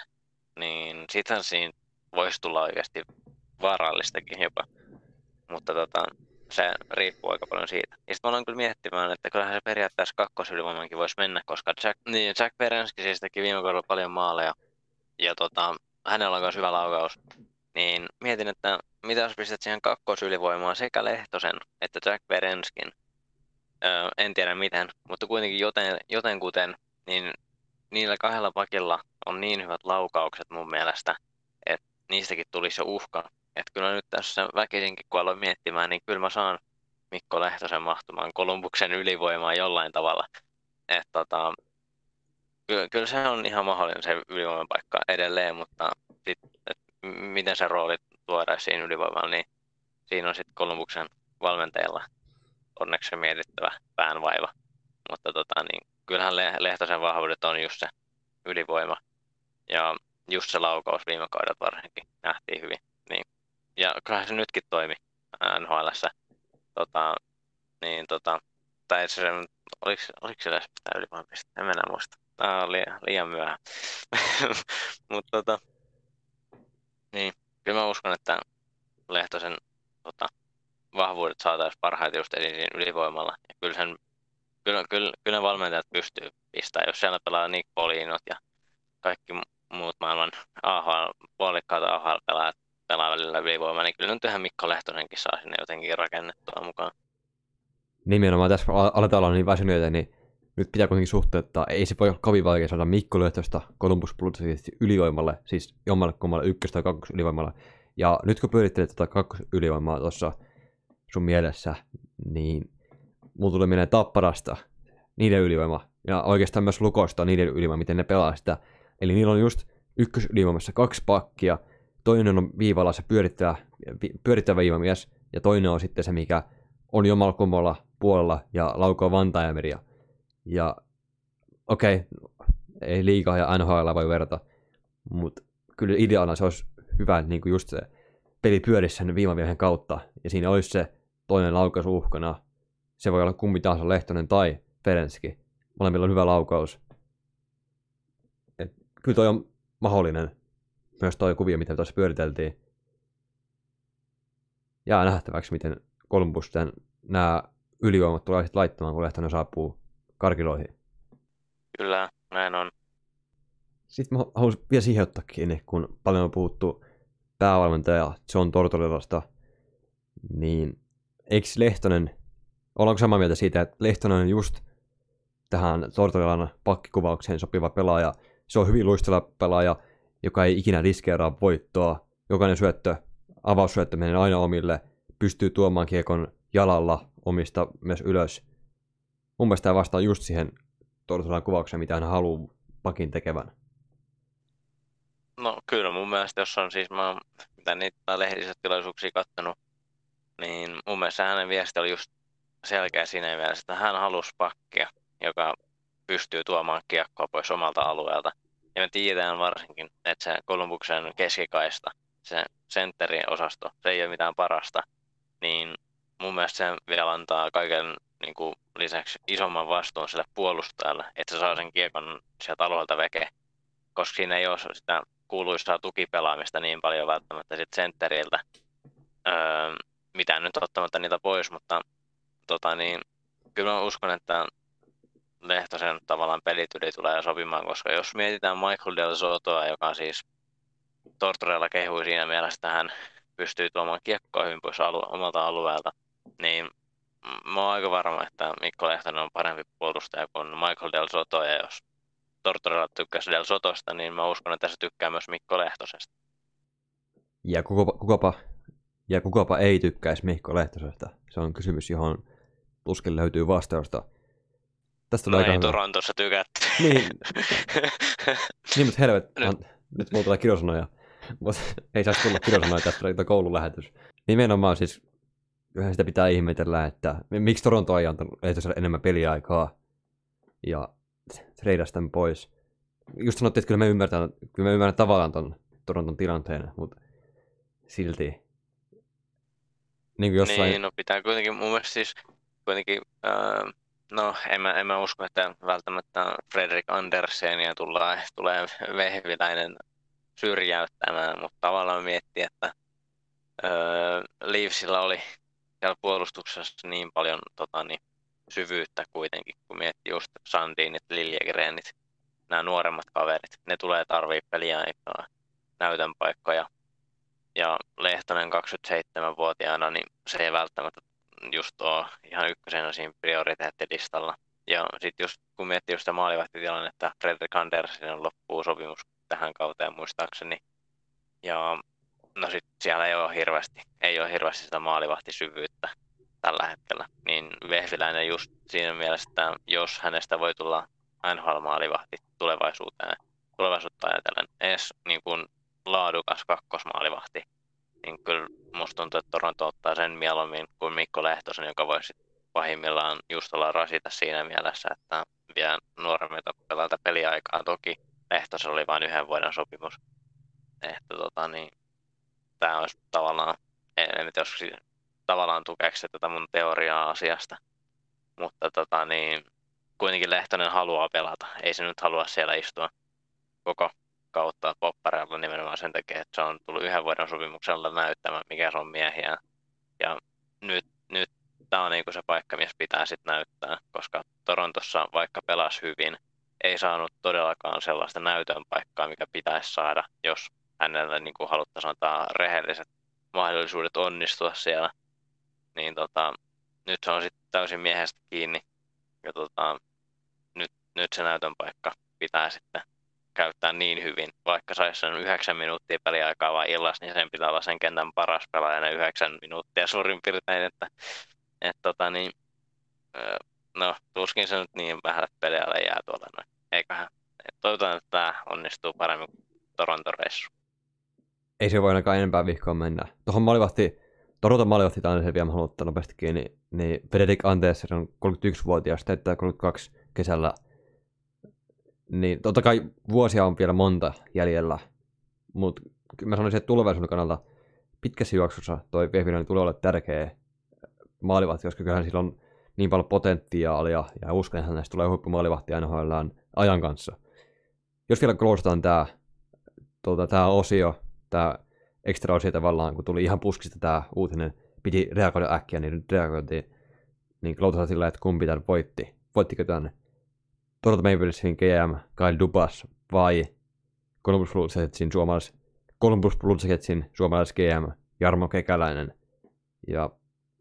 niin sittenhän siinä voisi tulla oikeasti vaarallistakin jopa mutta tota, se riippuu aika paljon siitä. Ja sitten mä aloin kyllä miettimään, että kyllähän se periaatteessa kakkosylivoimankin voisi mennä, koska Jack, niin Jack Perenski siis teki viime kaudella paljon maaleja, ja tota, hänellä on myös hyvä laukaus. Niin mietin, että mitä jos pistät siihen kakkosylivoimaan sekä Lehtosen että Jack Perenskin Öö, en tiedä miten, mutta kuitenkin joten, jotenkuten, niin niillä kahdella pakilla on niin hyvät laukaukset mun mielestä, että niistäkin tulisi jo uhka. Että kyllä nyt tässä väkisinkin, kun aloin miettimään, niin kyllä mä saan Mikko Lehtosen mahtumaan Kolumbuksen ylivoimaan jollain tavalla. Että tota, kyllä, kyllä se on ihan mahdollinen se ylivoiman paikka edelleen, mutta sit, et miten se rooli tuodaan siinä ylivoimalla, niin siinä on sitten Kolumbuksen valmentajalla onneksi mietittävä päänvaiva. Mutta tota, niin, kyllähän Lehtosen vahvuudet on just se ylivoima ja just se laukaus viime kaudelta varsinkin nähtiin hyvin. Niin. Ja kyllähän se nytkin toimi nhl tota, niin, tota, tai se, oliko, oliko se edes sitä ylivoimapiste? En mennä muista. Tämä liian, liian myöhään. [laughs] Mutta tota, niin, kyllä mä uskon, että Lehtosen tota, vahvuudet saataisiin parhaiten just esiin ylivoimalla. Ja kyllä, sen, kyllä, kyllä, kyllä valmentajat pystyy pistämään, jos siellä pelaa Nick Polinot ja kaikki muut maailman AHL, puolikkaat AHL-pelaajat pelaa välillä ylivoimaa, niin kyllä nyt ihan Mikko Lehtonenkin saa sinne jotenkin rakennettua mukaan. Nimenomaan tässä aletaan olla niin väsyneitä, niin nyt pitää kuitenkin suhteuttaa. Ei se voi olla kovin vaikea saada Mikko Lehtosta Columbus Bluesista ylivoimalle, siis jommalle kummalle ykkös- tai kakkos ylivoimalle. Ja nyt kun pyörittelet tuota kakkos ylivoimaa tuossa sun mielessä, niin mulla tulee mieleen Tapparasta niiden ylivoima, ja oikeastaan myös Lukosta niiden ylivoima, miten ne pelaa sitä. Eli niillä on just ykkösylivoimassa kaksi pakkia, toinen on viivalla se pyörittävä, pyörittävä viivamies, ja toinen on sitten se, mikä on jomalla kummalla puolella ja laukoo vantaajameria. Ja okei, okay, ei liikaa ja NHL voi verrata, mutta kyllä ideana se olisi hyvä, että niinku just se peli pyörisi sen viimamiehen kautta, ja siinä olisi se toinen laukaisu uhkana. Se voi olla kumpi tahansa Lehtonen tai Ferenski. Molemmilla on hyvä laukaus. Et kyllä toi on mahdollinen. Myös toi kuvio, mitä tuossa pyöriteltiin. Jää nähtäväksi, miten Columbus nämä ylivoimat tulee sitten laittamaan, kun Lehtonen saapuu karkiloihin. Kyllä, näin on. Sitten mä haluaisin vielä siihen ottaa kiinni, kun paljon on puhuttu päävalmentaja John Tortorellasta, niin eikö Lehtonen, ollaanko samaa mieltä siitä, että Lehtonen on just tähän Tortorellan pakkikuvaukseen sopiva pelaaja. Se on hyvin luistella pelaaja, joka ei ikinä riskeeraa voittoa. Jokainen syöttö, avaussyöttö menee aina omille, pystyy tuomaan kiekon jalalla omista myös ylös. Mun mielestä tämä vastaa just siihen Tortorellan kuvaukseen, mitä hän haluaa pakin tekevän. No kyllä mun mielestä, jos on siis, mä oon mitä niitä lehdistötilaisuuksia kattonut, niin mun mielestä hänen viesti oli just selkeä siinä mielessä, että hän halusi pakkia, joka pystyy tuomaan kiekkoa pois omalta alueelta. Ja me tiedetään varsinkin, että se Kolumbuksen keskikaista, se sentterin osasto, se ei ole mitään parasta. Niin mun mielestä se vielä antaa kaiken niin kuin lisäksi isomman vastuun sille puolustajalle, että se saa sen kiekon sieltä alueelta veke. Koska siinä ei ole sitä kuuluisaa tukipelaamista niin paljon välttämättä sit sentteriltä. Öö, mitään nyt ottamatta niitä pois, mutta tota niin, kyllä mä uskon, että Lehtosen tavallaan pelityli tulee sopimaan, koska jos mietitään Michael Del Sotoa, joka siis Tortorella kehui siinä mielessä, että hän pystyy tuomaan kiekkoa hyvin pois alu- omalta alueelta, niin mä oon aika varma, että Mikko Lehtonen on parempi puolustaja kuin Michael Del Soto, ja jos Tortorella tykkäsi Del Sotosta, niin mä uskon, että se tykkää myös Mikko Lehtosesta. Ja kukapa, kukapa ja kukapa ei tykkäisi Mikko Lehtosesta? Se on kysymys, johon tuskin löytyy vastausta. Tästä no ei hyvä. Torontossa tykätty. Niin, [laughs] niin mutta helvet, nyt, nyt mulla tulee kirosanoja. Mutta ei saisi tulla kirosanoja tästä koululähetys. Nimenomaan siis, yhden sitä pitää ihmetellä, että miksi Toronto ei antanut Lehtoselle enemmän peliaikaa ja treidasi tämän pois. Just sanottiin, että kyllä me ymmärrän, kyllä me ymmärrän tavallaan ton Toronton tilanteen, mutta silti niin, kuin jossain... niin, no pitää kuitenkin mun mielestä siis kuitenkin, äh, no en mä, en mä usko, että välttämättä Fredrik Andersenia tulee, tulee vehviläinen syrjäyttämään, mutta tavallaan miettii, että äh, Leafsillä oli siellä puolustuksessa niin paljon tota, niin, syvyyttä kuitenkin, kun miettii just Sandinit, Liljegrenit, nämä nuoremmat kaverit, ne tulee tarvii peliaikaa, näytön paikkoja, ja Lehtonen 27-vuotiaana, niin se ei välttämättä just ole ihan ykkösenä siinä prioriteettilistalla. Ja sitten just kun miettii just sitä maalivahtitilannetta, Fredrik Andersen loppuu sopimus tähän kauteen muistaakseni. Ja no sitten siellä ei ole hirveästi, ei ole hirveästi sitä maalivahtisyvyyttä tällä hetkellä. Niin Vehviläinen just siinä mielessä, että jos hänestä voi tulla NHL-maalivahti tulevaisuuteen, tulevaisuutta ajatellen, edes niin kuin laadukas kakkosmaalivahti, niin kyllä musta tuntuu, että Toronto ottaa sen mieluummin kuin Mikko Lehtosen, joka voisi pahimmillaan just olla rasita siinä mielessä, että vie nuoremmilta pelailta peliaikaa. Toki Lehtosella oli vain yhden vuoden sopimus. Että tota, niin, tämä olisi tavallaan, en tiedä, jos tavallaan tukeeksi tätä mun teoriaa asiasta. Mutta tota, niin, kuitenkin Lehtonen haluaa pelata. Ei se nyt halua siellä istua koko kautta poppareilla nimenomaan sen takia, että se on tullut yhden vuoden sopimuksella näyttämään, mikä se on miehiä. Ja nyt, nyt tämä on niinku se paikka, missä pitää sitten näyttää, koska Torontossa vaikka pelas hyvin, ei saanut todellakaan sellaista näytön paikkaa, mikä pitäisi saada, jos hänelle niin kuin haluttaisiin antaa rehelliset mahdollisuudet onnistua siellä. Niin tota, nyt se on sitten täysin miehestä kiinni. Ja tota, nyt, nyt se näytön paikka pitää sitten käyttää niin hyvin, vaikka saisi sen yhdeksän minuuttia peliaikaa vaan illassa, niin sen pitää olla sen kentän paras pelaaja ne yhdeksän minuuttia suurin piirtein, että et tota niin, no tuskin se nyt niin vähän pelialle jää tuolla noin, eiköhän. Toivotaan, että tämä onnistuu paremmin kuin Toronto reissu. Ei se voi ainakaan enempää vihkoon mennä. Tuohon maalivahti, Toronto maalivahti se vielä haluan ottaa nopeasti kiinni, niin Fredrik Antes on 31-vuotias, täyttää 32 kesällä niin totta kai vuosia on vielä monta jäljellä, mutta mä sanoisin, että tulevaisuuden kannalta pitkässä juoksussa toi Vehviläinen tulee olla tärkeä maalivahti, koska kyllähän sillä on niin paljon potentiaalia ja uskon, että näistä tulee huippumaalivahti NHL ajan kanssa. Jos vielä kloosataan tämä tuota, tää osio, tämä ekstra osio tavallaan, kun tuli ihan puskista tämä uutinen, piti reagoida äkkiä, niin nyt reagoitiin, niin kloosataan sillä, että kumpi tämän voitti. Voittiko tänne? Toronto Maple Leafsin GM Kyle Dubas vai Columbus Blue Jacketsin suomalais, Columbus Blue Jacketsin suomalais GM Jarmo Kekäläinen. Ja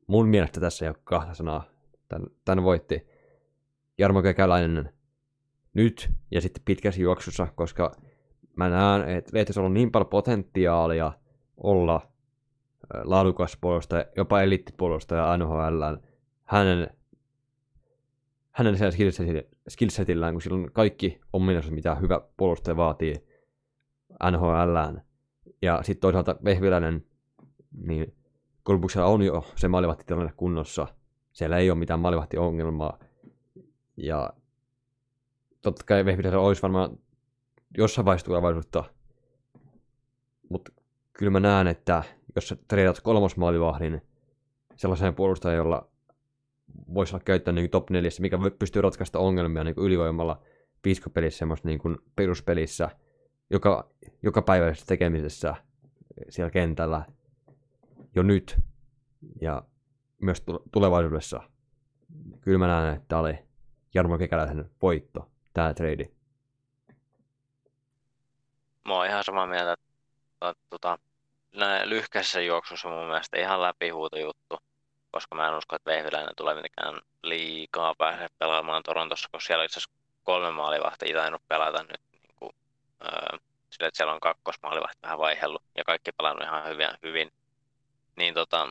mun mielestä tässä ei ole kahta sanaa. Tän, tän voitti Jarmo Kekäläinen nyt ja sitten pitkässä juoksussa, koska mä näen, että Lehtisellä on niin paljon potentiaalia olla laadukas puolustaja, jopa eliittipuolustaja NHL. Hänen hänen skillsetillään, kun sillä on kaikki ominaisuudet, mitä hyvä puolustaja vaatii NHL. Ja sitten toisaalta Vehviläinen, niin Kolbuksella on jo se maalivahtitilanne kunnossa. Siellä ei ole mitään maalivahtiongelmaa. Ja totta kai Vehviläisellä olisi varmaan jossain vaiheessa tulevaisuutta. Mutta kyllä mä näen, että jos sä treidat kolmosmaalivahdin sellaiseen puolustajan, jolla voisi olla käyttää niin top 4, mikä pystyy ratkaista ongelmia niin ylivoimalla piiskopelissä, semmoista niin kuin peruspelissä, joka, joka päiväisessä tekemisessä siellä kentällä jo nyt ja myös tulevaisuudessa. Kyllä mä näen, että tämä oli Jarmo Kekäläisen voitto, tämä trade. Mä oon ihan samaa mieltä, että tuota, lyhkäisessä juoksussa mun mielestä ihan läpihuutojuttu koska mä en usko, että Vehviläinen tulee mitenkään liikaa pääse pelaamaan Torontossa, koska siellä itse asiassa kolme maalivahtia tainnut pelata nyt niin kuin, öö, sillä, että siellä on kakkosmaalivahti vähän vaihellut ja kaikki pelannut ihan hyvin. hyvin. Niin tota,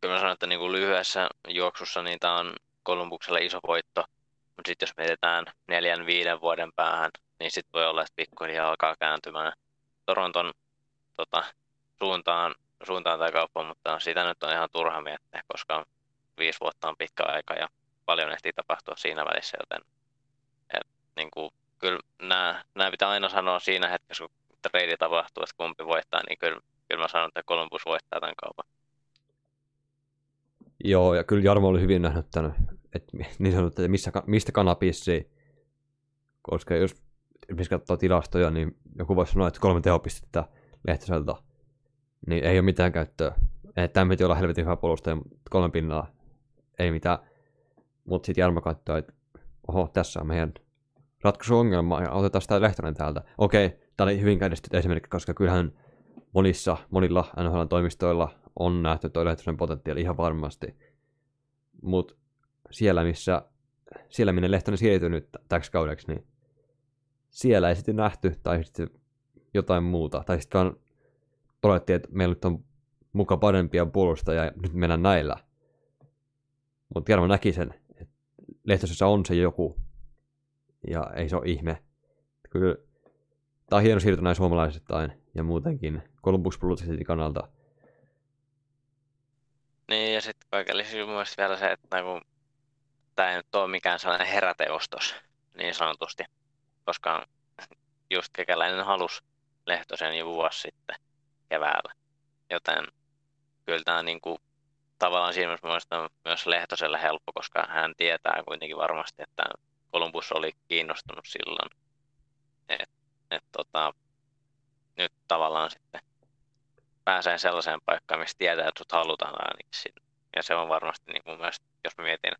kyllä mä sanon, että niin kuin lyhyessä juoksussa niin tämä on Kolumbukselle iso voitto, mutta sitten jos mietitään neljän, viiden vuoden päähän, niin sitten voi olla, että pikkuhiljaa alkaa kääntymään Toronton tota, suuntaan suuntaan tai kauppaan, mutta sitä nyt on ihan turha miettiä, koska viisi vuotta on pitkä aika ja paljon ehtii tapahtua siinä välissä, joten et, niin kuin, kyllä nämä, nämä pitää aina sanoa siinä hetkessä, kun trade tapahtuu, että kumpi voittaa, niin kyllä, kyllä mä sanon, että Columbus voittaa tämän kaupan. Joo, ja kyllä Jarmo oli hyvin nähnyt tämän, että niin sanottu, että missä, mistä kana pissii. Koska jos esimerkiksi katsoo tilastoja, niin joku voisi sanoa, että kolme tehopistettä Lehtiseltä niin ei ole mitään käyttöä. Tämä piti olla helvetin hyvä puolustaja, kolme pinnaa, ei mitään. Mutta sitten Jarmo katsoi, että oho, tässä on meidän ratkaisuongelma ja otetaan sitä Lehtonen täältä. Okei, tämä oli hyvin kädistetty esimerkki, koska kyllähän monissa, monilla NHL-toimistoilla on nähty tuo Lehtosen potentiaali ihan varmasti. mutta siellä, missä, siellä minne Lehtonen siirtyi nyt täksi kaudeksi, niin siellä ei sitten nähty, tai sitten jotain muuta. Tai sitten vaan todettiin, että meillä nyt on muka parempia puolustajia, ja nyt mennään näillä. Mutta Jarmo näki sen, että Lehtosessa on se joku, ja ei se ole ihme. Kyllä tämä on hieno siirto näin suomalaisittain, ja muutenkin Columbus Bluesin kannalta. Niin, ja sitten kaiken lisäksi mielestä vielä se, että kun tämä ei nyt ole mikään sellainen heräteostos, niin sanotusti, koska just kekäläinen halus Lehtosen jo vuosi sitten keväällä. Joten kyllä tämä niin kuin, tavallaan siinä mielessä on myös Lehtoselle helppo, koska hän tietää kuitenkin varmasti, että Columbus oli kiinnostunut silloin. Et, et, tota, nyt tavallaan sitten pääsee sellaiseen paikkaan, missä tietää, että sut halutaan ainakin sinne. Ja se on varmasti niin kuin myös, jos mä mietin,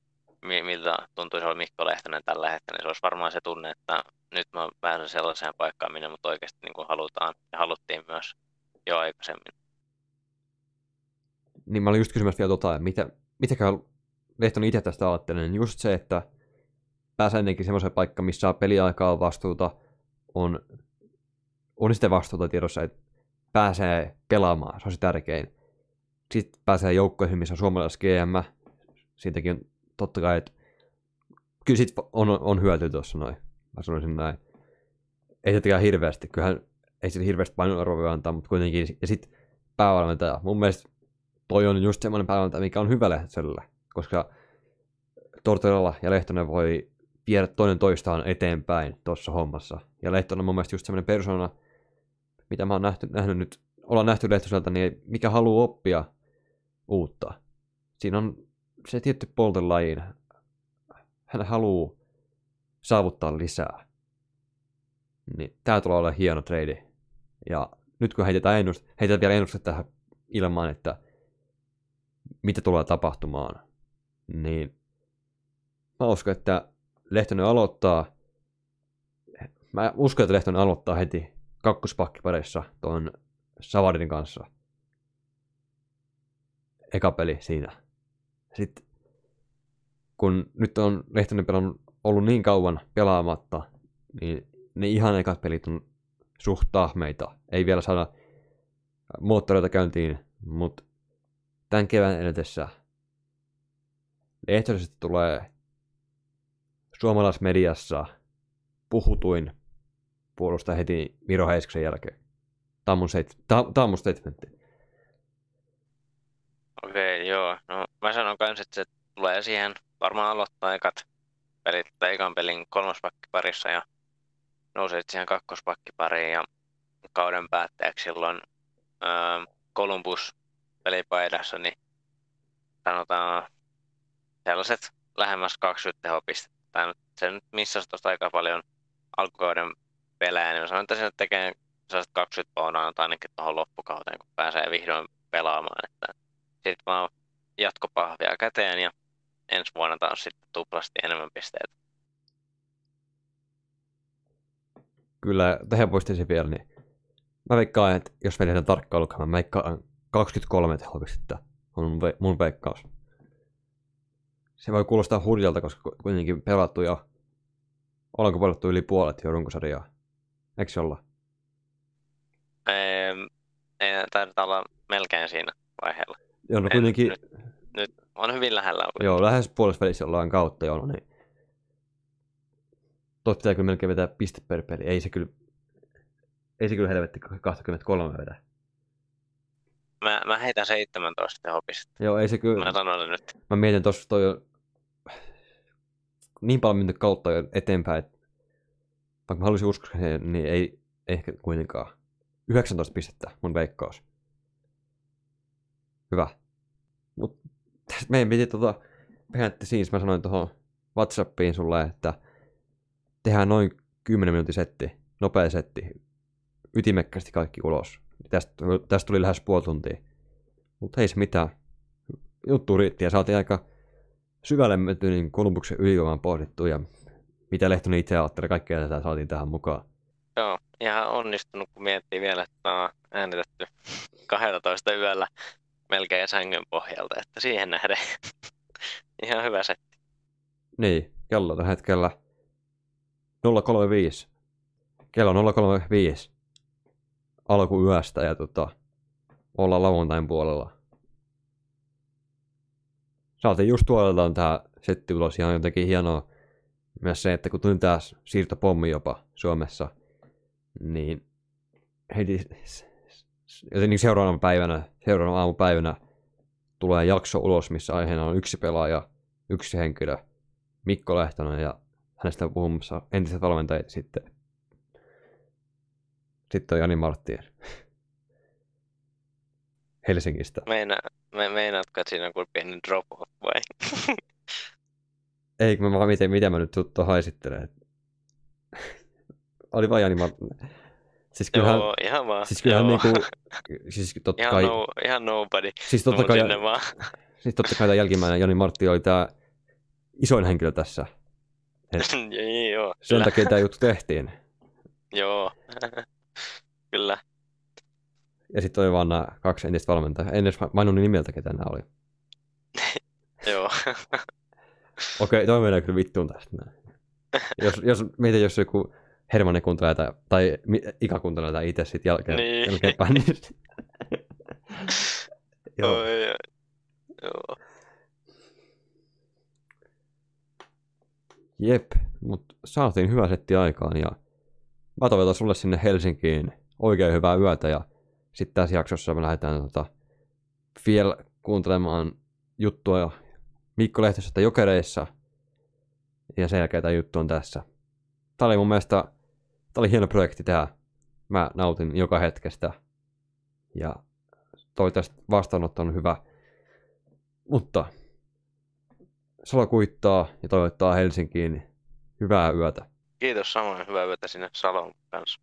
miltä tuntuisi olla Mikko Lehtonen tällä hetkellä, niin se olisi varmaan se tunne, että nyt mä pääsen sellaiseen paikkaan, minne mut oikeasti niin kuin halutaan ja haluttiin myös jo aikaisemmin. Niin mä olin just kysymässä vielä tota, mitä, mitäkään itse tästä ajattelee, niin just se, että pääsee ennenkin semmoiseen paikkaan, missä peliaikaa vastuuta, on, on sitten vastuuta tiedossa, että pääsee pelaamaan, se on se tärkein. Sitten pääsee joukkoihin, missä on suomalais GM, siitäkin on totta kai, että kyllä sit on, on hyötyä tuossa noin, mä sanoisin näin. Ei tietenkään hirveästi, kyllähän ei sitten hirveästi painoarvoa voi antaa, mutta kuitenkin, ja sitten päävalmentaja, mun mielestä toi on just semmoinen päävalmentaja, mikä on hyvä Lehtoselle, koska Tortorella ja Lehtonen voi viedä toinen toistaan eteenpäin tuossa hommassa. Ja Lehtonen on mun mielestä just semmoinen persona, mitä mä oon nähty, nähnyt nyt, ollaan nähty Lehtoselta, niin mikä haluaa oppia uutta. Siinä on se tietty poltelajiin. Hän haluaa saavuttaa lisää. Niin tää tulee olla hieno trade. Ja nyt kun heitetään, ennust, heitetään vielä ennuste tähän ilmaan, että mitä tulee tapahtumaan, niin mä uskon, että Lehtonen aloittaa, mä uskon, että Lehtonen aloittaa heti kakkospakkipareissa tuon Savardin kanssa. Eka peli siinä. Sitten kun nyt on Lehtonen pelannut ollut niin kauan pelaamatta, niin ne ihan ekat pelit on suht tahmeita. Ei vielä saada moottoreita käyntiin, mutta tämän kevään edetessä ehtosesti tulee suomalaismediassa puhutuin puolustaa heti Miro Heisksen jälkeen. Tämä on mun, seit, tämä, on mun statementti. Okei, okay, joo. No, mä sanon kans, että se tulee siihen varmaan aloittaa ekat pelit, tai ekan pelin kolmospakkiparissa ja nousee siihen kakkospakkipariin ja kauden päätteeksi silloin ää, Columbus pelipaidassa, niin sanotaan sellaiset lähemmäs 20 tehopistettä. Se nyt missasi tuosta aika paljon alkukauden pelejä, niin mä sanon, että se tekee sellaiset 20 paunaa ainakin tuohon loppukauteen, kun pääsee vihdoin pelaamaan. Että sitten vaan jatkopahvia käteen ja ensi vuonna taas sitten tuplasti enemmän pisteitä. Kyllä, tähän poistaisin vielä, niin mä veikkaan, että jos vedetään tarkkaan lukemaan, mä veikkaan 23 tehopistettä on mun, ve- mun veikkaus. Se voi kuulostaa hurjalta, koska kuitenkin pelattu ja ollaanko pelattu yli puolet jo runkosarjaa. Eikö se olla? Ei, taidetaan olla melkein siinä vaiheella. Joo, no En- kuitenkin, Nyt, nyt on hyvin lähellä. ollut. joo, lähes puolessa välissä ollaan kautta jo, no niin. Tuosta pitää kyllä melkein vetää piste per peli. Ei se kyllä, ei se kyllä helvetti 23 vedä. Mä, mä heitän 17 tehopistettä. Joo, ei se kyllä, Mä sanon nyt. mä mietin tuossa toi on niin paljon mennyt kautta jo eteenpäin, että vaikka mä haluaisin uskoa siihen, niin ei ehkä kuitenkaan. 19 pistettä mun veikkaus. Hyvä. Mut meidän piti tota, behind the scenes, mä sanoin tuohon Whatsappiin sulle, että tehdään noin 10 minuutin setti, nopea setti, ytimekkästi kaikki ulos. Tästä, tästä tuli lähes puoli tuntia. Mutta ei se mitään. Juttu riitti ja saatiin aika syvälle menty niin Kolumbuksen ylivoimaan pohdittu ja mitä Lehtonen itse ajattelee, kaikkea tätä saatiin tähän mukaan. Joo, ihan onnistunut, kun miettii vielä, että on äänitetty 12 yöllä melkein sängyn pohjalta, että siihen nähden [laughs] Ihan hyvä setti. Niin, kello tällä hetkellä 035. Kello on 035 alkuyöstä ja tota, ollaan lauantain puolella. Saatiin just tuoleltaan tää setti ulos ihan jotenkin hienoa. Myös se, että kun tuli tää siirtopommi jopa Suomessa, niin heti jotenkin seuraavana päivänä, seuraavana aamupäivänä tulee jakso ulos, missä aiheena on yksi pelaaja, yksi henkilö, Mikko Lehtonen ja hänestä puhumassa entiset valmentajat sitten. Sitten on Jani Marttien [laughs] Helsingistä. Meina, me, meinaatko, että siinä on kuin pieni drop off vai? [laughs] Ei, kun mä vaan miten, mitä mä nyt tuttu haisittelen. [laughs] Oli vaan Jani Marttinen. Siis kyllähän, Joo, ihan vaan. siis kyllähän Joo. niinku, siis totta ihan, kai, no, ihan nobody. siis totta Tuu kai, sinne vaan. siis totta kai tämä jälkimmäinen Jani Martti oli tämä isoin henkilö tässä. [laughs] Joo, Sen takia tämä juttu tehtiin. [laughs] Joo. [laughs] kyllä. Ja sitten oli vaan nämä kaksi entistä valmentajaa. En edes maininnut nimeltä, ketä nämä oli. Joo. Okei, toi menee kyllä vittuun tästä. Jos, jos mietin, jos joku Hermanni kuuntelee tai mi- Ika kuuntelee tätä itse sitten jälkeen, Niin. jälkeenpäin, niin... Joo. Oi. Joo. Jep, mutta saatiin hyvä setti aikaan ja mä toivotan sulle sinne Helsinkiin oikein hyvää yötä ja sitten tässä jaksossa me lähdetään tota, vielä kuuntelemaan juttua Mikko Lehtoisesta Jokereissa ja sen jälkeen tämä juttu on tässä. Tämä oli mun mielestä, tämä oli hieno projekti tää. Mä nautin joka hetkestä ja toivottavasti vastaanotto on hyvä. Mutta Salo kuittaa ja toivottaa Helsinkiin hyvää yötä. Kiitos samoin. Hyvää yötä sinne Salon kanssa.